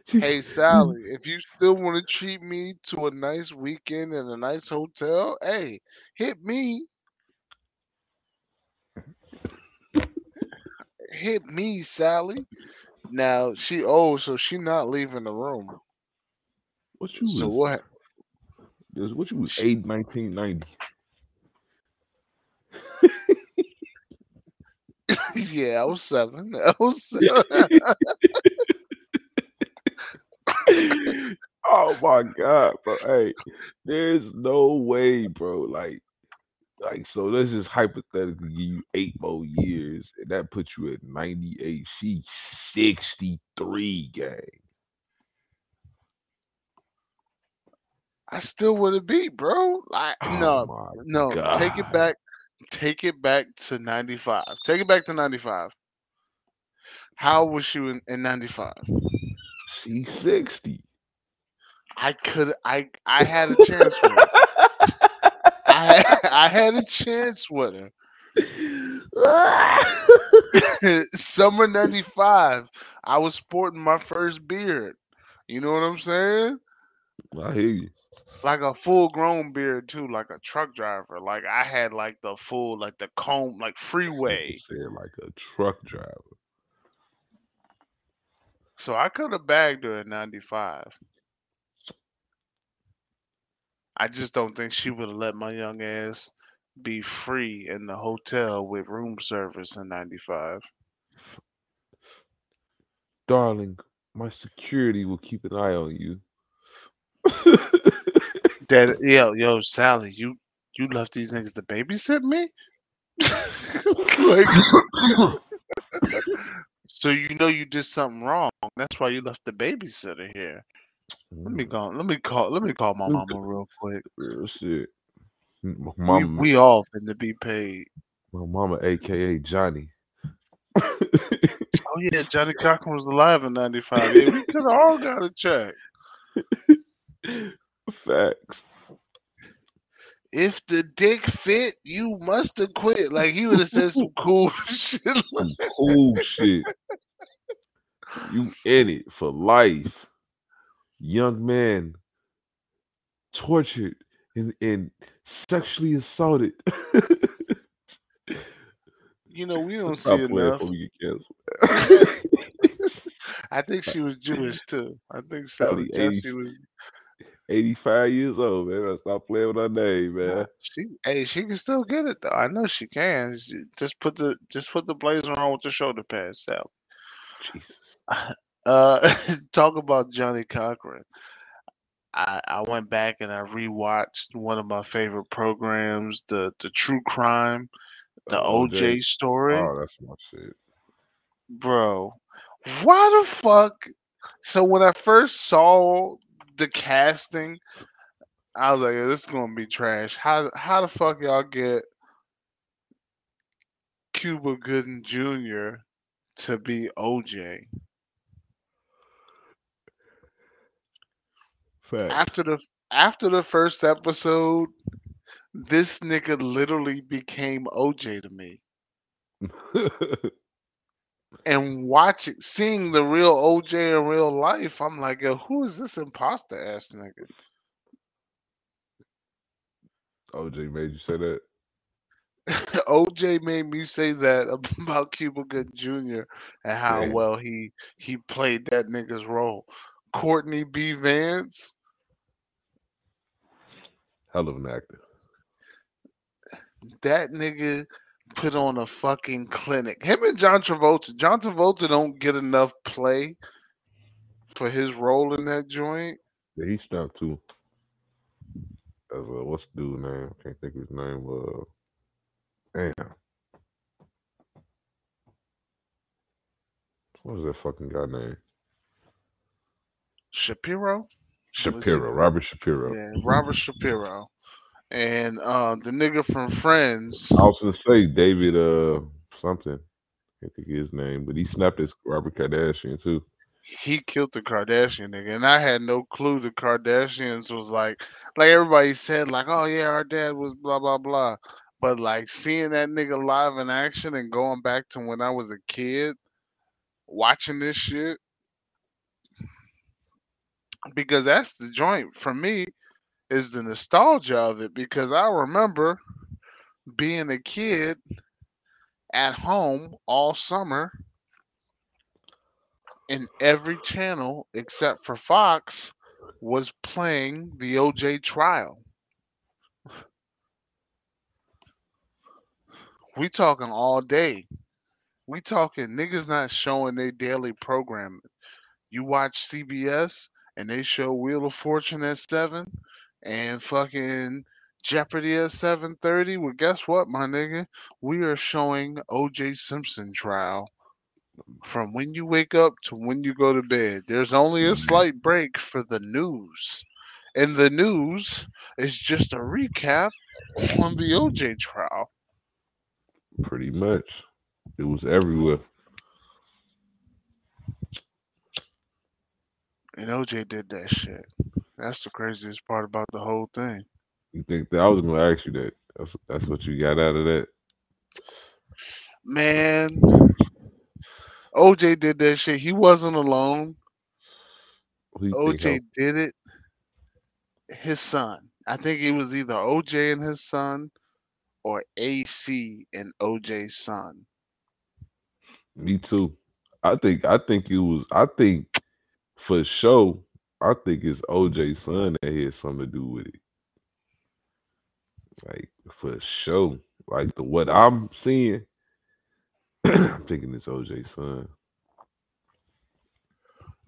Hey mm. Sally, if you still want to treat me to a nice weekend in a nice hotel, hey, hit me. Hit me, Sally. Now she oh, so she not leaving the room. What you So what? This- what you was eight 1990? yeah, I was seven. I was seven. oh my god, bro. Hey, there's no way, bro. Like, like so let's just hypothetically give you eight more years, and that puts you at 98. She's 63, gang. I still would have beat, bro. I, Oh no, no, take it back. Take it back to 95. Take it back to 95. How was she in, in 95? She's 60. I could I I had a chance with her. I had, I had a chance with her. Summer 95. I was sporting my first beard. You know what I'm saying? I hear you. Like a full grown beard too, like a truck driver. Like I had like the full like the comb like freeway. Said like a truck driver. So I could have bagged her at 95. I just don't think she would have let my young ass be free in the hotel with room service in 95. Darling, my security will keep an eye on you. Yo, yo, Sally, you you left these niggas to babysit me? like, so you know you did something wrong. That's why you left the babysitter here. Let me Mm, go. Let me call. Let me call my mama real quick. Real shit. M- My We, mama, we all finna be paid. my mama, aka Johnny. Oh yeah, Johnny Cochran was alive in '95. Yeah, we could all got a check. Facts. If the dick fit, you must have quit. Like he would have said some cool shit. Some cool shit. You in it for life. Young man tortured and, and sexually assaulted. You know, we don't see enough. before we get canceled. I think she was Jewish too. I think so. Probably Yeah, 80 she was. 85 years old, man. Stop playing with her name, man. She, hey, she can still get it though. I know she can. She- just put the, just put the blazer on with the shoulder pads, Sal. Jesus. Uh, talk about Johnny Cochran. I, I went back and I rewatched one of my favorite programs, the the True Crime, the Uh, OJ story. Oh, that's my shit. Bro, why the fuck? So when I first saw the casting, I was like, "This is gonna be trash." How how the fuck y'all get Cuba Gooding Jr. to be OJ Fact. after the after the first episode? This nigga literally became OJ to me. And watching, seeing the real OJ in real life, I'm like, yo, who is this imposter ass nigga? OJ made you say that. OJ made me say that about Cuba Good Jr. and how Damn. well he he played that nigga's role. Courtney B. Vance, Hell of an actor. that nigga put on a fucking clinic. Him and John Travolta. John Travolta don't get enough play for his role in that joint. Yeah, he stumped too. As uh, what's the dude name? I can't think of his name. Uh, damn. What was that fucking guy name? Shapiro. Shapiro, Robert Shapiro. Yeah, Robert Shapiro. And uh, the nigga from Friends. I was gonna say David uh something. Can't think of his name, but he snapped his Robert Kardashian too. he killed the Kardashian nigga, and I had no clue the Kardashians was like, like everybody said, like, oh yeah, our dad was blah blah blah, but like seeing that nigga live in action and going back to when I was a kid, watching this shit, because that's the joint for me, is the nostalgia of it because I remember being a kid at home all summer and every channel except for Fox was playing the OJ trial. We talking all day. We talking niggas not showing their daily programming. You watch CBS and they show Wheel of Fortune at seven and fucking Jeopardy at seven thirty. Well, guess what, my nigga? We are showing OJ Simpson trial from when you wake up to when you go to bed. There's only a slight break for the news. And the news is just a recap on the OJ trial. Pretty much. It was everywhere. And OJ did that shit. That's the craziest part about the whole thing. You think that I was gonna ask you that? That's that's what you got out of that. Man, OJ did that shit. He wasn't alone. Who you think OJ did it. His son. I think it was either OJ and his son or AC and OJ's son. Me too. I think I think it was I think for sure, I think it's OJ's son that had something to do with it. Like for sure. Like the what I'm seeing, I'm thinking it's OJ's son.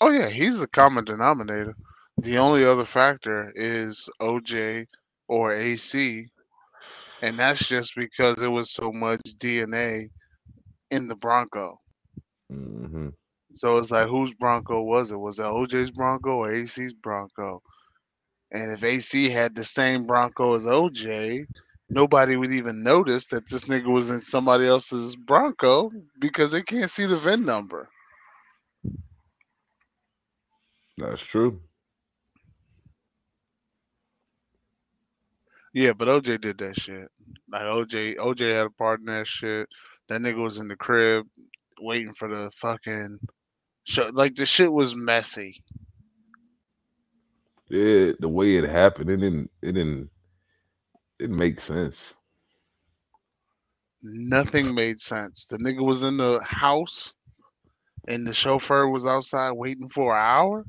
Oh yeah, he's the common denominator. The only other factor is OJ or AC, and that's just because it was so much DNA in the Bronco. hmm So it's like, whose Bronco was it? Was it OJ's Bronco or AC's Bronco? And if AC had the same Bronco as OJ, nobody would even notice that this nigga was in somebody else's Bronco because they can't see the VIN number. That's true. Yeah, but OJ did that shit. Like OJ, OJ had a part in that shit. That nigga was in the crib waiting for the fucking Show, like the shit was messy. Yeah, the way it happened, it didn't it didn't it didn't make sense. Nothing made sense. The nigga was in the house and the chauffeur was outside waiting for an hour,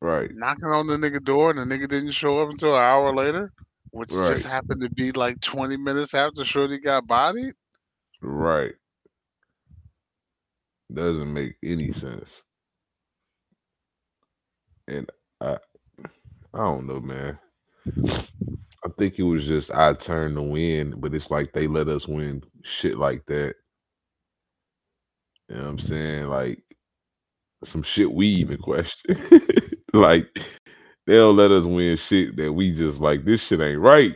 Right. knocking on the nigga door, and the nigga didn't show up until an hour later, which Right. just happened to be like 20 minutes after Shorty got bodied. Right. Doesn't make any sense. And I I don't know, man. I think it was just our turn to win, but it's like they let us win shit like that. You know what I'm saying? Like some shit we even question. like they don't let us win shit that we just like this shit ain't right.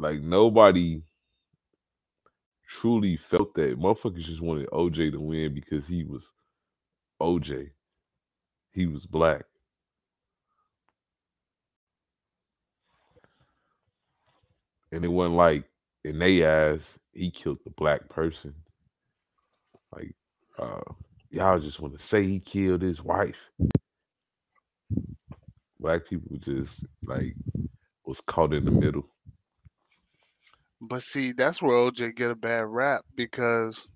Like nobody truly felt that. Motherfuckers just wanted OJ to win because he was OJ. He was black. And it wasn't like in their eyes, he killed the black person. Like, uh, y'all just want to say he killed his wife. Black people just like was caught in the middle. But see, that's where OJ get a bad rap because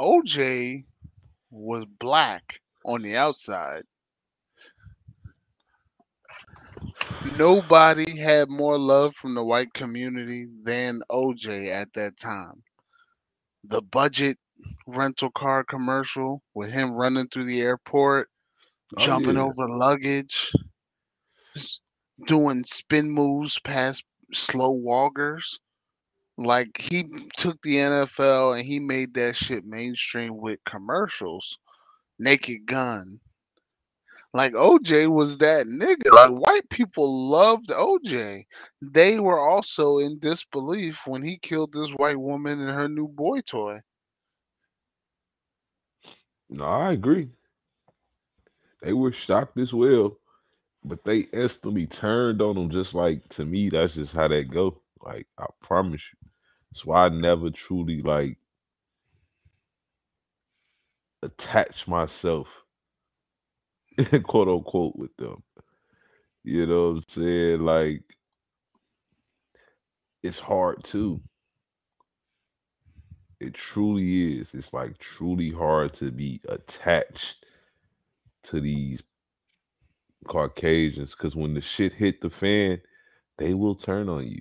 OJ was black on the outside. Nobody had more love from the white community than OJ at that time. The budget rental car commercial with him running through the airport, Oh, jumping yeah. over luggage, doing spin moves past slow walkers. Like he took the NFL and he made that shit mainstream with commercials. Naked Gun. Like OJ was that nigga. Like white people loved OJ. They were also in disbelief when he killed this white woman and her new boy toy. No, I agree. They were shocked as well, but they instantly turned on him. Just like to me, that's just how that go. Like I promise you, why I never truly like attach myself, quote unquote, with them. You know what I'm saying? Like it's hard too. It truly is. It's like truly hard to be attached to these Caucasians because when the shit hit the fan, they will turn on you.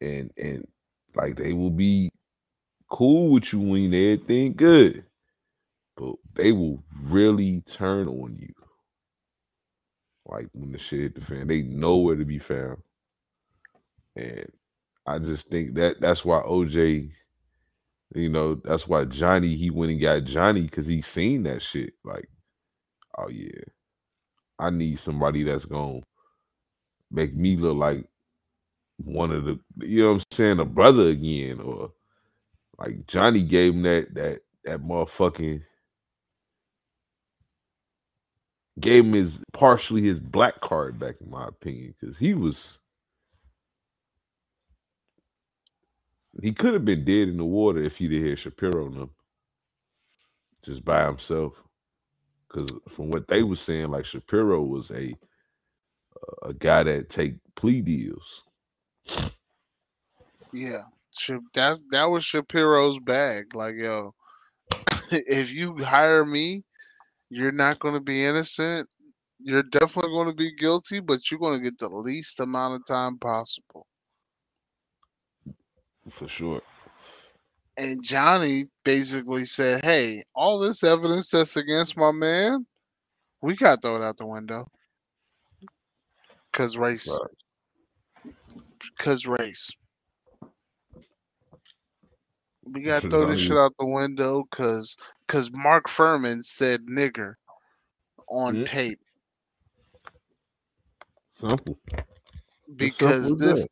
And and like they will be cool with you when everything good. But they will really turn on you. Like when the shit hit the fan, they know where to be found. And I just think that that's why OJ, you know, that's why Johnny, he went and got Johnny because he seen that shit. Like, oh yeah, I need somebody that's gonna make me look like one of the, you know what I'm saying, a brother again, or like Johnny gave him that that that motherfucking gave him his partially his black card back, in my opinion, because he was he could have been dead in the water if he'd have had Shapiro on him just by himself. Because from what they were saying, like Shapiro was a a guy that take plea deals. Yeah. That that was Shapiro's bag. Like, yo, if you hire me, you're not gonna be innocent. You're definitely gonna be guilty, but you're gonna get the least amount of time possible. For sure. And Johnny basically said, Hey, all this evidence that's against my man, we gotta throw it out the window. Cause race. Right. Cause race. We gotta throw this shit out the window cause cause Mark Fuhrman said nigger on Yeah. tape. Simple. Because this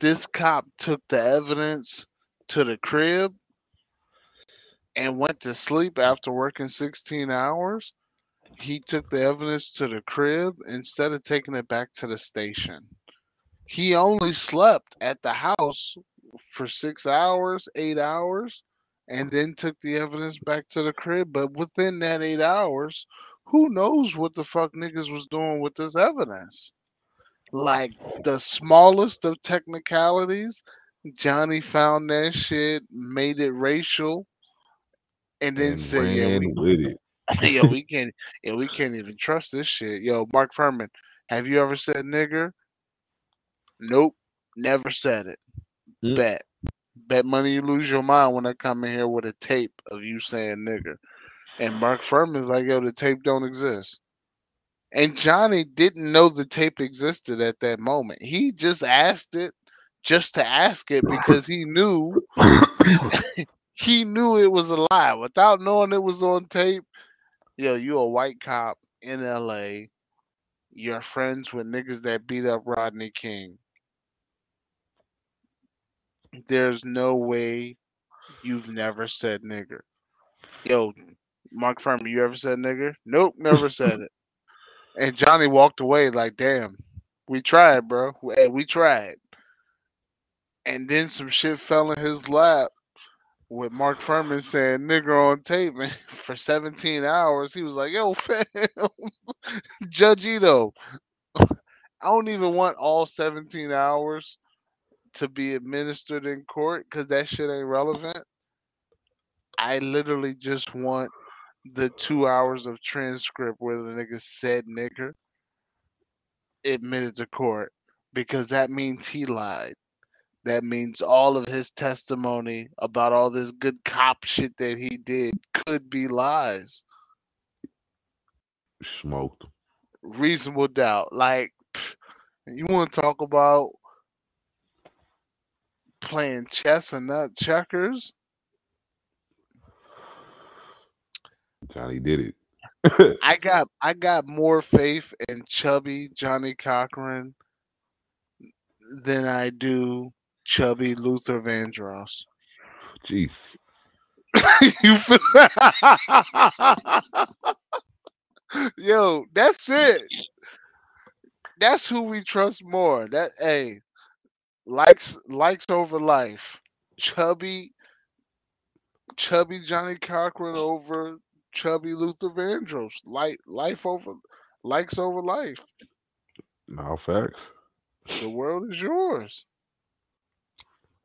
this cop took the evidence to the crib and went to sleep after working 16 hours. He took the evidence to the crib instead of taking it back to the station. He only slept at the house for six hours, eight hours, and then took the evidence back to the crib. But within that eight hours, who knows what the fuck niggas was doing with this evidence? Like the smallest of technicalities, Johnny found that shit, made it racial, and then And said, "Yeah, we, yo, we can't, yo, we can't even trust this shit." Yo, Mark Fuhrman, have you ever said nigger? Nope, never said it. Mm. Bet, bet money you lose your mind when I come in here with a tape of you saying nigger. And Mark Fuhrman's like, yo, the tape don't exist. And Johnny didn't know the tape existed at that moment. He just asked it just to ask it because he knew he knew it was a lie without knowing it was on tape. Yo, you a white cop in LA. You're friends with niggas that beat up Rodney King. There's no way you've never said nigger. Yo, Mark Fuhrman, you ever said nigger? Nope, never said it. And Johnny walked away like, damn, we tried, bro. Hey, we tried. And then some shit fell in his lap with Mark Fuhrman saying nigger on tape, man, for 17 hours. He was like, yo, fam, Judge Ito, I don't even want all 17 hours to be administered in court because that shit ain't relevant. I literally just want the two hours of transcript where the nigga said nigger admitted to court because that means he lied. That means all of his testimony about all this good cop shit that he did could be lies. Smoked. Reasonable doubt. Like, you want to talk about playing chess and not checkers? Johnny did it. I got I got more faith in chubby Johnny Cochran than I do chubby Luther Vandross. Jeez. you feel Yo, that's it. That's who we trust more. That hey, likes likes over life. Chubby chubby Johnny Cochran over chubby Luther Vandross. Like life over likes over life. No facts. The world is yours.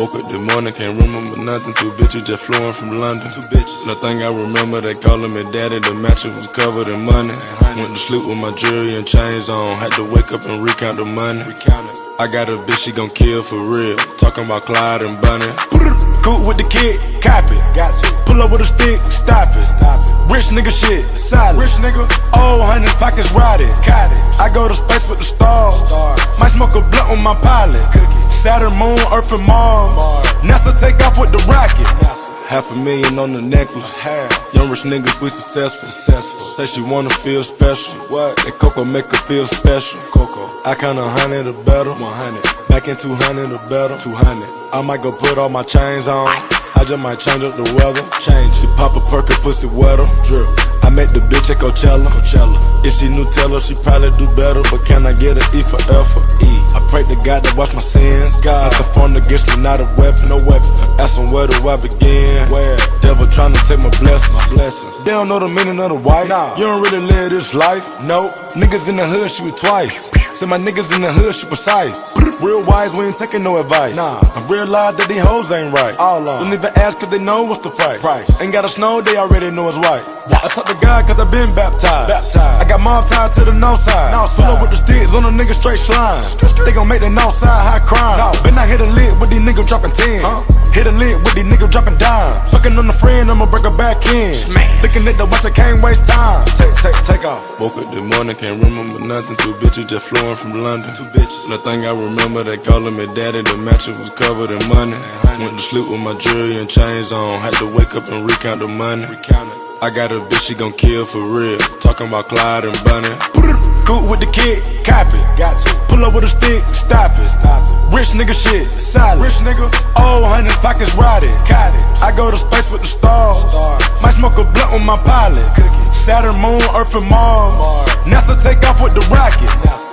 Woke up this morning, can't remember nothing. Two bitches just flowing from London. Two bitches. Nothing I remember, they calling me daddy. The mattress was covered in money. Went to sleep with my jewelry and chains on. Had to wake up and recount the money. I got a bitch, she gon' kill for real. Talking about Clyde and Bunny. Cool with the kid, copy. Got to. Pull up with a stick, stop it. Stop it. Rich nigga shit, solid. Rich nigga. Oh, hundred pockets rotted. Cottage. I go to space with the stars. Might smoke a blunt on my pilot. Saturn, Moon, Earth, and Mars. NASA take off with the rocket. Half a million on the necklace. Young rich niggas, we successful. successful. Say she wanna feel special. What? That Coco make her feel special. Coco. I count a hundred or better. 100. Back in 200 or better. 200. I might go put all my chains on. I just might change up the weather. Change. She pop a perk and pussy wetter. Drip. I met the bitch at Coachella. Coachella. If she knew Teller, she probably do better. But can I get an E for effort? E. I pray to God to wash my sins. God, the phone against me, not a weapon. No weapon. Ask him where do I begin? Where? Devil trying to take my blessings. My blessings. They don't know the meaning of the white. Nah. You don't really live this life. No. Niggas in the hood shoot twice. Say my niggas in the hood shoot precise. Real wise, we ain't taking no advice. Nah. I realize that these hoes ain't right. All on. Don't even ask cause they know what's the price. price. Ain't got a snow, they already know it's white. I talk to God cause I been baptized. baptized. I got mom tied to the north side. North Pull up with the sticks on a nigga straight slime. They gon' make the north side high crime. No. Been I hit a lid with these niggas dropping 10. Huh? Hit a lid with these niggas dropping dimes. Fucking on a friend, I'ma break her back in. Looking at the watch, I can't waste time. Take, take, take off. Woke up this morning, can't remember nothing. Two bitches just flowing from London. Two bitches. Nothing I remember, they calling me daddy. The mattress was covered in money. Went to sleep with my jewelry and chains on. Had to wake up and recount the money. I got a bitch, she gon' kill for real. Talking about Clyde and Bunny. Cool with the kid, copy. Got to. Pull up with a stick, stop it. Stop it. Rich nigga shit, solid. Rich nigga. Oh, hundred pockets rotted. Cottage. I go to space with the stars. stars. Might smoke a blunt with my pilot. Cookie. Saturn, Moon, Earth, and Mars. Mars. NASA take off with the rocket. NASA.